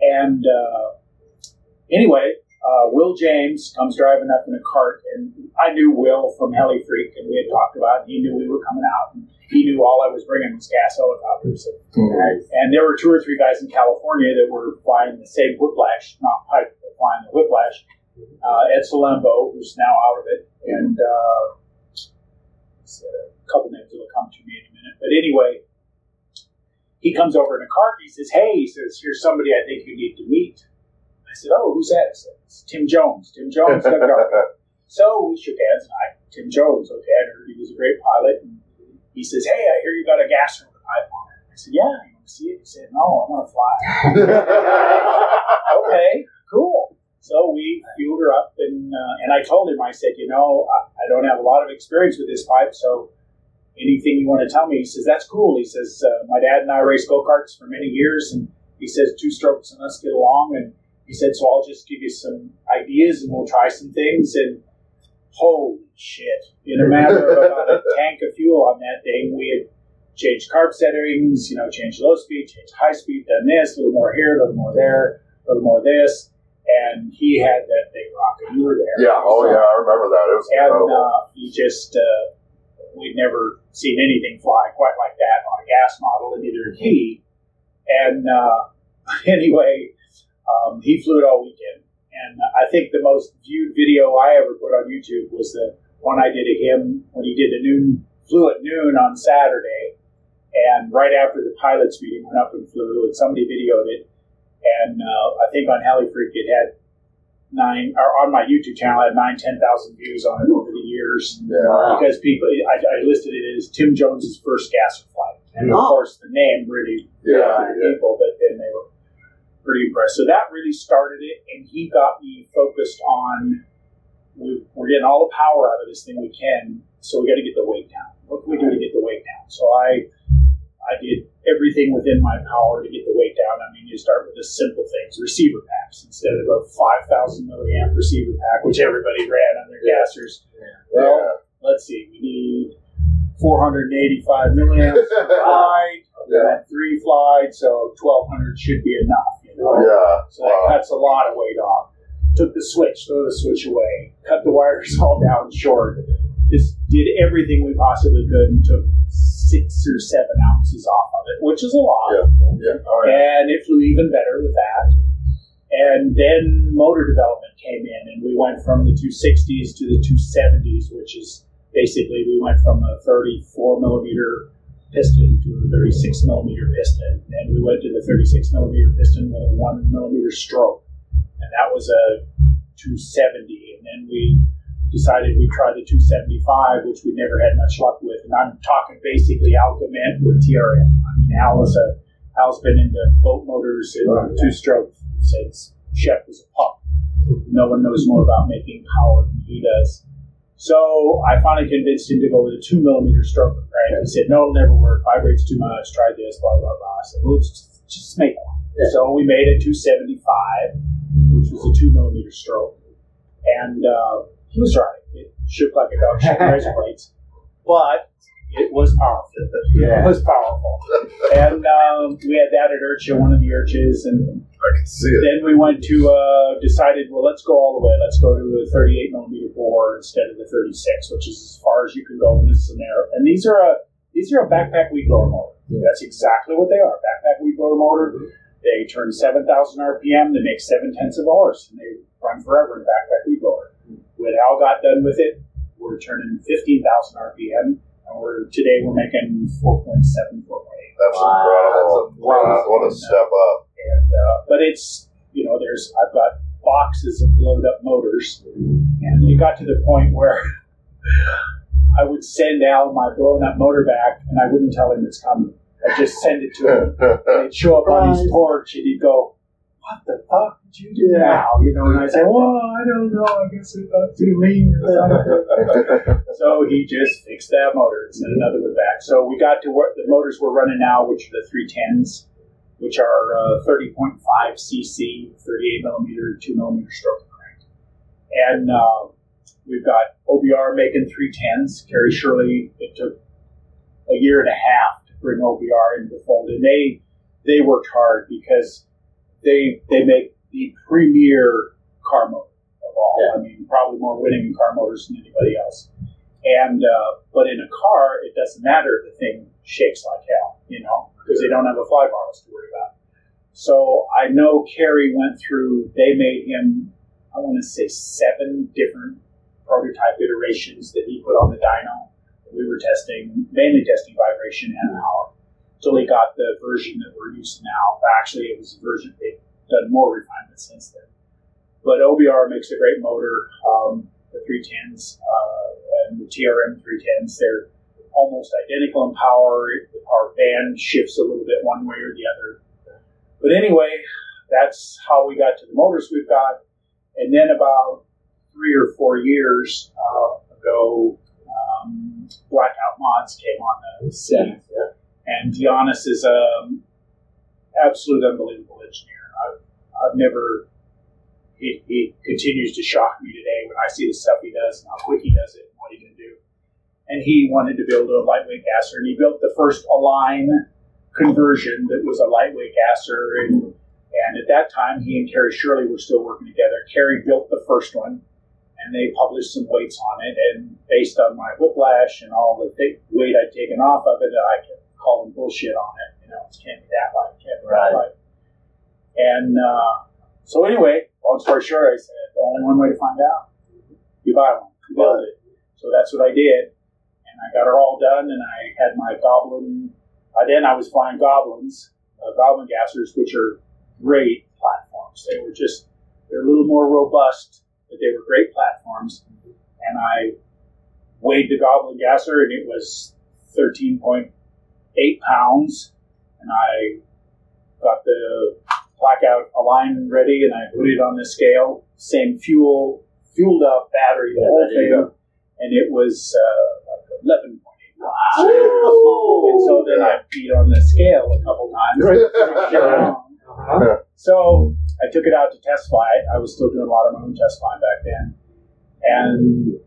And uh, anyway, uh, Will James comes driving up in a cart, and I knew Will from Heli Freak, and we had talked about. It. He knew we were coming out, and he knew all I was bringing was gas helicopters. And, and there were two or three guys in California that were flying the same whiplash, not pipe, but flying the whiplash. Uh, Ed Salembo, who's now out of it, and uh, a couple names that'll come to me in a minute. But anyway, he comes over in a cart. And He says, "Hey," he says, "Here's somebody I think you need to meet." I said, "Oh, who's that?" I said, "It's Tim Jones. Tim Jones, Doug Darby." So we shook hands, and I, Tim Jones, okay, I heard he was a great pilot. And he says, "Hey, I hear you got a gas with a pipe on it." I said, "Yeah, you want to see it?" He said, "No, I want to fly." okay, cool. So we fueled her up, and uh, and I told him, I said, you know, I, I don't have a lot of experience with this pipe, so anything you want to tell me, he says, that's cool. He says, uh, my dad and I raced go karts for many years, and he says, two strokes and us get along, and he said, so I'll just give you some ideas, and we'll try some things, and holy shit! In a matter of about a tank of fuel on that thing, we had changed carb settings, you know, changed low speed, changed high speed, done this, a little more here, a little more there, a little more this, and he had that thing rocking. You were there. Yeah. Oh yeah, I remember that. It was And incredible. uh, he just, uh, we'd never seen anything fly quite like that on a gas model, and neither had he. And uh, anyway, um, he flew it all weekend. And I think the most viewed video I ever put on YouTube was the one I did of him when he did the noon, flew at noon on Saturday. And right after the pilots meeting, went up and flew, and somebody videoed it. And uh, I think on Heli Freak it had nine, or on my YouTube channel, I had nine, ten thousand views on it over the years. Yeah. Because people, I, I listed it as Tim Jones's first gas flight, and of course the name really Yeah, uh, yeah. people, but then they were pretty impressed. So that really started it, and he got me focused on we, we're getting all the power out of this thing we can, so we got to get the weight down. What can we do to get the weight down? So I I did everything within my power to get the weight down. I mean, you start with the simple things, receiver packs instead of a 5,000 milliamp receiver pack, which everybody ran on their gassers. Well, let's see, we need 485 milliamps flight, Yeah. three flights, so 1,200 should be enough. You know? Yeah. So that cuts a lot of weight off. Took the switch, threw the switch away, cut the wires all down short. Just did everything we possibly could and took six or seven ounces off of it, which is a lot. Yeah. Yeah. Yeah. And it flew even better with that. And then motor development came in, and we went from the 260s to the 270s, which is basically we went from a 34 millimeter piston to a 36 millimeter piston, and we went to the 36 millimeter piston with a one millimeter stroke, and that was a 270. And then we decided we'd try the 275, which we never had much luck with. And I'm talking basically Alcament with TRM. I mean, Al is a Al's been into boat motors and two stroke since Shep was a pup. No one knows more about making power than he does. So I finally convinced him to go with a two millimeter stroke. Right? He said, "No, it'll never work. Vibrates too much. Try this. Blah blah blah." I said, "Well, let's just, just make one." So we made a 275, which was a two millimeter stroke, and uh, he was right. It shook like a dog shit razor blades, but it was powerful. It was powerful. And um, we had that at IRCHA, one of the IRCHAs, and I can see it. then we went to uh, decided, well, let's go all the way. Let's go to a 38 millimeter bore instead of the 36, which is as far as you can go in this scenario. And these are a these are a backpack weed blower motor. That's exactly what they are. Backpack weed blower motor. They turn 7,000 RPM. They make seven tenths of a horse, and they run forever in backpack weed blower. When Al got done with it, we're turning 15,000 RPM, and we're today we're making 4.7, 4.8. That's incredible. Wow, what a step up. And uh, but it's you know there's I've got boxes of blowed up motors, and it got to the point where I would send Al my blown up motor back, and I wouldn't tell him it's coming. I'd just send it to him. And he'd show up on his porch, and he'd go, "What the fuck did you do now?" You know, and I say, "Well, I don't know. I guess it got too lean or something." So he just fixed that motor and sent another one back. So we got to what the motors we're running now, which are the 310s, which are uh, 30.5 cc, 38 millimeter, 2 millimeter stroke crank. And uh, we've got OBR making 310s. Kerry Shirley, it took a year and a half to bring OBR into the fold. And they they worked hard because they they make the premier car motor of all. I mean, probably more winning in car motors than anybody else. And uh, but in a car, it doesn't matter if the thing shakes like hell, you know, because they don't have a fly bars to worry about. So I know Kerry went through. They made him, I want to say, seven different prototype iterations that he put on the dyno. We were testing, mainly testing vibration and power, until he got the version that we're using now. Actually, it was a version they've done more refinement since then. But OBR makes a great motor. Um, the 310s uh, and the TRM 310s, they're almost identical in power. The power band shifts a little bit one way or the other. But anyway, that's how we got to the motors we've got. And then about three or four years uh, ago, um, Blackout Mods came on the scene. And Giannis is an absolute unbelievable engineer. I've, I've never, he, he continues to shock me today when I see the stuff he does and how quick he does it and what he can do. And he wanted to build a lightweight gasser, and he built the first Align conversion that was a lightweight gasser. And, and at that time, he and Kerry Shirley were still working together. Kerry built the first one, and they published some weights on it. And based on my whiplash and all the weight I'd taken off of it, I calling bullshit on it. You know, it can't be that light, can't be that light. And uh, so, anyway, long story short, I said, the only one way to find out, you buy one, you build it. So that's what I did. And I got her all done, and I had my Goblin. By then, I was flying Goblins, uh, Goblin gassers, which are great platforms. They were just, they're a little more robust, but they were great platforms. And I weighed the Goblin gasser, and it was 13.8 pounds. And I got the blackout align ready, and I put it on the scale. Same fuel, fueled up battery, the whole thing, and it was uh, like 11.8 pounds. And so then I beat on the scale a couple times. So I took it out to test fly. I was still doing a lot of my own test flying back then. And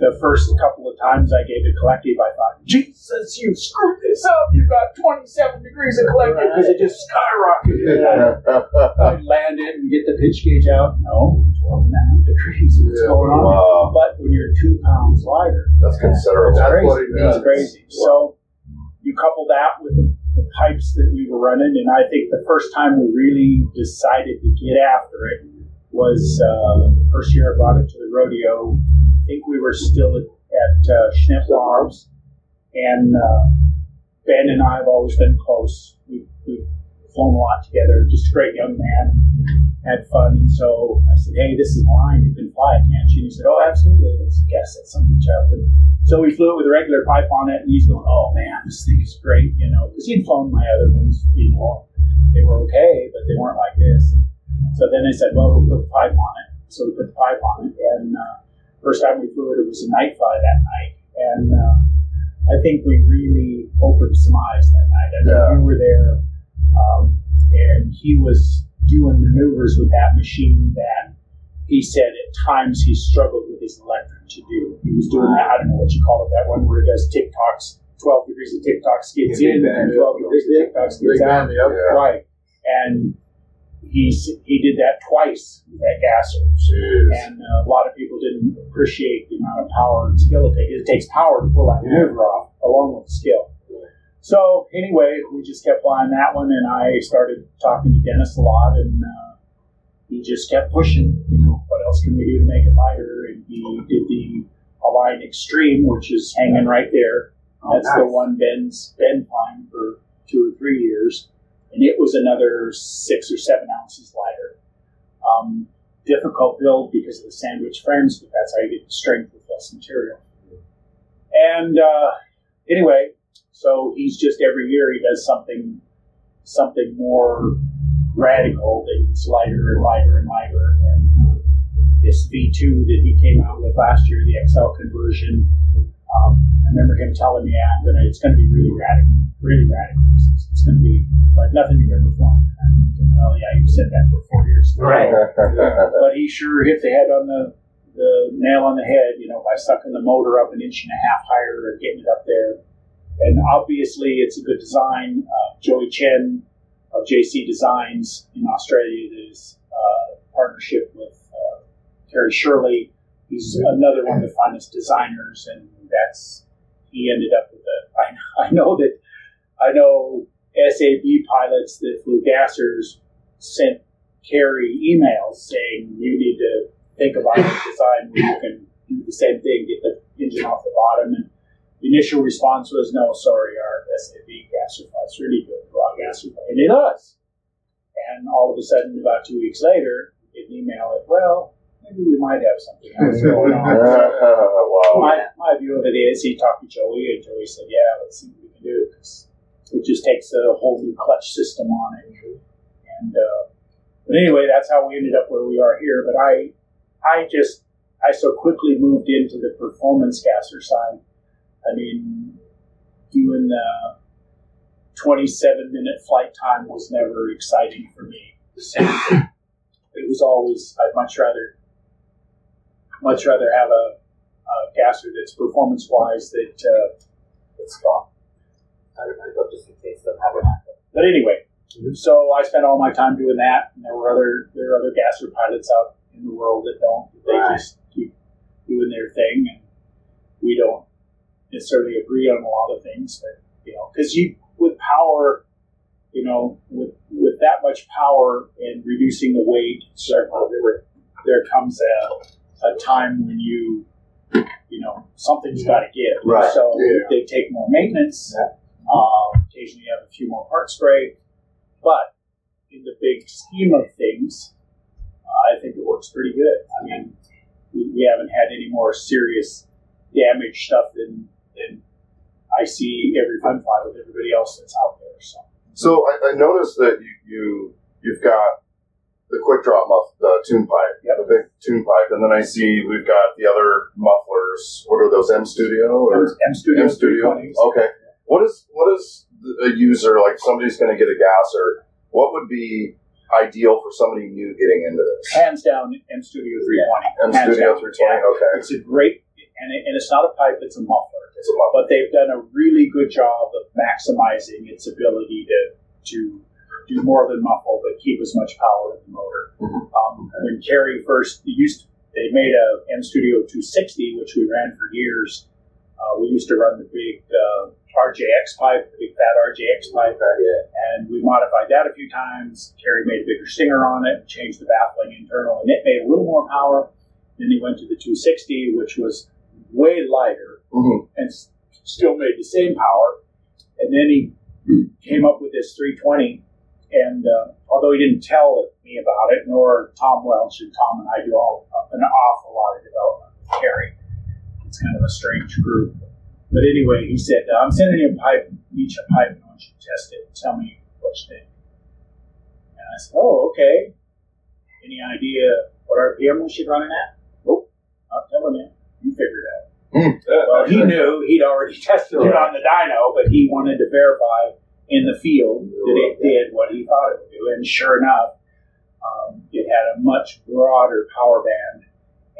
the first couple of times I gave it collective, I thought, Jesus, you screwed this up. You got 27 degrees of collective because it just skyrocketed. I land it and get the pitch gauge out. No, 12 and a half degrees. What's Yeah, going on? wow. But when you're two pounds lighter, That's considerable. That's crazy. what he It's does. crazy. So you couple that with the, the pipes that we were running, and I think the first time we really decided to get after it was uh, the first year I brought it to the rodeo. Think we were still at, at uh, Farms, and uh, Ben and I have always been close. We, we've flown a lot together. Just a great young man. Had fun, and so I said, "Hey, this is mine. You can fly it, can't you?" And he said, "Oh, absolutely. Let's guess at Chuck." And so we flew it with a regular pipe on it, and he's going, "Oh man, this thing is great," you know, because he'd flown my other ones, you know, they were okay, but they weren't like this. So then they said, "Well, we'll put the pipe on it." So we put the pipe on it, and uh, first time we flew it, it was a night fly that night, and uh, I think we really opened some eyes that night. I know Yeah. you were there, um, and he was doing maneuvers with that machine that he said at times he struggled with his electric to do. He was doing that, I don't know what you call it, that one where he does TikToks, 12 degrees of TikTok skids Yeah, in and 12 degrees of TikTok skids out. bend, yep. Yeah. Right. And he's, he did that twice at that gasser. Jeez. And uh, a lot of people didn't appreciate the amount of power and skill it takes. It takes power to pull that maneuver off, along with skill. So anyway, we just kept flying that one, and I started talking to Dennis a lot, and uh, he just kept pushing. You know, what else can we do to make it lighter? And he did the Align Extreme, which is hanging right there. That's the one Ben's been flying for two or three years, and it was another six or seven ounces lighter. Um, difficult build because of the sandwich frames, but that's how you get the strength with less material. And uh, anyway, so he's just every year he does something something more radical that gets lighter and lighter and lighter. And uh, this V2 that he came out with last year, the XL conversion, um, I remember him telling me, "I'm gonna, it's going to be really radical, really radical. It's, going to be like nothing you've ever flown." And well, yeah, you said that for four years. Right. But he sure hit the head on the the nail on the head, you know, by sucking the motor up an inch and a half higher and getting it up there. And obviously, it's a good design. Uh, Joey Chen of JC Designs in Australia is uh, partnership with uh, Terry Shirley. He's another one of the finest designers, and that's he ended up with it. I, I know that I know SAB pilots that flew gassers sent Kerry emails saying you need to think about a design where you can do the same thing, get the engine off the bottom. And the initial response was, no, sorry, our SAB gasser flies really good, raw gasser fly. And it does. And all of a sudden, about two weeks later, we get an email that, well, maybe we might have something else going on. Uh, uh, wow. my, my view of it is he talked to Joey, and Joey said, yeah, let's see what we can do. 'cause it just takes a whole new clutch system on it. And, uh, but anyway, that's how we ended up where we are here. But I, I just, I so quickly moved into the performance gasser side. I mean, doing the 27 minute flight time was never exciting for me. it was always, I'd much rather, much rather have a, a gasser that's performance wise that, uh, that's gone. I don't know, just in case they have it. But anyway, so I spent all my time doing that, and there were other there are other gasser pilots out in the world that don't. They Right. just keep doing their thing, and we don't necessarily agree on a lot of things. But you know, because you with power, you know, with with that much power and reducing the weight, certainly there, there comes a a time when you you know something's got to give. Right. So Yeah. they take more maintenance. Yeah. Uh, occasionally, you have a few more parts break, but in the big scheme of things, uh, I think it works pretty good. I mean, we, we haven't had any more serious damage stuff than, than I see every fun fly with everybody else that's out there. So So I, I noticed that you, you you've got the quick drop muff, the tune pipe, Yep. the big tune pipe, and then I see we've got the other mufflers. What are those? M Studio or M, M Studio, M Studio? 320s. Okay. What is what is a user like? Somebody's going to get a gasser. What would be ideal for somebody new getting into this? hands down M Studio 320. M Studio 320. Yeah. Okay. It's a great, and, it, and it's not a pipe; it's a muffler. It's a muffler. but they've done a really good job of maximizing its ability to to do more than muffle, but keep as much power in the motor. Mhm. Um, when Kerry first used, they made a M Studio 260, which we ran for years. Uh, we used to run the big uh, RJX pipe, the big fat RJX pipe, and we modified that a few times. Kerry made a bigger stinger on it, changed the baffling internal, and it made a little more power. Then he went to the 260, which was way lighter Mhm. and still made the same power. And then he came up with this 320. And uh, although he didn't tell me about it, nor Tom Welch, and Tom and I do all an awful lot of development with Kerry. It's kind of a strange group. But anyway, he said, I'm sending you a pipe, each a pipe, and I want you to test it and tell me what you think. And I said, Oh, okay. Any idea what RPM we should run it at? Nope. Not telling you. You figure it out. Well, he knew he'd already tested it on the dyno, but he wanted to verify in the field that it did what he thought it would do. And sure enough, um, it had a much broader power band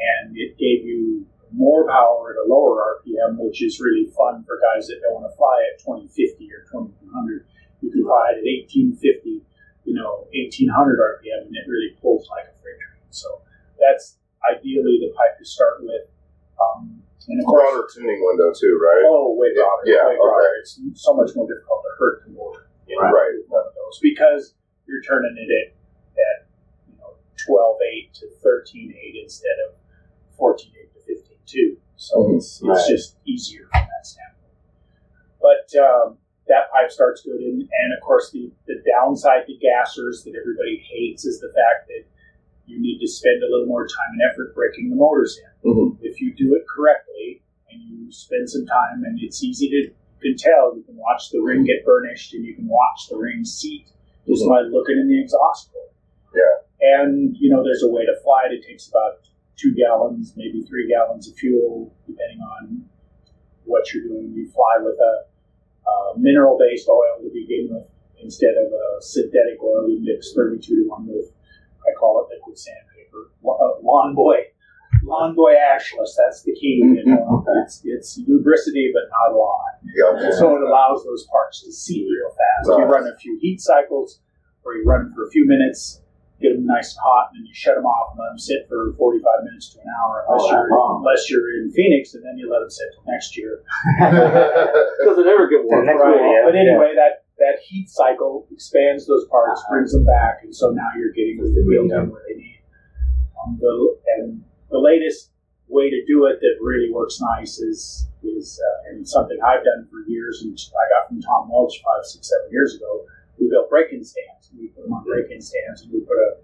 and it gave you more power at a lower RPM, which is really fun for guys that don't want to fly at 2050 or 2100. You can fly at 1850, you know, 1800 RPM, and it really pulls like a freight train. So that's ideally the pipe to start with. Um, and of course, Broader tuning window too, right? Oh, way broader. Yeah, way broader. okay. It's so much more difficult to hurt the motor. in Right. One of those because you're turning it at, at you know 12.8 to 13.8 instead of 14.8 to 15.2. So Mhm. it's, it's Right. just easier from that standpoint. But um, that pipe starts good, and, and of course the the downside to gassers that everybody hates is the fact that you need to spend a little more time and effort breaking the motors in Mhm. if you do it correctly and you spend some time and it's easy to you can tell you can watch the ring get burnished and you can watch the ring seat just by looking in the exhaust port Yeah. and you know there's a way to fly it it takes about two gallons maybe three gallons of fuel depending on what you're doing. You fly with a, a mineral based oil to begin with instead of a synthetic oil. You mix 32 to 1 with i call it liquid sandpaper. Uh, lawn boy. Lawn boy ashless that's the key. You know it's, it's lubricity but not a lot. Yeah. so it allows those parts to seat real fast. You run a few heat cycles, or you run for a few minutes, get them nice and hot, and then you shut them off and let them sit for 45 minutes to an hour, unless, Oh, you're, long. unless you're in Phoenix, and then you let them sit till next year. Because they never get warm. Next Right. video, But anyway, that, that heat cycle expands those parts, Uh-huh. brings them back, and so now you're getting the wheel done where they need. Um, the, and the latest way to do it that really works nice is is uh, and something I've done for years, and I got from Tom Welch five, six, seven years ago. We built break-in stands. We put them on break-in stands, and we put a,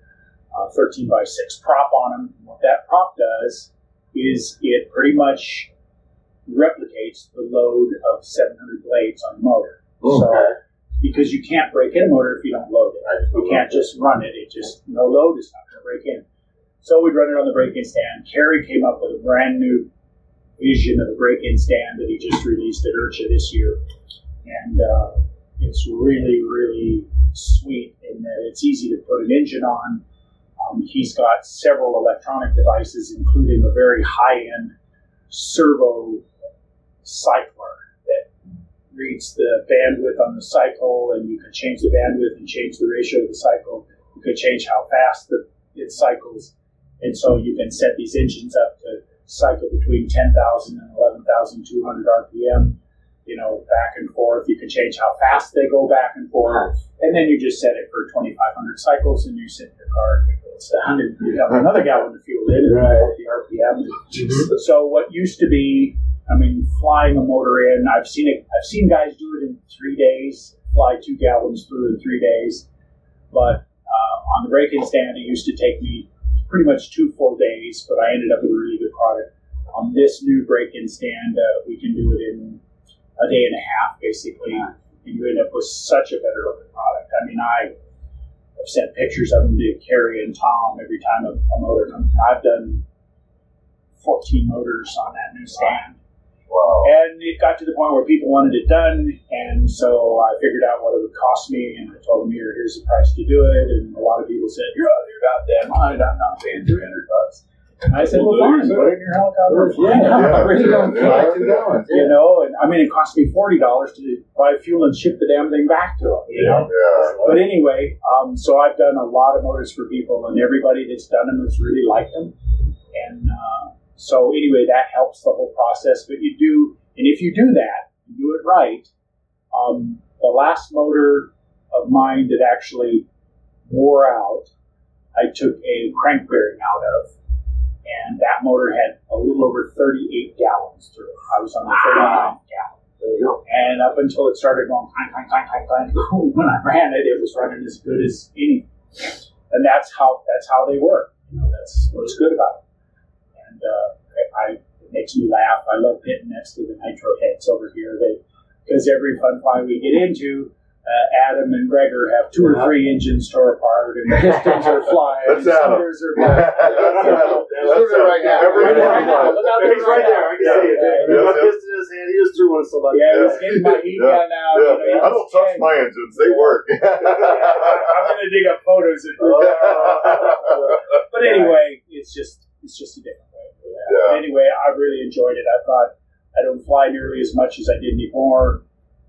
uh 13 by 6 prop on them. And what that prop does is it pretty much replicates the load of 700 blades on the motor. So, because you can't break in a motor if you don't load it. You can't just run it. It just no load is not going to break in. So we'd run it on the break-in stand. Kerry came up with a brand new vision of a break-in stand that he just released at IRCHA this year, and uh, it's really, really sweet in that it's easy to put an engine on. Um, he's got several electronic devices, including a very high-end servo cycler that reads the bandwidth on the cycle, and you can change the bandwidth and change the ratio of the cycle. You can change how fast the, it cycles, and so you can set these engines up to cycle between 10,000 and 11,200 RPM. You know, back and forth. You can change how fast they go back and forth, and then you just set it for 2,500 cycles, and you in your car and it goes down, and you have another gallon of fuel in, and Right. the RPM. So what used to be, I mean, flying a motor in, I've seen it. I've seen guys do it in three days, fly two gallons through in three days. But uh, on the break-in stand, it used to take me pretty much two full days. But I ended up with a really good product. On this new break-in stand, uh, we can do it in a day and a half, basically, and you end up with such a better looking product. I mean, I have sent pictures of them to Kerry and Tom every time a, a motor comes. I've done 14 motors on that new stand. Wow. And it got to the point where people wanted it done, and so I figured out what it would cost me, and I told them, here, here's the price to do it. And a lot of people said, you're out of your goddamn mind, I'm not paying 300 bucks. I said, well, fine, put it in your helicopter. Yeah, don't yeah, Fly care. two. You know, and I mean, it cost me $40 to buy fuel and ship the damn thing back to them, you know? Yeah. But anyway, um, so I've done a lot of motors for people, and everybody that's done them has really liked them. And uh, so anyway, that helps the whole process. But you do, and if you do that, you do it right, Um, the last motor of mine that actually wore out, I took a crank bearing out of, and that motor had a little over 38 gallons through it. I was on the 39 gallon. There you go. And up until it started going clank, clank, clank, clank, clank, when I ran it, it was running as good as any. And that's how that's how they work. You know, that's what's good about it. And uh, I, it makes me laugh. I love pitting next to the nitro heads over here. They because every fun fly we get into, uh, Adam and Gregor have two or three engines tore apart, and the pistons are flying, That's Adam. cinders are Yeah. flying. That's Adam. There's Ruben right now. Every Right now, look out He's right there. I can Yeah. see it. Yeah. He's got a Yeah. piston in his hand. He just threw one at somebody. Yeah, he's getting my heat Yeah. gun out. Yeah. You know, I don't touch my engines; they work. I'm gonna dig up photos of but anyway, it's just it's just a different way. to. Yeah. Anyway, I really enjoyed it. I thought I don't fly nearly as much as I did before.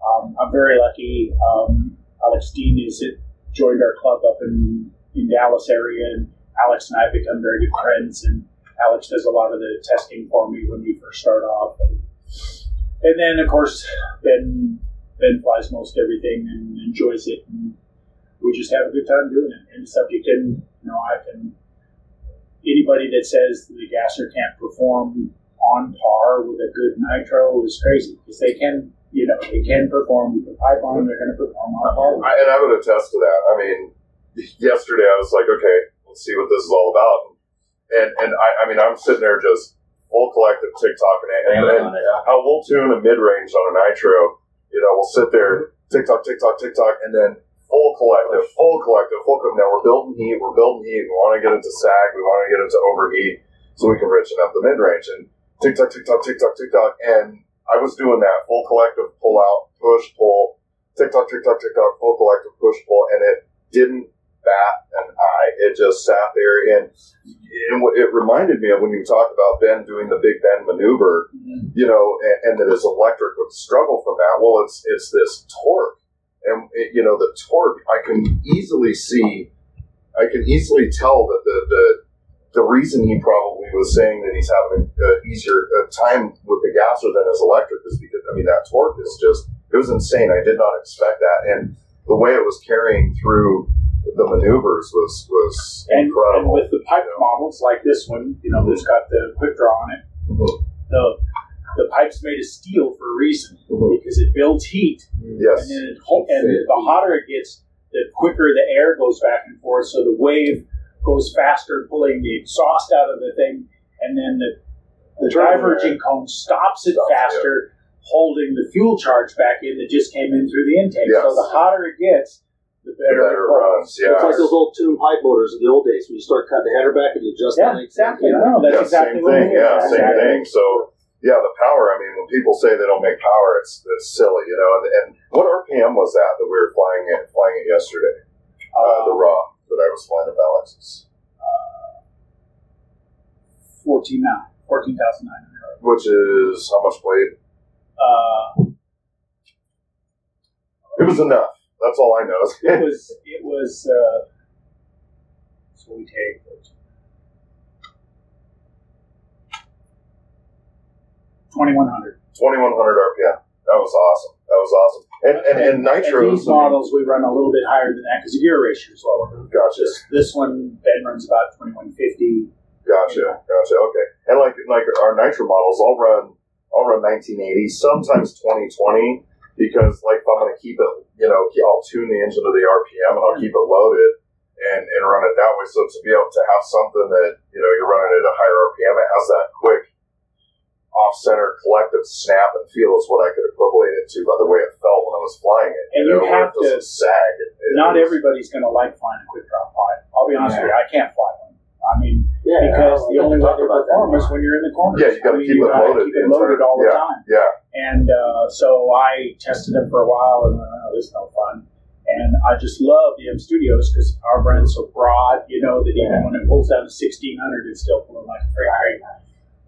Um, I'm very lucky. Um, Alex Dean is it joined our club up in in Dallas area, and Alex and I have become very good friends. And Alex does a lot of the testing for me when we first start off, and and then of course Ben Ben flies most everything and enjoys it, and we just have a good time doing it. And the subject, and you know, I can anybody that says the gasser can't perform on par with a good nitro is crazy because they can, you know, they can perform with the pipe on. They're going to perform on par. I, and I would attest to that. I mean, yesterday I was like, okay, let's see what this is all about. And and I, I mean, I'm sitting there just full collective TikTok and, and, and how we'll tune a mid range on a nitro. You know, we'll sit there TikTok, TikTok, TikTok, and then full collective, full collective, full. co- Now we're building heat. We're building heat. We want to get it to sag. We want to get it to overheat so we can richen up the mid range and TikTok, TikTok, TikTok, TikTok. And I was doing that full collective, pull out, push, pull, tick tock, tick tock, TikTok, TikTok, full collective, push, pull, and it didn't bat an eye. It just sat there, and, and it reminded me of when you talk about Ben doing the Big Ben maneuver, mm-hmm. you know, and, and that his electric would struggle from that. Well, it's it's this torque, and it, you know the torque. I can easily see, I can easily tell that the the the reason he probably was saying that he's having an easier time with the gasser than his electric is because I mean that torque is just it was insane. I did not expect that, and the way it was carrying through the maneuvers was was And, and with the pipe models like this one, you know, that's got the quick draw on it, Mhm. the the pipe's made of steel for a reason Mhm. because it builds heat, Yes. and then it, and the hotter it gets, the quicker the air goes back and forth. So the wave goes faster, pulling the exhaust out of the thing, and then the the diverging cone stops it Stops, faster, holding the fuel charge back in that just came in through the intake. Yes. So the hotter it gets, the The better, better it it runs. Yeah. It's like those old tuned pipe motors in the old days when you start cutting the header back and you adjust Yeah, the exactly. No, that's yeah, exactly same what thing. Yeah, same Exactly. thing. So, yeah, the power. I mean, when people say they don't make power, it's it's silly, you know. And, and what RPM was that that we were flying it flying it yesterday? Uh, the raw that I was flying with Alex's, 14,900, 14,900. which is how much weight? Uh, It was enough. That's all I know. it was, it was, uh, so we take 2,100. 2100 RPM. That was awesome. That was awesome. And and, and nitros. these models, we run a little bit higher than that because the gear ratio is lower. Gotcha. This, this one, Ben runs about 2150. Gotcha, gotcha. Okay, and like like our nitro models, I'll run I'll run 1980, sometimes 2020, because like if I'm going to keep it, you know, I'll tune the engine to the RPM and I'll keep it loaded and and run it that way. So to be able to have something that you know you're running at a higher RPM, it has that quick off center collective snap and feel is what I could equate it to by the way it felt when I was flying it. And know, you where have to- sag. It, it Not is- everybody's going to like flying a quick drop pipe. I'll be honest with you, I can't fly one. I mean, Yeah, because the only way talk they about that perform more. is when you're in the corner. Yeah, you gotta I mean, keep it gotta loaded Keep it loaded entire- all the time. Yeah, And uh, so I tested them for a while, and uh, this is no fun. And I just love the M Studios because our brand's so broad, you know, that even when it pulls down to 1600, it's still pulling like a freight train.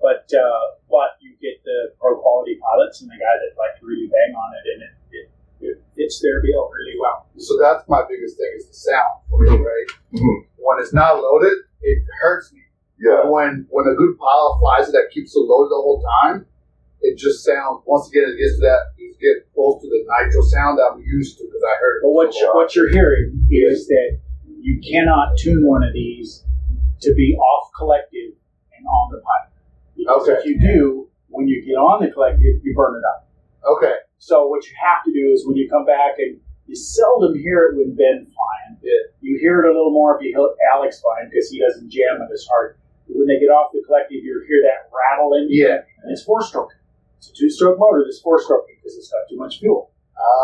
But uh, but you get the pro quality pilots and the guy that like to really bang on it, and it, it, it fits their bill really well. So that's my biggest thing is the sound for me, right? Mhm. When it's not loaded, it hurts me. yeah. But when when a good pilot flies it that keeps it loaded the whole time, it just sounds. Once again, it gets to that, you get close to the nitro sound I'm used to because I heard it. But what so you, what you're hearing is that you cannot tune one of these to be off collective and on the pipe. Because Okay. if you do, when you get on the collective, you burn it up. Okay. So what you have to do is when you come back and you seldom hear it when Ben flying. Yeah. You hear it a little more if you hear Alex flying because he doesn't jam it as hard. When they get off the collective, you hear that rattle in. Yeah. And it's four stroke. It's a two stroke motor that's four stroke because it's got too much fuel.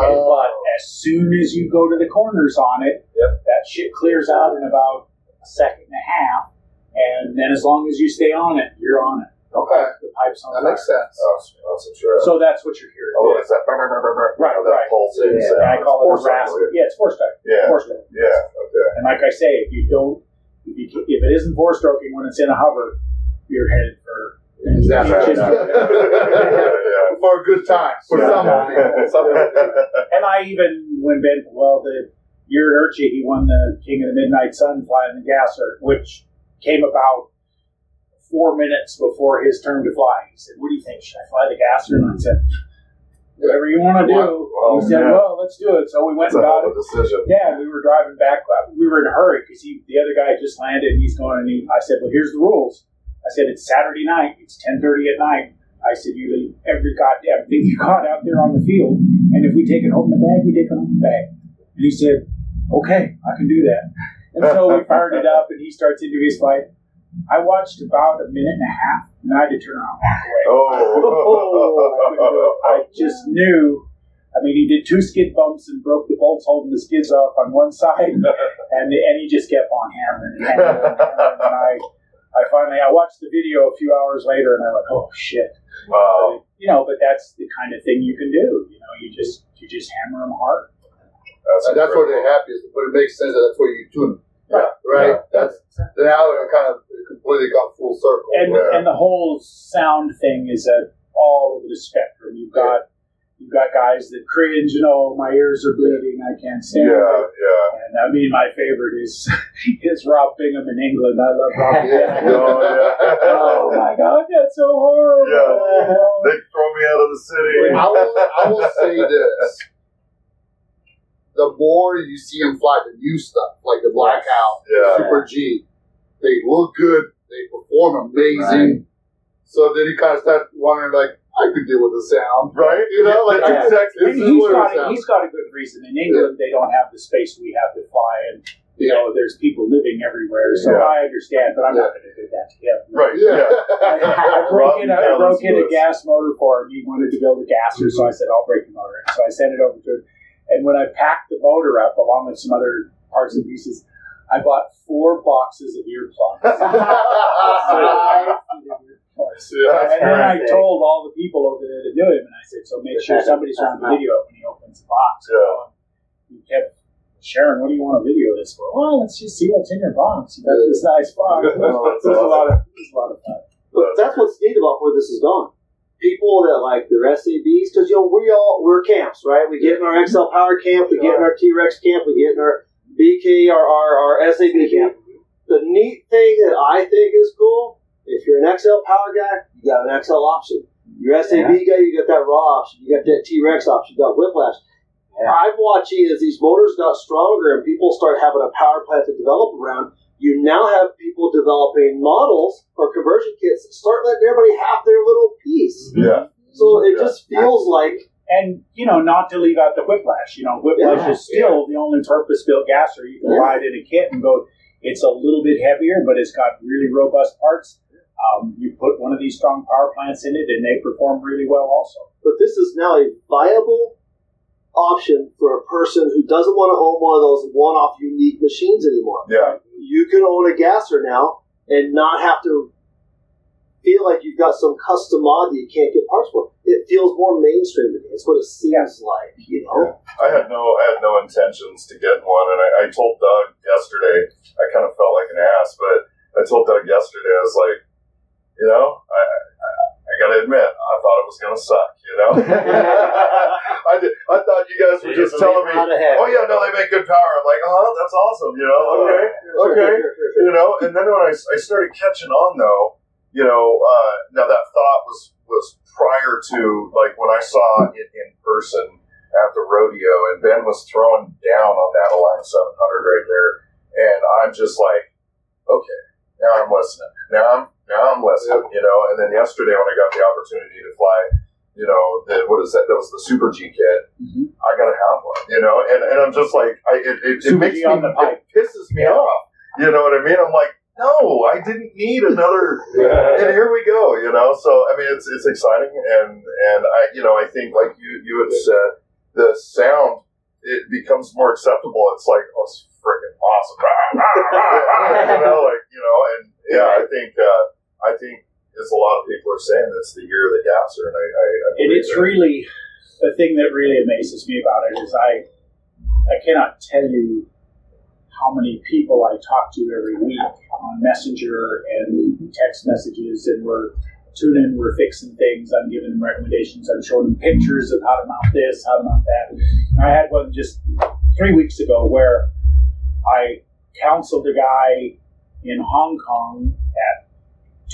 And, Uh, but as soon as you go to the corners on it, yep. that shit clears out in about a second and a half. And then as long as you stay on it, you're on it. Okay. The pipe's on That makes sense. Oh, oh so that's a. So that's what you're hearing. oh, it's that brr, brr, brr, brr, Right, you know, that right. pulsing Yeah, sound. I uh, call it Force a rasp. Yeah, it's four stroke. Yeah. Four stroke. Yeah. Okay. And like I say, if you don't, if, you, if it isn't four stroking when it's in a hover, you're headed for. Exactly. yeah. For a good time. For Yeah. some. And I even when Ben, well, the year at IRCHA, he won the King of the Midnight Sun flying the gasser, which came about four minutes before his turn to fly. He said, "What do you think? Should I fly the gasser?" And I said, "Whatever you want to do." Well, he said, yeah. "Well, let's do it." So we went It's a and got it. decision. Yeah, we were driving back. We were in a hurry because he, the other guy just landed and he's going. And he, I said, "Well, here's the rules." I said, "It's Saturday night. It's ten thirty at night." I said, "You leave every goddamn thing you got out there on the field, and if we take it home in the bag, we take it home in the bag." And he said, "Okay, I can do that." And so we fired it up, and he starts into his flight. I watched about a minute and a half, and I had to turn around and walk away. Oh. I couldn't do it. I just knew. I mean, he did two skid bumps and broke the bolts holding the skids off on one side, and and he just kept on hammering and hammering and hammering. And I, I finally, I watched the video a few hours later, and I went, "Oh shit!" Wow. You know, but that's the kind of thing you can do. You know, you just you just hammer them hard. That's, that's where they're incredible. happiest. But it makes sense that that's where you tune. Right. Right. Yeah. That's now it kind of completely got full circle. and Yeah. and the whole sound thing is at all over the spectrum. You've got you've got guys that cringe and oh my ears are bleeding, I can't stand Yeah, it. yeah. And I mean my favorite is is Rob Bingham in England. I love Rob Oh, Bingham. yeah. oh my god, that's so horrible. Yeah. They throw me out of the city. I will, I will say this. The more you see him fly the new stuff, like the Blackout, Yeah. Super G, they look good, they perform amazing. So then you kind of start wondering, like, I could deal with the sound. Right? You know, like, Yeah. exactly, this he's what got, it a, he's got a good reason. In England, they don't have the space we have to fly, and you know, there's people living everywhere. So Yeah. I understand, but I'm not going to do that to him. Right. Yeah. I, I broke in, a, I broke in a gas motor for him. He wanted to build a gasser, so I said, I'll break the motor. in. So I sent it over to him. And when I packed the motor up, along with some other parts and pieces, I bought four boxes of earplugs. Yeah. and then I told all the people over there to do it, and I said, so make sure somebody's on the video when he opens the box. Yeah. He kept, Sharon, what do you want to video this for? Well, let's just see what's in your box. You got this nice box. It was, That's it a lot of, it was a lot of fun. But that's what's neat about where this is gone. People that like their SABs, because you know we all we're camps, right? We get in our XL Power camp, we get in our T Rex camp, we get in our BK or our, our SAB camp. The neat thing that I think is cool, if you're an XL Power guy, you got an XL option. Your SAB guy, you got that raw option. You got that T Rex option. You got whiplash. I'm watching as these motors got stronger and people start having a power plant to develop around. You now have people developing models or conversion kits. Start letting everybody have their little piece. Yeah. So it Yeah. just feels like And, you know, not to leave out the whiplash. You know, whiplash Yeah. is still the only purpose built gasser you can Yeah. ride in a kit and go, it's a little bit heavier, but it's got really robust parts. Um, you put one of these strong power plants in it and they perform really well also. but this is now a viable option for a person who doesn't want to own one of those one-off unique machines anymore. Yeah. You can own a gasser now and not have to feel like you've got some custom mod that you can't get parts for. It feels more mainstream to me. It's what it seems like, you know. I had no, I had no intentions to get one, and I, I told Doug yesterday. I kind of felt like an ass, but I told Doug yesterday. I was like, you know, I, I, I gotta admit, I thought it was gonna suck. You know, I did. I thought you guys were You just just telling believe me, out ahead. oh yeah, no, they make good power. I'm like, oh, that's awesome. You know, okay, okay. You know, and then when I, I started catching on though, you know, uh, now that thought was was prior to like when I saw it in person at the rodeo, and Ben was throwing down on that Align 700 right there, and I'm just like, okay, now I'm listening. Now I'm now I'm listening. You know, and then yesterday when I got the opportunity to fly, you know, the, what is that? That was the Super G kit. I gotta have one. You know, and, and I'm just like, I, it, it, it makes me on the pipe. it pisses me off. You know what I mean? I'm like, no, I didn't need another. and here we go. You know, so I mean, it's it's exciting, and and I you know I think like you you had said, the sound it becomes more acceptable. It's like oh, it's freaking awesome. you know, like you know, and yeah, I think uh, I think as a lot of people are saying, it's the year of the gasser, and I, I, I And it's it. really the thing that really amazes me about it is I I cannot tell you how many people I talk to every week on Messenger and text messages, and we're tuning, we're fixing things. I'm giving them recommendations. I'm showing them pictures of how to mount this, how to mount that. I had one just three weeks ago where I counseled a guy in Hong Kong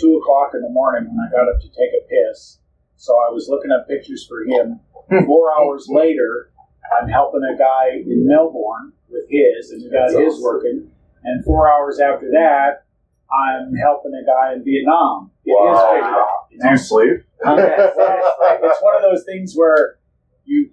two o'clock in the morning when I got up to take a piss. So I was looking up pictures for him. Hmm. Four hours later, I'm helping a guy in Melbourne with his, and the guy awesome. working. And four hours after that, I'm helping a guy in Vietnam get his Wow. you sleep? Oh, it's one of those things where you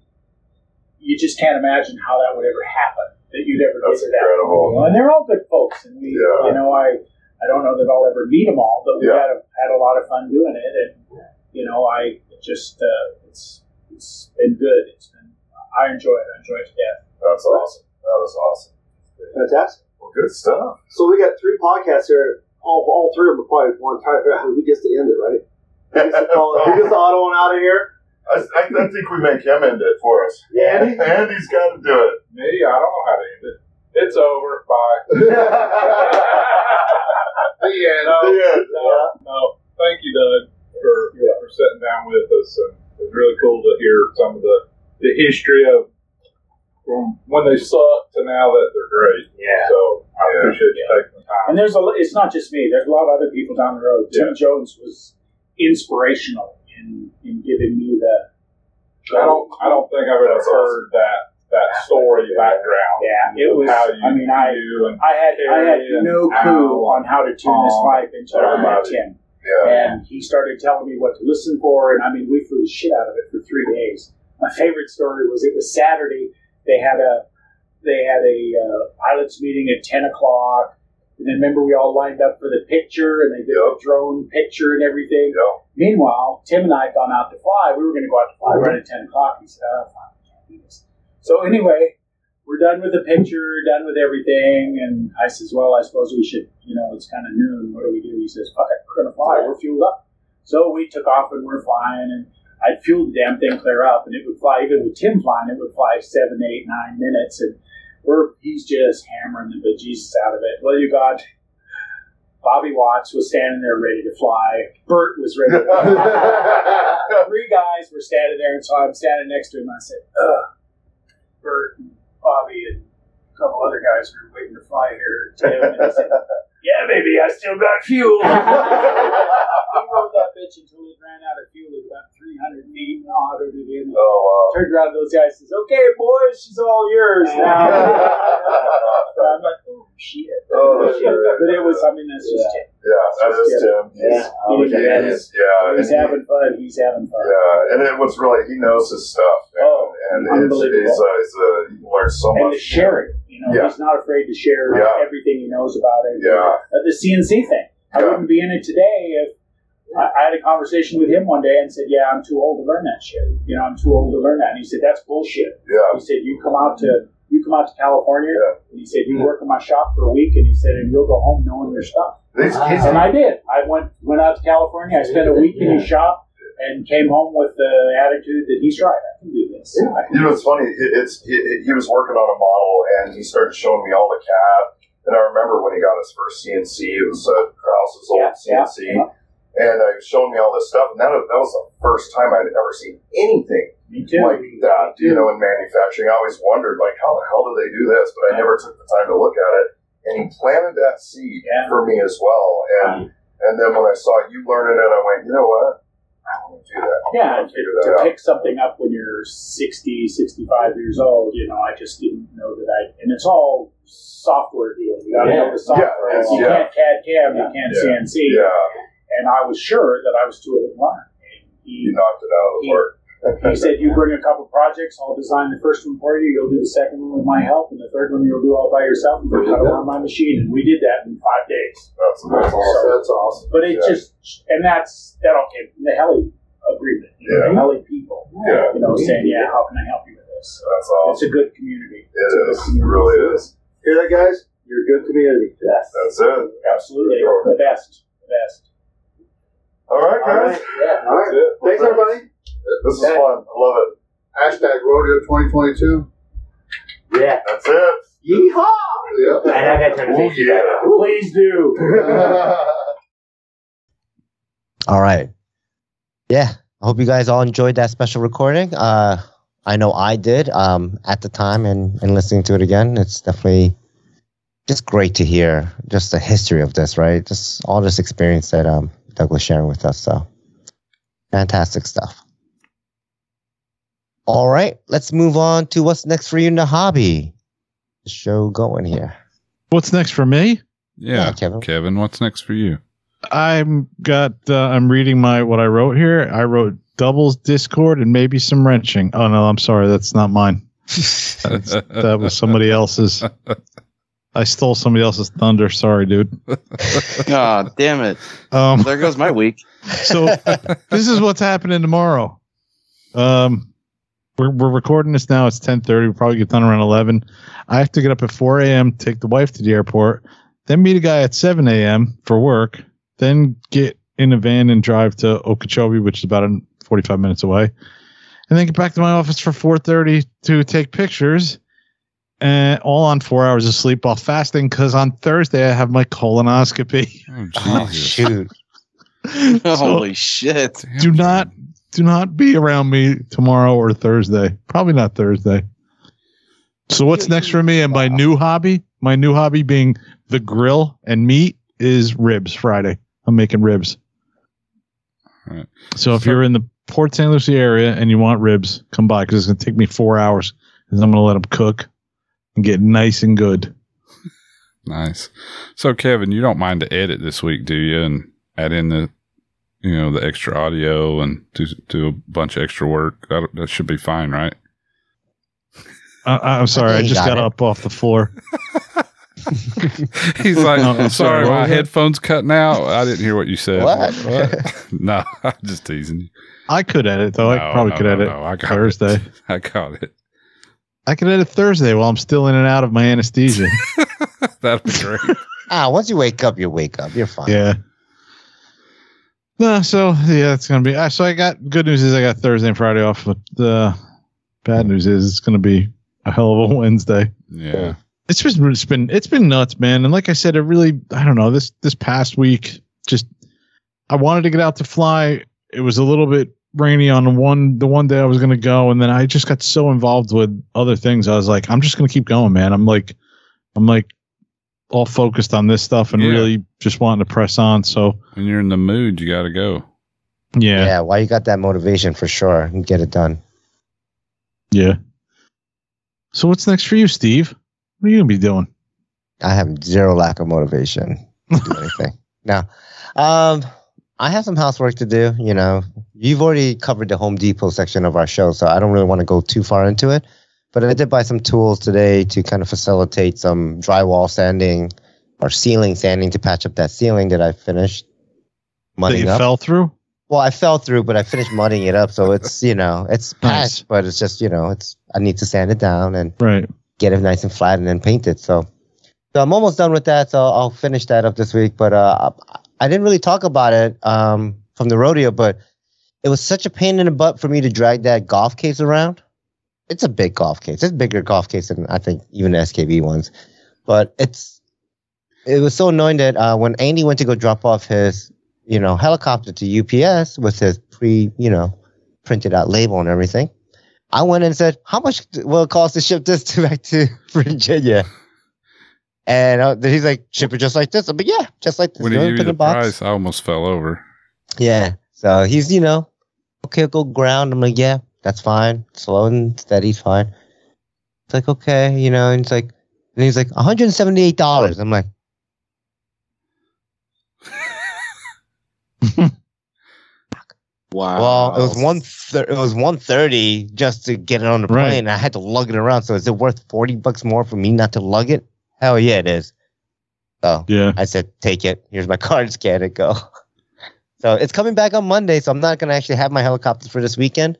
you just can't imagine how that would ever happen. That you'd ever That's get to that. incredible. Know, and they're all good folks, and we, Yeah. you know, I I don't know that I'll ever meet them all, but we've Yeah. had a, had a lot of fun doing it, and you know, I just uh, it's it's been good. It's been I enjoy it. I enjoy it to death. That's awesome. That is awesome. Fantastic. Well, good stuff. So we got three podcasts here. All, all three of them are probably one trying to figure out who gets to end it, right? Who gets to call it? Who gets the auto one out of here? I, I, I think we make him end it for us. Yeah, Andy? Andy's got to do it. Me, I don't know how to end it. It's over. Bye. The end. No, The end. no, no. Thank you, Doug, for for sitting down with us, and it was really cool to hear some of the the history of from when they sucked to now that they're great. Yeah. So I Yeah. appreciate you taking the time. And there's a it's not just me. There's a lot of other people down the road. Tim Jones was inspirational in in giving me the. I don't I don't think I've ever That's heard that that story background. Yeah, it was. How you, I mean, I and I had I had no clue on how to tune this mic until I met. Tim. Yeah. and he started telling me what to listen for, and I mean, we flew the shit out of it for three days. My favorite story was it was Saturday. They had a they had a uh, pilots meeting at ten o'clock, and then remember we all lined up for the picture, and they did Yep. the drone picture and everything. Yeah. Meanwhile, Tim and I had gone out to fly. We were going to go out to fly right at ten o'clock. He said, "Oh, fine, can't do this." So anyway, we're done with the picture, done with everything, and I says, "Well, I suppose we should, you know, it's kind of noon. What do we do?" He says, "Fuck it, we're gonna fly. We're fueled up." So we took off and we're flying, and I'd fueled the damn thing clear up, and it would fly. Even with Tim flying, it would fly seven, eight, nine minutes, and we're he's just hammering the bejesus out of it. Well, you got. Bobby Watts was standing there ready to fly. Bert was ready to fly. Three guys were standing there, and so I'm standing next to him. I said, Ugh. Bert and Bobby and a couple other guys were waiting to fly here. Yeah, baby, I still got fuel. he rode that bitch until it ran out of fuel at about 300 feet and autoed it in. Oh, Turned around those guys and says, Okay, boys, she's all yours now. I'm like, Oh, shit. Oh, that's. But it was, I mean, that's just Tim. Yeah, that is Tim. He's, Yeah. he is, yeah. He's and he- having fun. He's having fun. Yeah, and it, was really, he knows his stuff. Man. Oh, and it's, unbelievable. he's, uh, he's, uh, he learns so and much. to share it. You know, Yeah. he's not afraid to share Yeah. everything he knows about it. Yeah. Uh, the CNC thing. I wouldn't be in it today if I, I had a conversation with him one day and said, "Yeah, I'm too old to learn that shit. You know, I'm too old to learn that." And he said, "That's bullshit." Yeah. He said, "You come out to you come out to California." Yeah. And he said, "You work in my shop for a week," and he said, "And you'll go home knowing your stuff." He's, he's, And I did. I went went out to California. I spent a week in his shop and came home with the attitude that he's right. I can do this. Can You know, it's funny. It, it's it, he was working on a model, and he started showing me all the CAD. And I remember when he got his first CNC, it was uh, Krause's old Yeah, yeah, CNC, yeah. and uh, he was showing me all this stuff. And that, that was the first time I'd ever seen anything like that. You know, in manufacturing, I always wondered like, how the hell do they do this? But I never took the time to look at it. And he planted that seed Yeah. for me as well. And And then when I saw you learning it, I went, you know what? I want to do that. Yeah, to, to figure to that out. pick something up when you're 60, 65 years old, you know, I just didn't know that I, and it's all software deals. You gotta know the software. Yeah, you yeah. can't CAD CAM, you can't Yeah. CNC. Yeah, And I was sure that I was too old to learn. And you he, knocked it out of the park. He said, you bring a couple projects, I'll design the first one for you, you'll do the second one with my help, and the third one you'll do all by yourself, and we'll cut it on my machine. And we did that in five days. That's That's amazing. awesome. That's awesome. But it Yeah. just, and that's, that all came from the Heli agreement. you know, Yeah. The Heli people. Yeah. You know, saying, yeah, how can I help you with this? That's awesome. It's a good community. It is. It really is. Hear that, guys? You're a good community. Yes. That's it. Absolutely. The best. The best. All right, All right. guys. Yeah. All That's it. Thanks, everybody. This is fun. I love it. Hashtag rodeo 2022. Yeah. That's it. Yeehaw! Yep. And I got to Oh, take you back. yeah. Please do. All right. Yeah. I hope you guys all enjoyed that special recording. Uh, I know I did um, at the time and, and listening to it again. It's definitely just great to hear just the history of this, right? Just all this experience that um, Doug was sharing with us. So fantastic stuff. All right. Let's move on to what's next for you in the hobby. The show going here. What's next for me? Yeah, Yeah, Kevin. Kevin. what's next for you? I'm got. Uh, I'm reading my what I wrote here. I wrote doubles, discord, and maybe some wrenching. Oh no, I'm sorry. That's not mine. That's, that was somebody else's. I stole somebody else's thunder. Sorry, dude. God damn it. Um, There goes my week. so this is what's happening tomorrow. Um, we're we're recording this now. It's ten thirty. We'll probably get done around eleven. I have to get up at four a.m. Take the wife to the airport, then meet a guy at seven a.m. for work. Then get in a van and drive to Okeechobee, which is about forty-five minutes away, and then get back to my office for four thirty to take pictures. And all on four hours of sleep while fasting because on Thursday I have my colonoscopy. Oh, Oh, shoot. So- Holy shit. do not do not be around me tomorrow or Thursday. Probably not Thursday. So what's next for me and my new hobby? My new hobby being the grill and meat is ribs Friday. I'm making ribs. Right. So if you're in the Port St. Lucie area and you want ribs, come by because it's going to take me four hours and I'm going to let them cook and get nice and good. Nice. So, Kevin, you don't mind to edit this week, do you? And add in the, you know, the extra audio and do do a bunch of extra work. That, that should be fine, right? Uh, I'm sorry, I You just got got up off the floor. He's like, No, I'm I'm sorry, sorry, my was headphones cutting out. I didn't hear what you said. What? no, I'm just teasing you. I could edit though. I probably no, could no, edit no, I got Thursday. It. I got it. I could edit Thursday while I'm still in and out of my anesthesia. That'd be great. Ah, once you wake up, you wake up. You're fine. yeah. No, so yeah, it's gonna be. Uh, so I got good news is I got Thursday and Friday off, but the bad news is it's gonna be a hell of a Wednesday. Yeah. It's just it's been it's been nuts, man. And like I said, it really I don't know this this past week just I wanted to get out to fly. It was a little bit rainy on the one the one day I was gonna go, and then I just got so involved with other things. I was like, I'm just gonna keep going, man. I'm like, I'm like all focused on this stuff and Yeah. really just wanting to press on. So When you're in the mood, you got to go. yeah, Yeah, why you got that motivation for sure and get it done. yeah. So what's next for you, Steve? What are you gonna be doing? I have zero lack of motivation to do anything. now, um, I have some housework to do. You know, you've already covered the Home Depot section of our show, so I don't really want to go too far into it. But I did buy some tools today to kind of facilitate some drywall sanding or ceiling sanding to patch up that ceiling that I finished That mudding you up. fell through? Well, I fell through, but I finished mudding it up, so it's you know it's Nice. patched, but it's just you know it's I need to sand it down and Right. get it nice and flat and then paint it. So, so I'm almost done with that. So I'll finish that up this week. But uh, I didn't really talk about it um, from the rodeo, but it was such a pain in the butt for me to drag that golf case around. It's a big golf case. It's a bigger golf case than I think even the SKB ones. But it's it was so annoying that uh, when Andy went to go drop off his you know helicopter to UPS with his pre you know printed out label and everything. I went and said, "How much will it cost to ship this to back to Virginia?" And uh, then he's like, ship it just like this. I'm like, yeah, just like this. When he you put the in a box. price, I almost fell over. Yeah. So he's, you know, okay, go ground. I'm like, yeah, that's fine. Slow and steady's fine. It's like, okay, you know, and it's like, and he's like, $178. I'm like, Wow. well, it was one, thir- it was 130 just to get it on the Right. plane. I had to lug it around. So is it worth 40 bucks more for me not to lug it? Hell yeah, it is. So Yeah. I said, take it. Here's my card, scan it, go. So it's coming back on Monday. So I'm not going to actually have my helicopter for this weekend.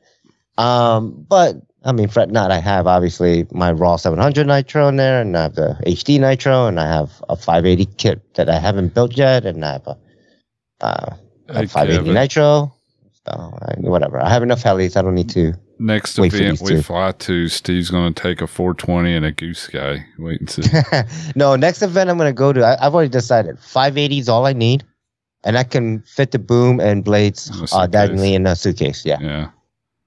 Um, but I mean, fret not. I have obviously my Raw 700 Nitro in there, and I have the HD Nitro, and I have a 580 kit that I haven't built yet, and I have a, uh, a 580 Nitro. So I, whatever. I have enough helis. I don't need to. Next Wait for event we two. fly to, Steve's going to take a 420 and a Goosky. Wait and see. no, next event I'm going to go to, I, I've already decided. 580 is all I need, and I can fit the boom and blades uh, diagonally in a suitcase. Yeah. yeah.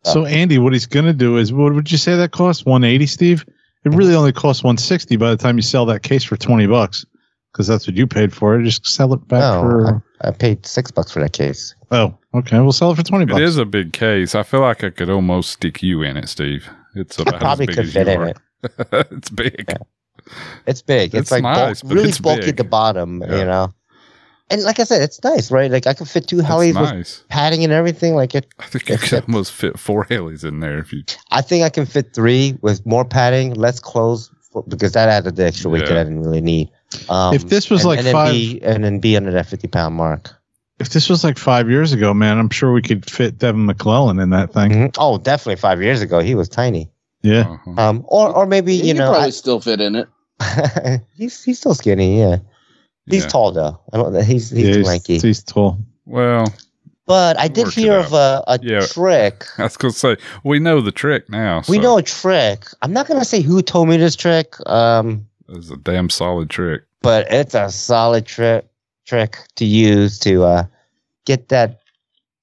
So oh. Andy, what he's gonna do is, what would you say that costs? One eighty, Steve. It really only costs one sixty by the time you sell that case for twenty bucks, because that's what you paid for it. Just sell it back No, for. I, I paid six bucks for that case. Oh, okay. We'll sell it for twenty bucks. It is a big case. I feel like I could almost stick you in it, Steve. It's about probably as big could as fit you in are. it. it's big. Yeah. It's big. It's, It's like bulk- nice, but really it's bulky big. at the bottom, Yeah. you know. And like I said, it's nice, right? Like I could fit two It's helis with padding and everything. Like it, I think you could fits. almost fit four helis in there if you. I think I can fit three with more padding, less clothes, for, because that added the extra weight that I didn't really need. Um, If this was and- like and then five- be, and then be under that fifty pound mark. If this was like five years ago, man, I'm sure we could fit Devin McClellan in that thing. Mhm. Oh, definitely five years ago, he was tiny. Yeah. Uh-huh. Um, or or maybe you you know, probably I- still fit in it. he's he's still skinny. Yeah, he's Yeah. tall though. I don't. He's he's yeah, he's, lanky. he's tall. Well, But I did hear of a, a Yeah. trick. I was going to say, we know the trick now. We so know a trick. I'm not gonna say who told me this trick. Um, It's a damn solid trick. but it's a solid trick trick to use to uh get that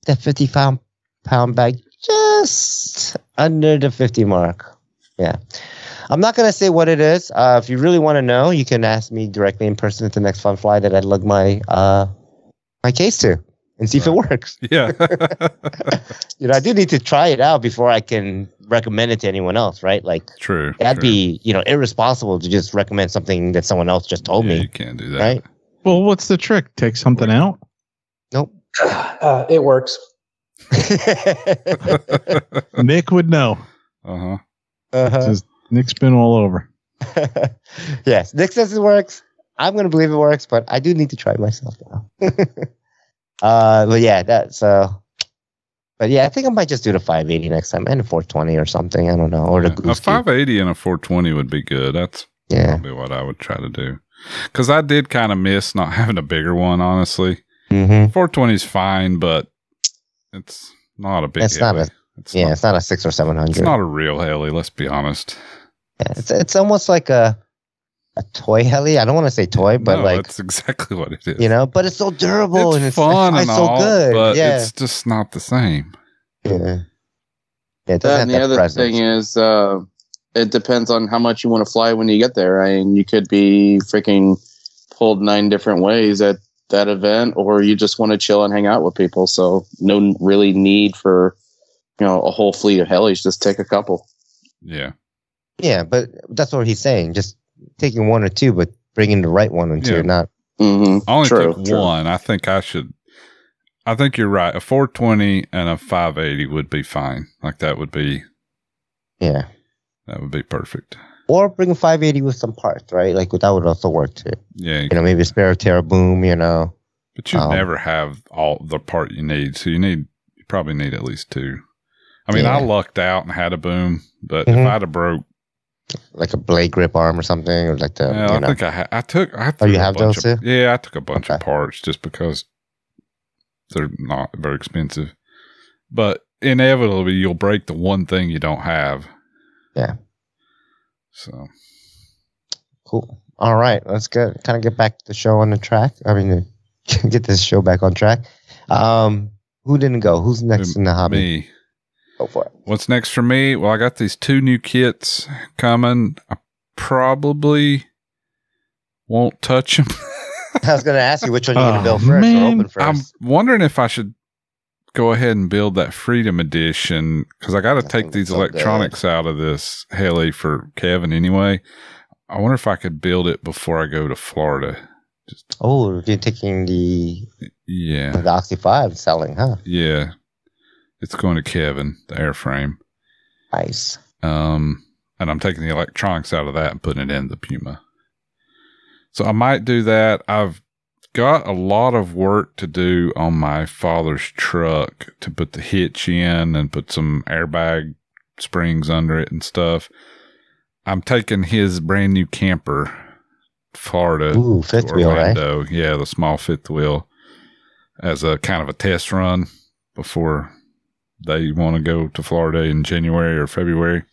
that 50 pound pound bag just under the 50 mark. Yeah. I'm not gonna say what it is. Uh, if you really want to know, you can ask me directly in person at the next fun fly that I lug my uh my case to and see if it works. Yeah. You know, I do need to try it out before I can recommend it to anyone else, right? Like true. that'd true. be you know irresponsible to just recommend something that someone else just told Yeah, me, You can't do that. right? Well, what's the trick? Take something out. Nope. Uh, it works. Nick would know. Uh huh. uh-huh. Says Nick's been all over. yes, Nick says it works. I'm gonna believe it works, but I do need to try it myself now. uh, but yeah, that's uh, but yeah, I think I might just do the 580 next time and a 420 or something. I don't know, or the A goose. Cube. 580 and a 420 would be good. That's Yeah. probably what I would try to do. Because I did kind of miss not having a bigger one, honestly. Mm-hmm. 420 is fine, but it's not a big It's not a- it's Yeah, not, it's not a six or seven hundred. it's not a real heli, let's be honest. Yeah, it's it's almost like a a toy heli. I don't want to say toy, but No, like that's exactly what it is. you know, but it's so durable it's and it's fun it's and so all, good. but yeah. it's just not the same. yeah. Yeah, it doesn't That have and the that other presence. thing is, uh, it depends on how much you want to fly when you get there. I mean, you could be freaking pulled nine different ways at that event, or you just want to chill and hang out with people. So no really need for you know a whole fleet of helis. Just take a couple. Yeah. Yeah, but that's what he's saying. Just taking one or two, but bringing the right one or two, Yeah. not. Mm-hmm. I only True, took true. one. I think I should. I think you're right. A 420 and a 580 would be fine. Like that would be Yeah. that would be perfect. Or bring a 580 with some parts, right? Like that would also work too. Yeah, You know, maybe a spare Terra boom. You know. but you um, never have all the part you need. So you need you probably need at least two. I mean, Yeah. I lucked out and had a boom, but Mhm. if I'd have broke, like a blade grip arm or something, or like the. well, you I know. think I ha- I took I Oh, you a have bunch those of, too? Yeah, I took a bunch of parts just because they're not very expensive. But inevitably, you'll break the one thing you don't have. Yeah. So Cool. All right, let's get kind of get back the show on the track. I mean, get this show back on track. Um, who didn't go? Who's next in the hobby? me. Go for it. What's next for me? Well, I got these two new kits coming. I probably won't touch them. I was going to ask you which one you're going to Oh, build first or open 1st I'm wondering if I should go ahead and build that Freedom Edition because I got to take these so good. electronics out of this heli for Kevin anyway. I wonder if I could build it before I go to Florida. oh, you're taking the Yeah, the Oxy Five selling, huh? yeah. It's going to Kevin, the airframe. Nice. Um, and I'm taking the electronics out of that and putting it in the Puma. So I might do that. I've got a lot of work to do on my father's truck to put the hitch in and put some airbag springs under it and stuff. I'm taking his brand new camper, Florida, Ooh, fifth wheel, right? Orlando. Yeah, the small fifth wheel as a kind of a test run before they want to go to Florida in January or February.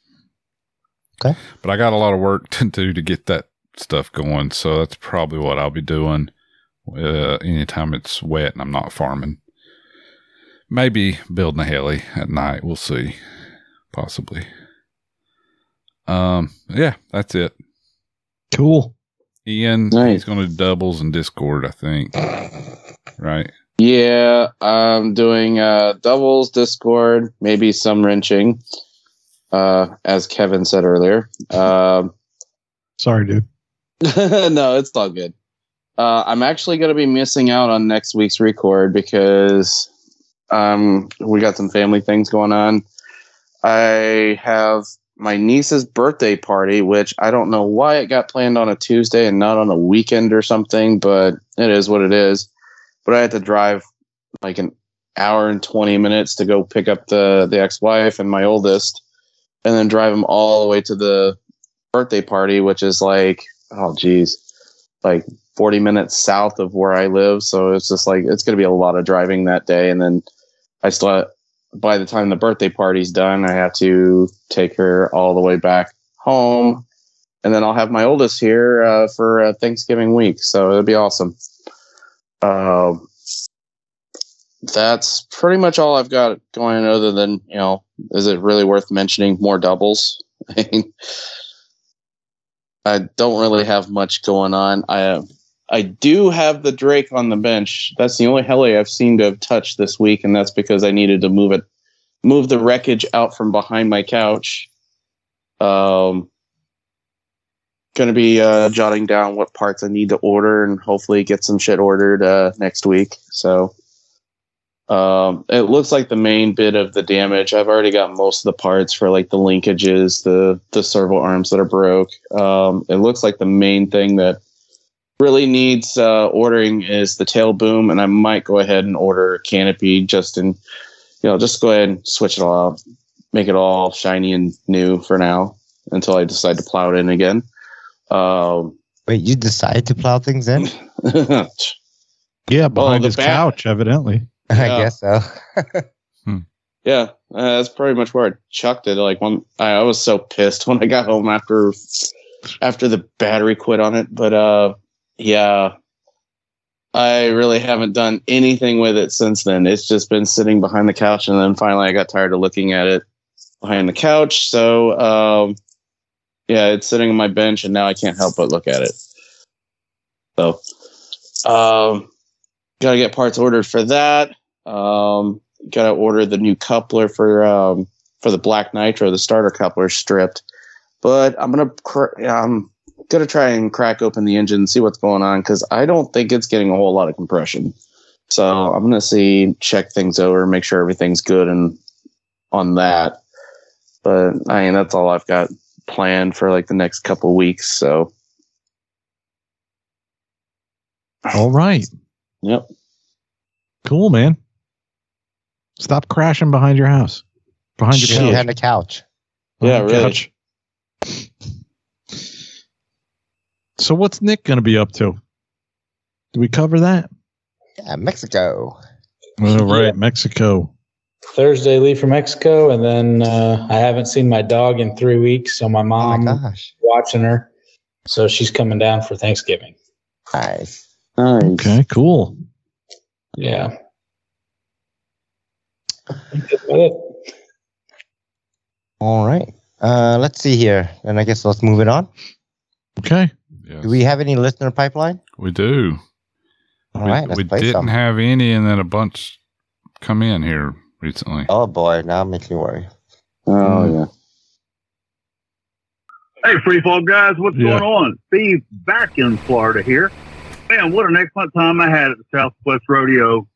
Okay. But I got a lot of work to do to get that stuff going. So that's probably what I'll be doing uh, anytime it's wet and I'm not farming. Maybe building a heli at night. We'll see. Possibly. Um, yeah, that's it. Cool. Ian, Nice. he's going to doubles and Discord, I think. Right. Yeah, I'm doing uh, doubles, Discord, maybe some wrenching, uh, as Kevin said earlier. Um, Sorry, dude. no, it's all good. Uh, I'm actually going to be missing out on next week's record because um, we got some family things going on. I have my niece's birthday party, which I don't know why it got planned on a Tuesday and not on a weekend or something, but it is what it is. But I had to drive like an hour and 20 minutes to go pick up the, the ex wife and my oldest, and then drive them all the way to the birthday party, which is like, oh, geez, like 40 minutes south of where I live. So it's just like, it's going to be a lot of driving that day. And then I still, by the time the birthday party's done, I have to take her all the way back home. And then I'll have my oldest here uh, for uh, Thanksgiving week. So it'll be awesome. Um, that's pretty much all I've got going other than, you know, is it really worth mentioning more doubles? I I don't really have much going on. I I do have the Drake on the bench. That's the only heli I've seen to have touched this week, and that's because I needed to move it, move the wreckage out from behind my couch. Um, going to be uh, jotting down what parts I need to order, and hopefully get some shit ordered uh, next week. So. Um, it looks like the main bit of the damage. I've already got most of the parts for like the linkages, the the servo arms that are broke. Um, it looks like the main thing that really needs uh, ordering is the tail boom, and I might go ahead and order a canopy just in, you know, just go ahead and switch it all out, make it all shiny and new for now until I decide to plow it in again. Um, Wait, you decided to plow things in? Yeah, behind the his back- couch, evidently. I Yeah. guess so. Yeah, uh, that's pretty much where I chucked it. Like when I, I was so pissed when I got home after after the battery quit on it. But uh, yeah, I really haven't done anything with it since then. It's just been sitting behind the couch, and then finally I got tired of looking at it behind the couch. So um, yeah, it's sitting on my bench, and now I can't help but look at it. So um, gotta get parts ordered for that. Um, gotta order the new coupler for um for the black nitro the starter coupler stripped but i'm gonna cr- i'm gonna try and crack open the engine and see what's going on because i don't think it's getting a whole lot of compression so i'm gonna see check things over make sure everything's good and on that but i mean that's all i've got planned for like the next couple weeks so All right. yep Cool, man. Stop crashing behind your house. Behind your Shit. couch. Behind the couch. yeah Behind really couch. So what's Nick going to be up to? Do we cover that? Yeah, Mexico. All right, Mexico. Thursday, leave for Mexico, and then uh, I haven't seen my dog in three weeks, so my Oh mom my gosh. watching her. So she's coming down for Thanksgiving. Nice. nice. Okay, cool. Yeah. I think that's about it. All right. Uh, let's see here. And I guess let's move it on. Okay. Yes. Do we have any listener pipeline? We do. All we right, let's we play didn't some. have any, and then a bunch come in here recently. Oh boy, now it makes me worry. Oh hmm. yeah. Hey, Free Fall guys, what's Yeah. going on? Steve back in Florida here. Man, what an excellent time I had at the Southwest Rodeo.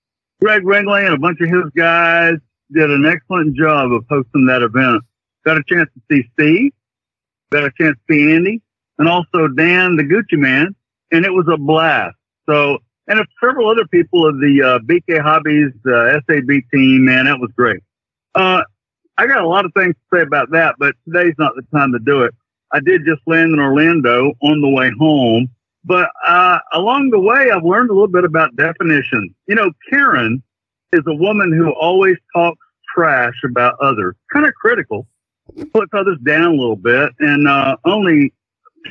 Greg Ringley and a bunch of his guys did an excellent job of hosting that event. Got a chance to see Steve, got a chance to see Andy, and also Dan, the Gucci man, and it was a blast. So, and several other people of the uh, BK Hobbies uh, SAB team, man, that was great. Uh, I got a lot of things to say about that, but today's not the time to do it. I did just land in Orlando on the way home, but uh, along the way, I've learned a little bit about definitions. You know, Karen is a woman who always talks trash about others, kind of critical, puts others down a little bit, and uh, only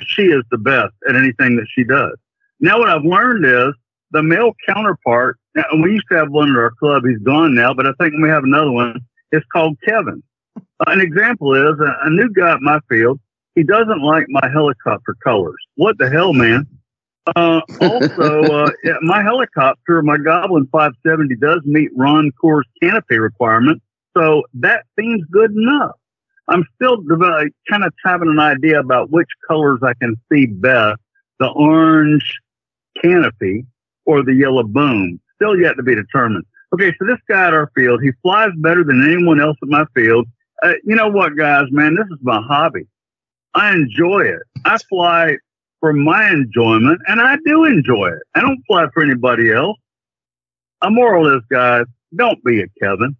she is the best at anything that she does. Now, what I've learned is the male counterpart. Now, we used to have one at our club. He's gone now, but I think we have another one. It's called Kevin. Uh, an example is a, a new guy at my field. He doesn't like my helicopter colors. What the hell, man? Uh, also, uh, yeah, my helicopter, my Goblin 570, does meet Ron Core's canopy requirement, so that seems good enough. I'm still develop, kind of having an idea about which colors I can see best: the orange canopy or the yellow boom. Still yet to be determined. Okay, so this guy at our field, he flies better than anyone else at my field. Uh, you know what, guys, man, this is my hobby. I enjoy it. I fly for my enjoyment, and I do enjoy it. I don't fly for anybody else. A moral is, guys, don't be a Kevin.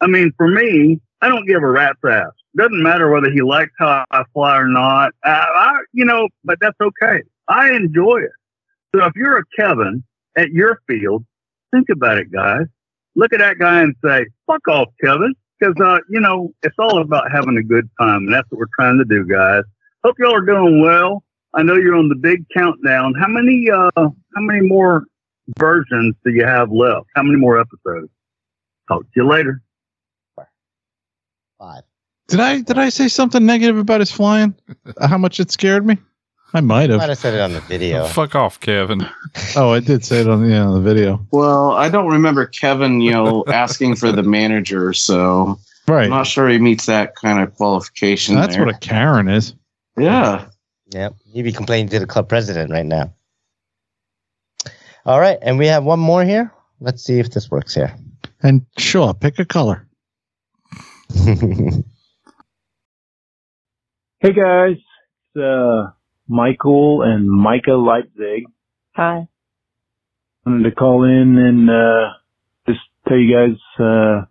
I mean, for me, I don't give a rat's ass. Doesn't matter whether he likes how I fly or not. I, I, you know, but that's okay. I enjoy it. So if you're a Kevin at your field, think about it, guys. Look at that guy and say, fuck off, Kevin. Because, uh, you know, it's all about having a good time. And that's what we're trying to do, guys. Hope y'all are doing well. I know you're on the big countdown. How many, uh, how many more versions do you have left? How many more episodes? Talk to you later. Five. Did I did I say something negative about his flying? How much it scared me? I might Might have. have said it on the video. Fuck off, Kevin. Oh, I did say it on the, yeah, on the video. Well, I don't remember Kevin, you know, asking for the manager, so I'm Right. not sure he meets that kind of qualification. That's there. what a Karen is. yeah. Yep. You'd be complaining to the club president right now. All right, and we have one more here. Let's see if this works here. And sure, pick a color. Hey guys, it's uh, Michael and Micah Leipzig. Hi. Wanted to call in and uh, just tell you guys uh,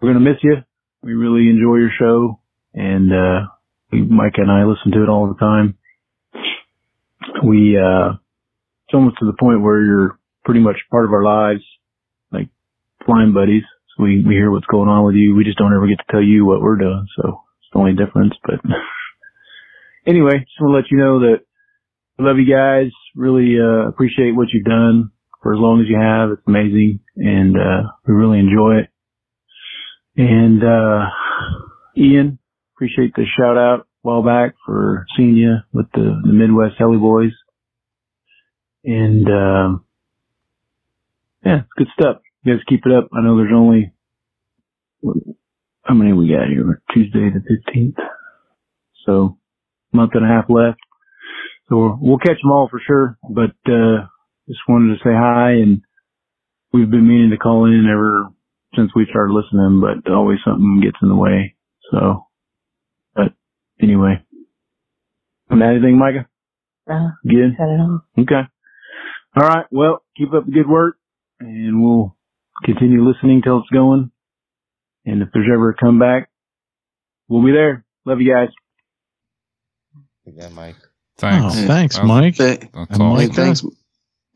we're gonna miss you. We really enjoy your show, and uh, we, Micah and I listen to it all the time. We uh, it's almost to the point where you're pretty much part of our lives, like flying buddies. So we we hear what's going on with you. We just don't ever get to tell you what we're doing. So it's the only difference. But anyway, just want to let you know that I love you guys. Really uh, appreciate what you've done for as long as you have. It's amazing, and uh, we really enjoy it. And uh, Ian, appreciate the shout out a while back for seeing you with the, the Midwest Heli Boys. And um, yeah, good stuff. You guys keep it up. I know there's only how many we got here? Tuesday the fifteenth. So month and a half left. So we'll, catch them all for sure. But uh, just wanted to say hi, and we've been meaning to call in ever since we started listening, but always something gets in the way. So, but anyway, anything, Micah? Uh, Good. I don't know. Okay. All right. Well, keep up the good work, and we'll continue listening till it's going. And if there's ever a comeback, we'll be there. Love you guys. Yeah, Mike. Thanks. Oh, thanks, That's- Mike. Th- That's And all. Mike, thanks.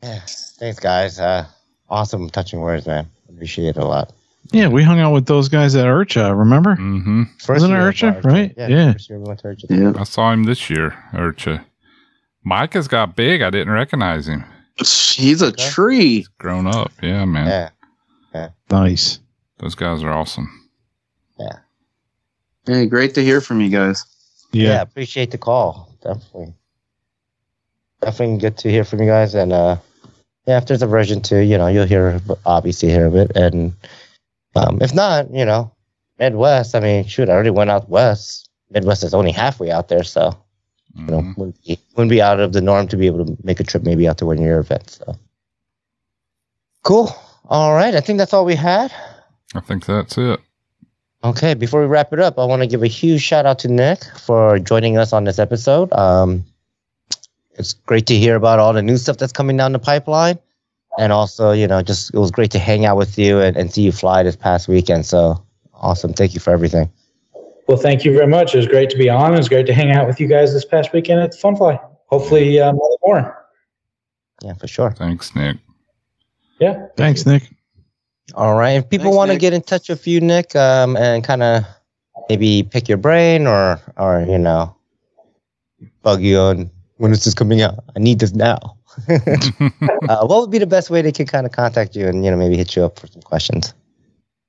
Yeah. Thanks, guys. Uh, awesome, touching words, man. Appreciate it a lot. Yeah, we hung out with those guys at IRCHA, remember? Mm-hmm. First Wasn't it year IRCHA, right? Yeah. Yeah. First year we went to IRCHA. Yeah. I saw him this year, IRCHA. Mike has got big. I didn't recognize him. He's a Okay. tree. Grown up. Yeah, man. Yeah. Nice. Those guys are awesome. Yeah. Hey, great to hear from you guys. Yeah. Yeah. Appreciate the call. Definitely. definitely good to hear from you guys. And uh, yeah, if there's a version two, you know, you'll hear obviously hear of it. And um, if not, you know, Midwest. I mean, shoot, I already went out west. Midwest is only halfway out there, so you know, wouldn't be, wouldn't be out of the norm to be able to make a trip maybe out to one of your events. So cool. All right, I think that's all we had. I think that's it. Okay, before we wrap it up, I want to give a huge shout out to Nick for joining us on this episode. Um, it's great to hear about all the new stuff that's coming down the pipeline. And also, you know, just it was great to hang out with you and, and see you fly this past weekend. So awesome. Thank you for everything. Well, thank you very much. It was great to be on. It was great to hang out with you guys this past weekend at the Fun Fly. Hopefully, um, more. Yeah, for sure. Thanks, Nick. Yeah. Thanks, Nick. All right. If people want to get in touch with you, Nick, um, and kind of maybe pick your brain or, or, you know, bug you on when is this is coming out? I need this now. uh, what would be the best way they can kind of contact you and, you know, maybe hit you up for some questions?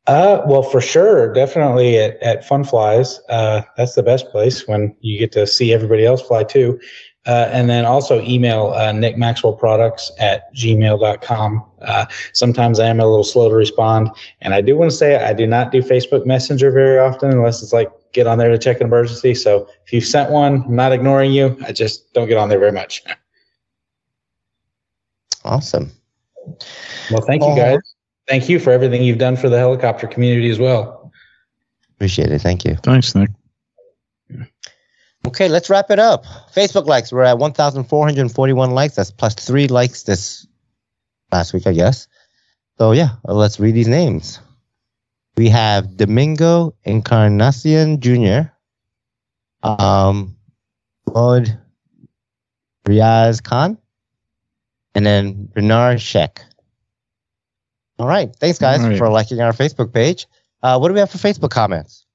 Uh, well, for sure, definitely at, at Fun Flies. Uh, that's the best place when you get to see everybody else fly too. Uh, and then also email uh, Nick Maxwell Products at gmail.com. Uh, sometimes I am a little slow to respond. And I do want to say I do not do Facebook Messenger very often unless it's like get on there to check an emergency. So if you sent one, I'm not ignoring you. I just don't get on there very much. Awesome. Well, thank you guys. Thank you for everything you've done for the helicopter community as well. Appreciate it. Thank you. Thanks, Nick. Okay, let's wrap it up. Facebook likes, we're at 1,441 likes. That's plus three likes this last week, I guess. So, yeah, uh, let's read these names. We have Domingo Encarnacion Jr., um, Maud Riaz Khan, and then Bernard Sheck. All right. Thanks, guys, right. for liking our Facebook page. Uh, what do we have for Facebook comments?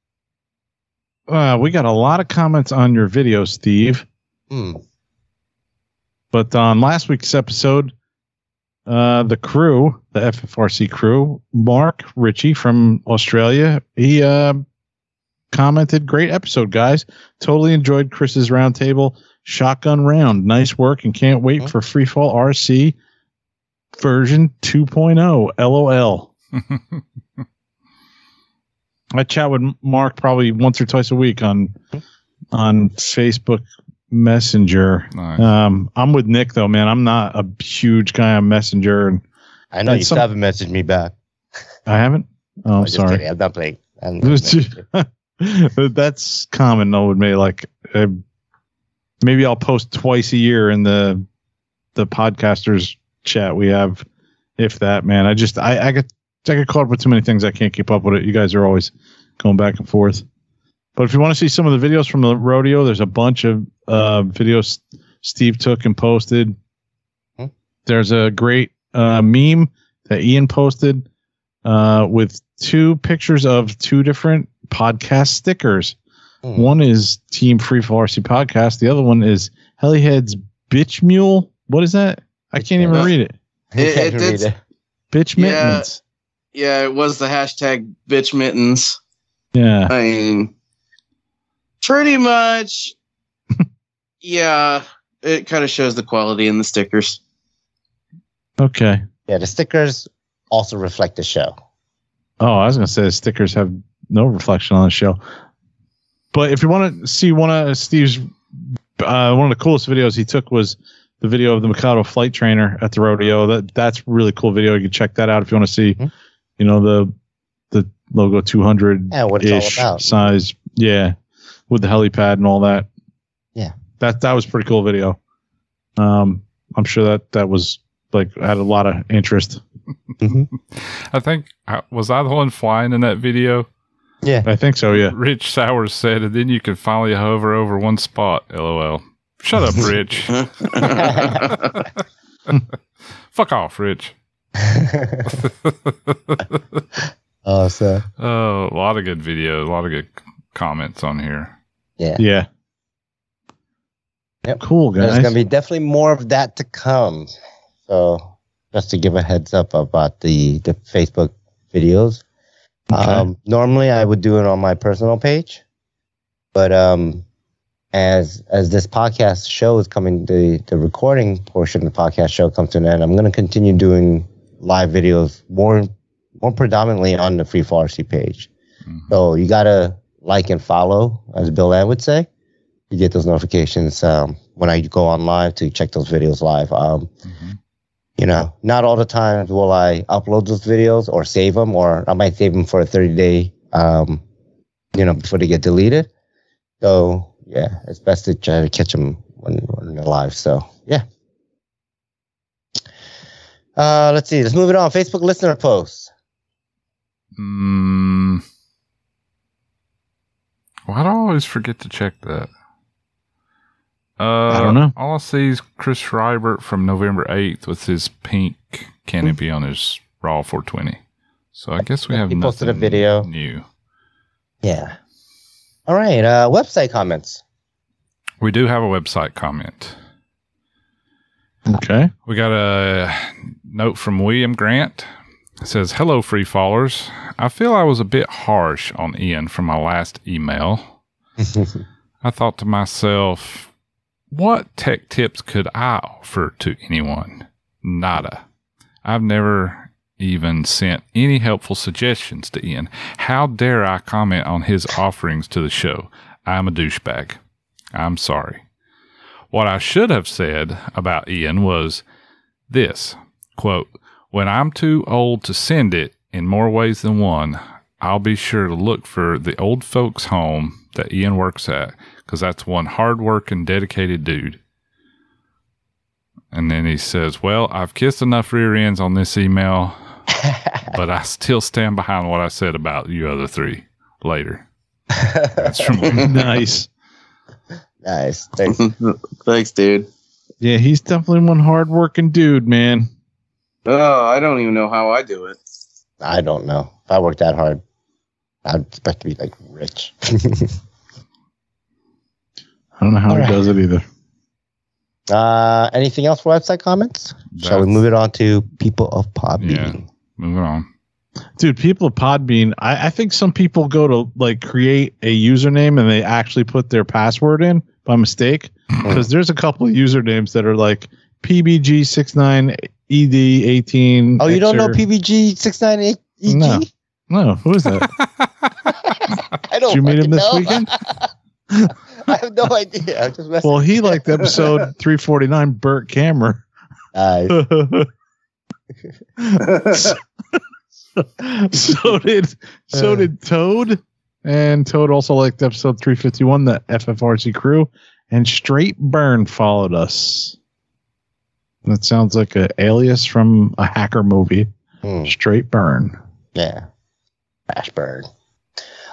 Uh, we got a lot of comments on your video, Steve. Hmm. But on last week's episode, uh, the crew, the FFRC crew, Mark Ritchie from Australia, he uh, commented, "Great episode, guys. Totally enjoyed Chris's roundtable shotgun round. Nice work, and can't wait for Freefall RC version 2.0. LOL." I chat with Mark probably once or twice a week on on Facebook Messenger. Nice. Um, I'm with Nick though, man. I'm not a huge guy on Messenger, and I know And you some- still haven't messaged me back. I haven't. Oh, I'm I'm just sorry. kidding. I'm not playing. I'm not. That's common though with me. Like, uh, maybe I'll post twice a year in the the podcasters chat we have, if that. Man, I just I I get I get caught up with too many things. I can't keep up with it. You guys are always going back and forth. But if you want to see some of the videos from the rodeo, there's a bunch of uh, videos Steve took and posted. Hmm. There's a great uh, meme that Ian posted uh, with two pictures of two different podcast stickers. Hmm. One is Team Free Fall RC Podcast. The other one is Helihead's Bitch Mule. What is that? I can't even read it. You It- can't it- read it. Bitch Yeah. Mittens. Yeah, it was the hashtag bitch mittens. Yeah. I mean, pretty much. yeah, it kind of shows the quality in the stickers. Okay. Yeah, the stickers also reflect the show. Oh, I was gonna say the stickers have no reflection on the show. But if you want to see one of Steve's, uh, one of the coolest videos he took was the video of the Mikado flight trainer at the rodeo. That that's really cool video. You can check that out if you want to see, Mhm. You know, the the logo 200 Yeah, what it's ish size. Yeah, with the helipad and all that. Yeah. that that was a pretty cool video. Um, I'm sure that that was like had a lot of interest. I think was I the one flying in that video? Yeah. I think so. Yeah. Rich Sowers said, and then you can finally hover over one spot. LOL. Shut up, Rich. Fuck off, Rich. Oh, so Oh, a lot of good videos, a lot of good comments on here. yeah. Yeah. Yep. Cool guys. There's gonna be definitely more of that to come. So just to give a heads up about the the Facebook videos. Okay. Um, normally I would do it on my personal page, but um, as as this podcast show is coming, the the recording portion of the podcast show comes to an end. I'm going to continue doing live videos more more predominantly on the Free Fall RC page. So you gotta like and follow, as Bill Ann would say. You get those notifications um, when I go on live to check those videos live. Um, You know, not all the times will I upload those videos or save them, or I might save them for a 30 day, um, you know, before they get deleted. So yeah, it's best to try to catch them when, when they're live. So yeah. Uh, let's see. Let's move it on. Facebook listener posts. Mm, why do I always forget to check that? Uh, I don't know. All I see is Chris Schreiber from November 8th with his pink canopy on his Raw 420. So I guess we have He posted a video. new. Yeah. All right. Uh, website comments. We do have a website comment. Okay. We got a note from William Grant. It says, Hello, free fallers. I feel I was a bit harsh on Ian from my last email. I thought to myself, what tech tips could I offer to anyone? Nada. I've never even sent any helpful suggestions to Ian. How dare I comment on his offerings to the show? I'm a douchebag. I'm sorry. What I should have said about Ian was this quote, When I'm too old to send it in more ways than one, I'll be sure to look for the old folks' home that Ian works at because that's one hard-working, dedicated dude. And then he says, Well, I've kissed enough rear ends on this email, but I still stand behind what I said about you other three later. That's from nice. Nice. Thanks. Thanks, dude. Yeah, he's definitely one hardworking dude, man. Oh, I don't even know how I do it. I don't know. If I worked that hard, I'd expect to be like rich. I don't know how All he right. does it either. uh, anything else for website comments? Shall we move it on to people of Podbean? Yeah. Moving on. Dude, people of Podbean, I, I think some people go to like create a username and they actually put their password in by mistake. Hmm. Because there's a couple of usernames that are like PBG69ED18. Oh, you don't know PBG six nine eight EG? No. No, who is that? I don't Did you meet him this know. weekend? I have no idea. I'm just well, he liked episode 349, Burt Camera. Nice. so did so did uh. Toad, and Toad also liked episode 351, the FFRC crew, and Straight Burn followed us. That sounds like a alias from a hacker movie. Hmm. Straight Burn. Yeah. ash burn.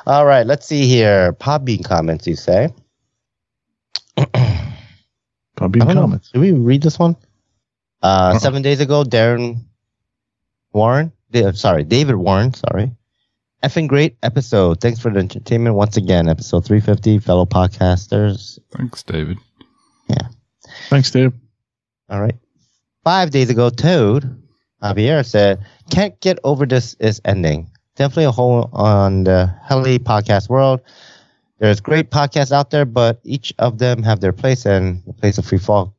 All right, let's see here. Podbean comments, you say? Podbean I don't know. comments. Did we read this one? Uh, Uh-uh. seven days ago, Darren Warren, sorry, David Warren, sorry. Effing great episode. Thanks for the entertainment once again. Episode 350, fellow podcasters. Thanks, David. Yeah. Thanks, Dave. All right. Five days ago, Toad Javier said, "Can't get over this is ending. Definitely a hole on the heli podcast world. There's great podcasts out there, but each of them have their place, and the place of Free Fall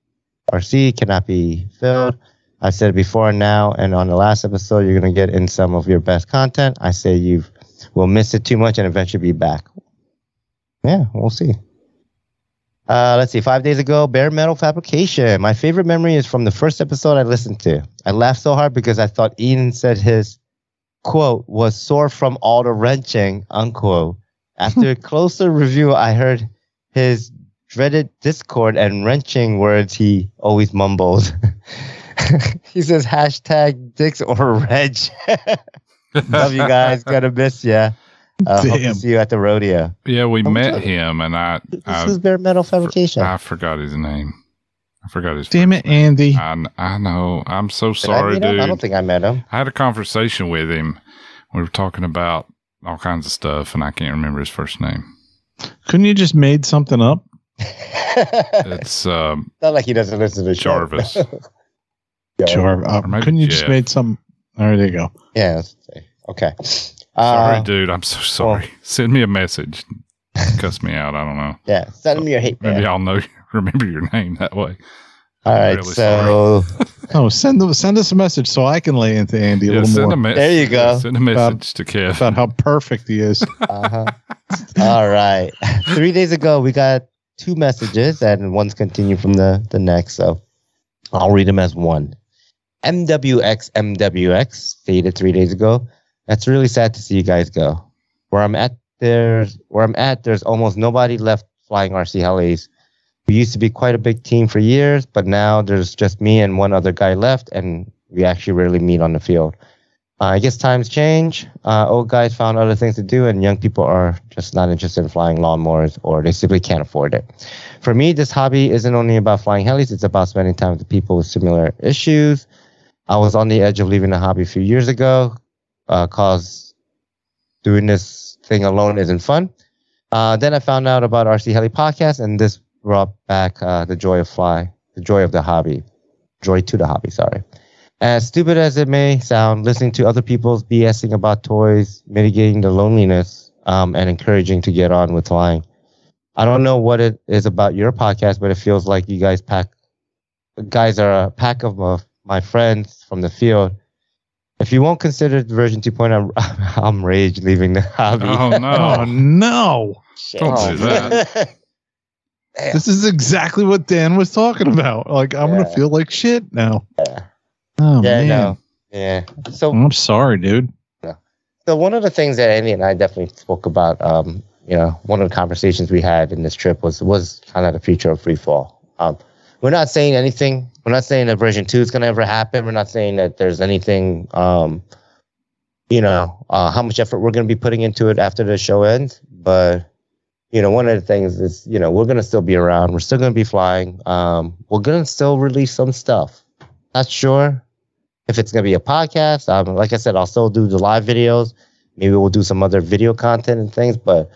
RC cannot be filled. I said it before and now, and on the last episode, you're gonna get in some of your best content. I say you will miss it too much and eventually be back. Yeah, we'll see." Uh, let's see. Five days ago, bare metal fabrication. My favorite memory is from the first episode I listened to. I laughed so hard because I thought Ian said his quote was sore from all the wrenching, unquote. After a closer review, I heard his dreaded discord and wrenching words he always mumbles. he says hashtag dicks or reg. Love you guys. Gonna miss ya. Uh, hope to see you at the rodeo. Yeah, we I'm met sorry. him, and I This I, is bare metal fabrication. I forgot his name. I forgot his. Damn it, Andy. I, I know. I'm so Did I sorry, him? dude. I don't think I met him. I had a conversation with him. We were talking about all kinds of stuff, and I can't remember his first name. Couldn't you just made something up? It's um, Not like he doesn't listen to the show. Jarvis. Uh, couldn't you just made some? There you go. Yeah. Okay. Sorry, Uh, dude. I'm so sorry. Send me a message. cuss me out. I don't know. Yeah, send me your hate Maybe mail. I'll know remember your name that way. All right, really so Oh, send them, send us a message so I can lay into Andy a Yeah, little send more. a message. There you go. Send a message to Kev. about how perfect he is. uh-huh. all right. Three days ago, we got two messages, and one's continued from the the next. So I'll read them as one. MWX MWX stated three days ago. That's really sad to see you guys go. Where I'm at, there's where I'm at. There's almost nobody left flying RC helis. We used to be quite a big team for years, but now there's just me and one other guy left, and we actually rarely meet on the field. Uh, I guess times change. Uh, old guys found other things to do, and young people are just not interested in flying lawnmowers, or they simply can't afford it. For me, this hobby isn't only about flying helis; it's about spending time with people with similar issues. I was on the edge of leaving the hobby a few years ago, uh, cause doing this thing alone isn't fun. Uh, then I found out about RC Heli podcast, and this brought back uh, the joy of fly, the joy of the hobby, joy to the hobby. Sorry. As stupid as it may sound, listening to other people's BSing about toys, mitigating the loneliness, um, and encouraging to get on with flying. I don't know what it is about your podcast, but it feels like you guys pack, guys are a pack of uh, my friends from the field. If you won't consider version 2.0, I'm, I'm rage leaving the hobby. Oh no! Oh no! Shit. Don't do that. This is exactly what Dan was talking about. Like I'm Yeah. gonna feel like shit now. Yeah. Oh yeah, man, no. Yeah. So I'm sorry, dude. So one of the things that Andy and I definitely spoke about, um, you know, one of the conversations we had in this trip was was kind of the future of free fall. Um, we're not saying anything. We're not saying that version two is going to ever happen. We're not saying that there's anything, um, you know, uh, how much effort we're going to be putting into it after the show ends. But you know, one of the things is, you know, we're going to still be around. We're still going to be flying. Um, we're going to still release some stuff. Not sure if it's going to be a podcast. Um, like I said, I'll still do the live videos. Maybe we'll do some other video content and things, but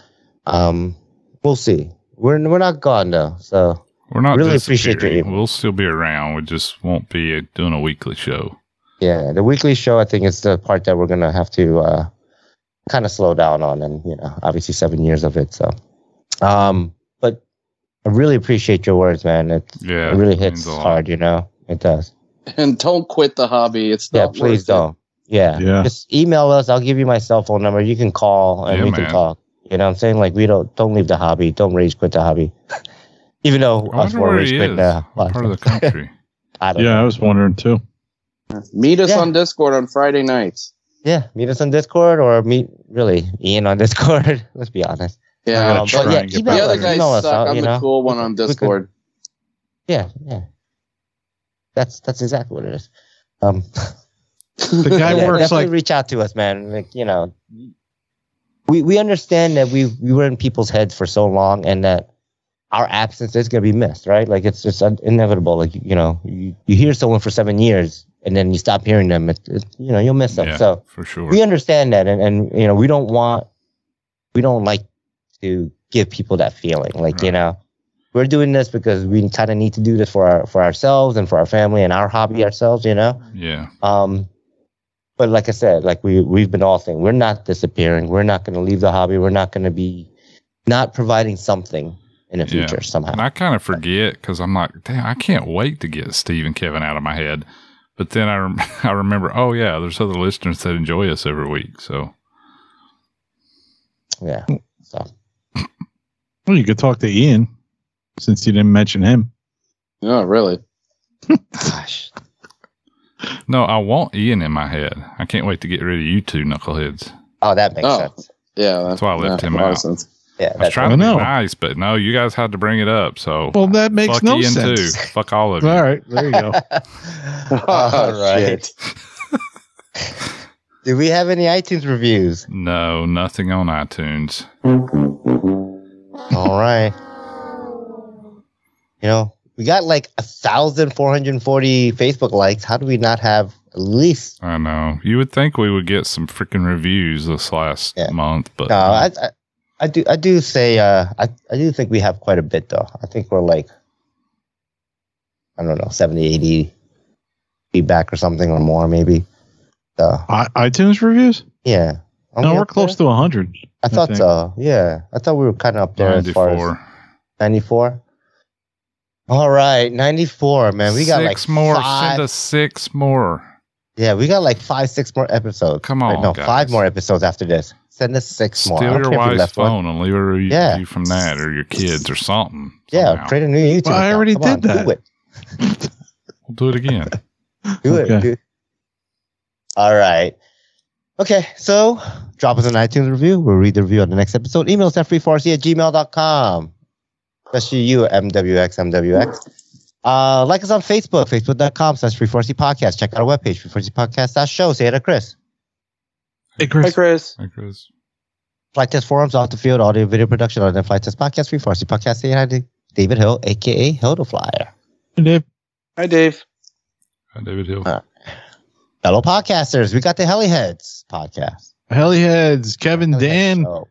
um, we'll see. We're we're not gone though, so We're not Really appreciate your disappearing. email. We'll still be around. We just won't be uh, doing a weekly show. yeah. The weekly show, I think, is the part that we're gonna have to uh, kind of slow down on, and you know, obviously seven years of it. So, um, but I really appreciate your words, man. It Yeah, it really it hits means a lot. hard, you know. It does. And don't quit the hobby. It's Yeah, please worth don't. Yeah. Yeah. Just email us. I'll give you my cell phone number. You can call and Yeah, we man. can talk. You know what I'm saying? Like we don't don't leave the hobby. Don't rage quit the hobby. Even though I us wonder four where rage he quit is. the What part of the country? I don't Yeah, know. I was wondering too. Meet us Yeah. on Discord on Friday nights. Yeah. Meet us on Discord or meet really Ian on Discord. Let's be honest. Yeah. Um, but yeah, and email the other us, guys email suck. out, I'm you the know. cool one on We could- Discord. Yeah, yeah. That's that's exactly what it is. Um The guy yeah, works definitely like reach out to us, man. Like, you know, we we understand that we we were in people's heads for so long, and that our absence is gonna be missed, right? Like it's just inevitable. Like you know, you, you hear someone for seven years, and then you stop hearing them. It, it, you know, you'll miss them. Yeah, So for sure. we understand that, and and you know, we don't want, we don't like to give people that feeling. Like you know, we're doing this because we kind of need to do this for our for ourselves and for our family and our hobby ourselves. You know. Yeah. Um, but like I said, like we we've been all saying, we're not disappearing. We're not going to leave the hobby. We're not going to be not providing something in the Yeah. future somehow. And I kind of forget because I'm like, damn, I can't wait to get Steve and Kevin out of my head. But then I, rem- I remember, oh, yeah, there's other listeners that enjoy us every week. So, yeah. Mm. So well, you could talk to Ian since you didn't mention him. Oh, really? gosh, no, I want Ian in my head. I can't wait to get rid of you two knuckleheads. oh, that makes Oh. sense. Yeah. That's why I left yeah, him a lot of out. sense. Yeah, I was trying to be know. nice, but no, you guys had to bring it up. So, Well, that makes fuck no Ian sense. too. Fuck all of you. All right, there you go. Oh, all right. Do we have any iTunes reviews? No, nothing on iTunes. All right. You know, we got like a thousand four hundred and forty Facebook likes. How do we not have at least? I know. You would think we would get some freaking reviews this last Yeah. month, but No, I, I, I do, I do say, uh, I, I do think we have quite a bit though. I think we're like, I don't know, 70, 80 feedback or something or more maybe. So I, iTunes reviews? yeah, Are No, we we're close there? to 100. I thought think. so. Yeah, I thought we were kind of up there as far as 94. 94. All right, 94, man. We got six like more. Five, Send us six more. yeah, we got like five, six more episodes. Come on, Wait, no, guys. five more episodes after this. Send us six more. Steal your care if we wife's left one. phone and leave a review Yeah. from that or your kids or something. Yeah, somehow. create a new YouTube. Well, I already Come did on, that. Do it. We'll do it again. Do it. Do it. All right. Okay, so drop us an iTunes review. We'll read the review on the next episode. Email us at free4c at gmail.com. Especially you, MWX, MWX. Uh, like us on Facebook, facebook.com slash free4c podcast. Check out our webpage, free4ckpodcast.show. Say it to Chris. Hey, Chris. Hi, Chris. Hey, Chris. Flight Test Forums, off the field, audio, video production on the Flight Test Podcast, Free Force Podcast. Say hi to David Hill, aka Hill the Flyer. Hey, Dave. Hi, Dave. Hi, David Hill. Uh, Fellow podcasters, we got the Heliheads podcast. Heliheads, Kevin, Heliheads Dan, show.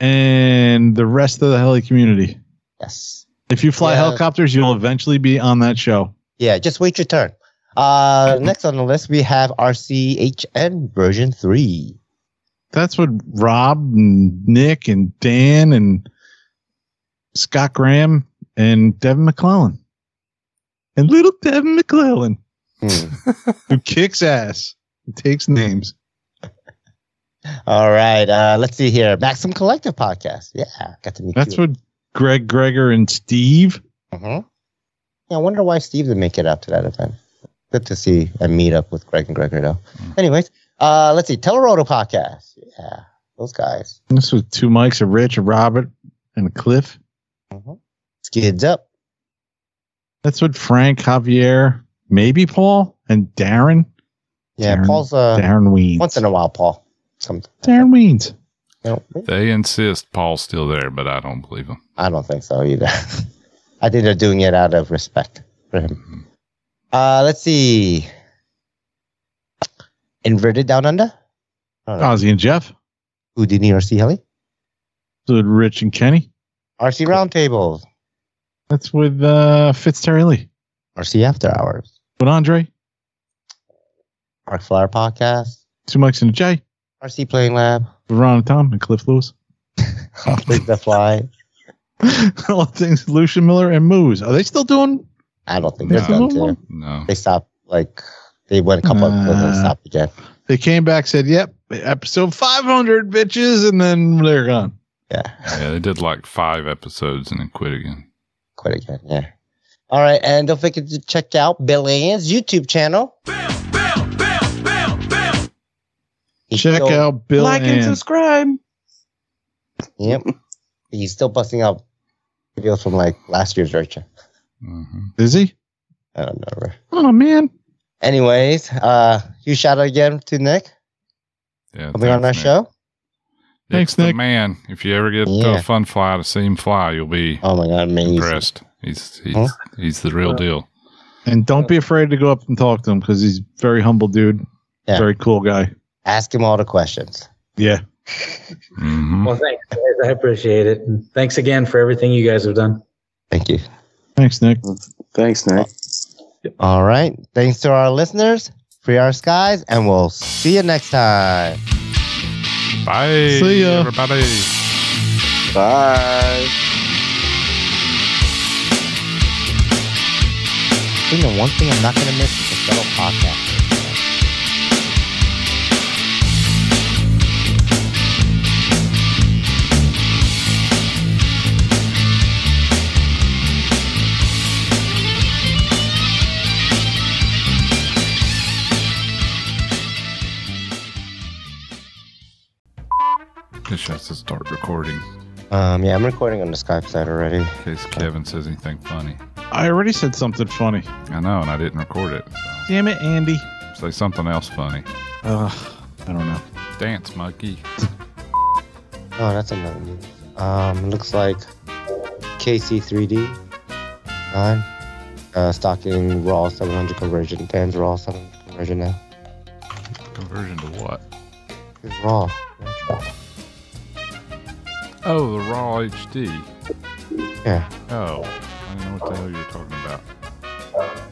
and the rest of the heli community. Yes. If you fly Yeah. helicopters, you'll eventually be on that show. Yeah, just wait your turn. Uh, next on the list, we have RCHN version 3. That's what Rob and Nick and Dan and Scott Graham and Devin McClellan. And little Devin McClellan, Hmm. who kicks ass and takes names. All right. Uh, let's see here. Maxim Collective podcast. Yeah, got to meet That's you. what Greg Gregor and Steve. Mhm. Yeah, I wonder why Steve didn't make it out to that event. Good to see a meet up with Greg and Gregory though. Anyways, uh, let's see. Teleroto podcast. Yeah, those guys. This was two mics, a Rich, a Robert, and a Cliff. Skids up. That's what Frank, Javier, maybe Paul, and Darren. Yeah, Darren- Paul's uh Darren Weens. once in a while. Paul comes. Darren Weens. You They insist Paul's still there, but I don't believe them. I don't think so either. I think they're doing it out of respect for him. Uh, let's see. Inverted Down Under. Ozzy and Jeff. Houdini RC Heli. So Rich and Kenny. RC Roundtables. That's with uh, Fitz Terry Lee. RC After Hours. With Andre. Mark Flower Podcast. Two mics and a J. RC Playing Lab. With Ron and Tom and Cliff Lewis. Things That Fly. All things Lucian Miller and Moose. Are they still doing? I don't think they're No. done too. No. They stopped like they went a couple of episodes and Uh, stopped again. They came back, said, "Yep, episode 500, bitches," and then they're gone. Yeah, Yeah, they did like five episodes and then quit again. quit again. Yeah. All right, and don't forget to check out Bill Ann's YouTube channel. Bill, Bill, Bill, Bill, He's Check still- out Bill A Like and subscribe. Yep. He's still busting out videos from like last year's IRCHA. hmm Is he? I don't know. Oh man, Anyways, uh, huge shout out again to Nick Yeah, coming on our Nick. show. Thanks, Nick's the Nick. man. If you ever get to Yeah. a fun fly to see him fly, you'll be Oh my god, amazing. impressed. He's he's Huh? he's the real deal. and don't be afraid to go up and talk to him because he's very humble dude, Yeah. very cool guy. Ask him all the questions. Yeah, hmm Well, thanks, guys. I appreciate it. And thanks again for everything you guys have done. Thank you. thanks, Nick. Thanks, Nick. All right. Thanks to our listeners, free our skies, and we'll see you next time. Bye, See ya. everybody. Bye. I think the one thing I'm not going to miss is the fellow podcast. This has to start recording Um, yeah, I'm recording on the Skype side already. in case Kevin says anything funny. I already said something funny. I know, and I didn't record it. Damn it, Andy. So say something else funny. Ugh, I don't know. Dance, monkey. Oh, that's another news. Um, looks like KC3D nine uh, stocking raw 700 conversion. Dan's raw 700 conversion now. Conversion to what? It's raw. Oh, the raw HD. Yeah. Oh, I don't know what the hell you're talking about.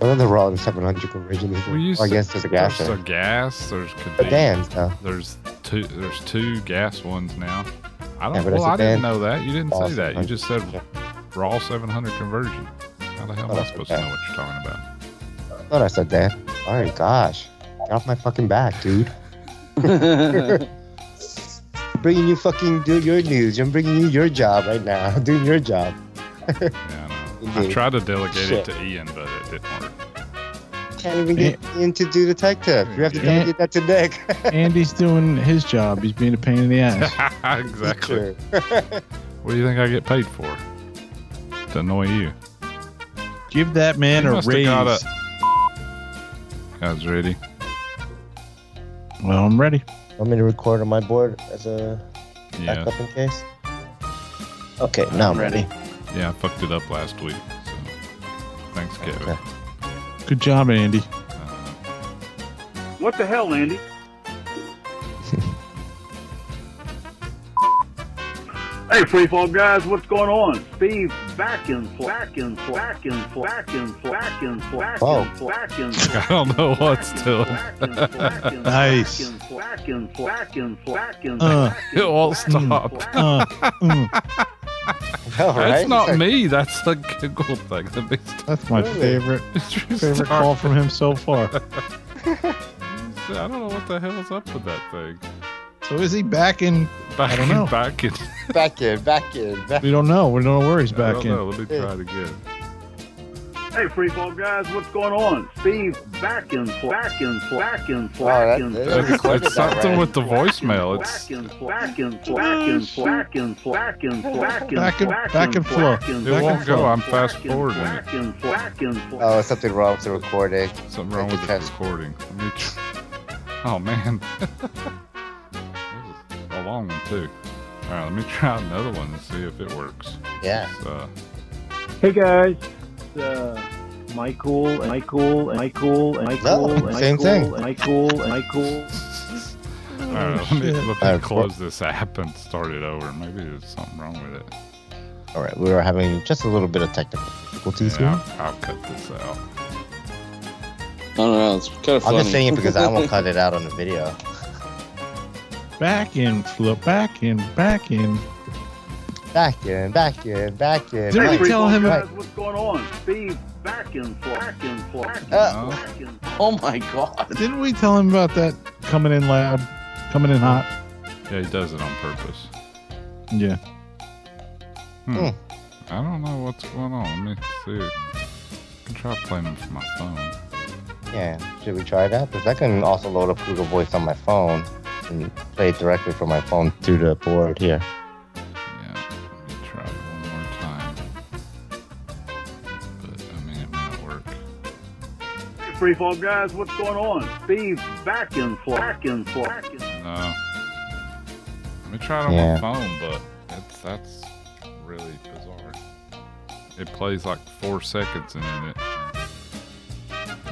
What are the raw and 700 conversion? is? We used Well, I to- guess there's a gas. There's there. a gas. There's could be. Dan's though. There's two. There's two gas ones now. I don't. Yeah, well, I didn't know that. You didn't say that. You just said raw 700 conversion. How the hell am Oh, I that's supposed to know what you're talking about? I thought I said that. All right, gosh. Get off my fucking back, dude. bringing you fucking do your news. I'm bringing you your job right now. doing your job. Yeah, I know. I tried to delegate Shit. it to Ian, but it didn't work. Can't even get in to do the tech tip. You have to Yeah. delegate that to Nick. Andy's doing his job. He's being a pain in the ass. exactly. what do you think I get paid for? To annoy you. Give that man You a raise. got a- Guys, ready? Well, I'm ready. Want me to record on my board as a Yeah. backup in case? Okay, now I'm ready. Yeah, I fucked it up last week. So thanks, Kevin. Good job, Andy. Uh, what the hell, Andy? Hey, free fall guys, what's going on? Steve back in, back in, back in, back in, back in, back Oh. in, back in. I don't know what's doing. Nice. Back in, back in, back in, Uh, it won't stop. Uh, mm. All right. That's not me. That's the Google thing. The big That's my favorite favorite call from him so far. I don't know what the hell's up with that thing. So is he back in? Back I don't in, know. back in. Back in, back in, back We don't know. We don't know where he's I back don't in. know. Let me try it again. Hey, free fall guys, what's going on? Steve back in, back in, back in, Oh, back that- in, that- It's, recorded it's something right. with the voicemail. It's back in, back in, back in, back in, back in, back in, Back and- back and flow. in, it won't go. I'm fast forwarding back in, back in, Oh, it's something wrong with the recording. Something wrong with the recording. Let me oh man, this is a long one too. All right, let me try another one and see if it works. Yeah. It's, uh, Hey guys, it's, uh, Michael, and Michael, and Michael, and Michael, No, and same Michael, thing. and Michael, and Michael. all right, let me, let me All right, close this app and start it over. Maybe there's something wrong with it. All right, we were having just a little bit of technical difficulties Yeah, here. I'll, I'll cut this out. I don't know. It's kind of I'm funny. just saying it because I won't cut it out on the video. Back in, flip, back in, back in. Back in, back in, back in. Did Hey, we tell him- guys, what's going on? Steve back in, back in, back in, Uh, back in. Oh my god. Didn't we tell him about that coming in loud, coming in hot? Yeah, he does it on purpose. Yeah. Hmm. Hmm. I don't know what's going on. Let me see. I can try playing them from my phone. Yeah, should we try that? Because I can also load up Google Voice on my phone and play it directly from my phone through the board here. Yeah, let me try one more time. But I mean, it may not work. Hey, free fall guys, what's going on? Steve back in, back in, back in. No. Let me try it on Yeah. my phone, but it's that's really bizarre. It plays like four seconds and then it.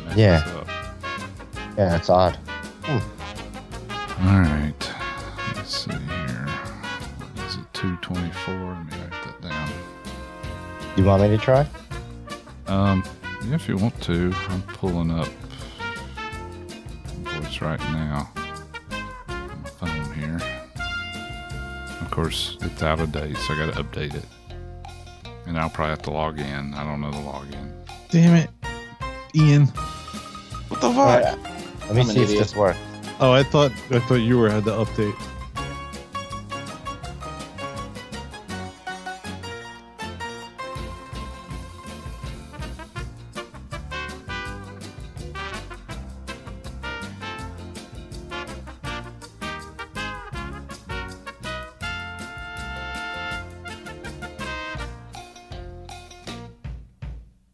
messes Yeah. Up. Yeah, it's odd. Hmm. All right. Let's see here. Is it? Two twenty-four. Let me write that down. You want me to try? Um, yeah, if you want to, I'm pulling up voice right now on my phone here. Of course, it's out of date, so I got to update it. And I'll probably have to log in. I don't know the login. Damn it, Ian. What the fuck? Alright, Let me I'm see if this works. Oh, I thought I thought you were had the update.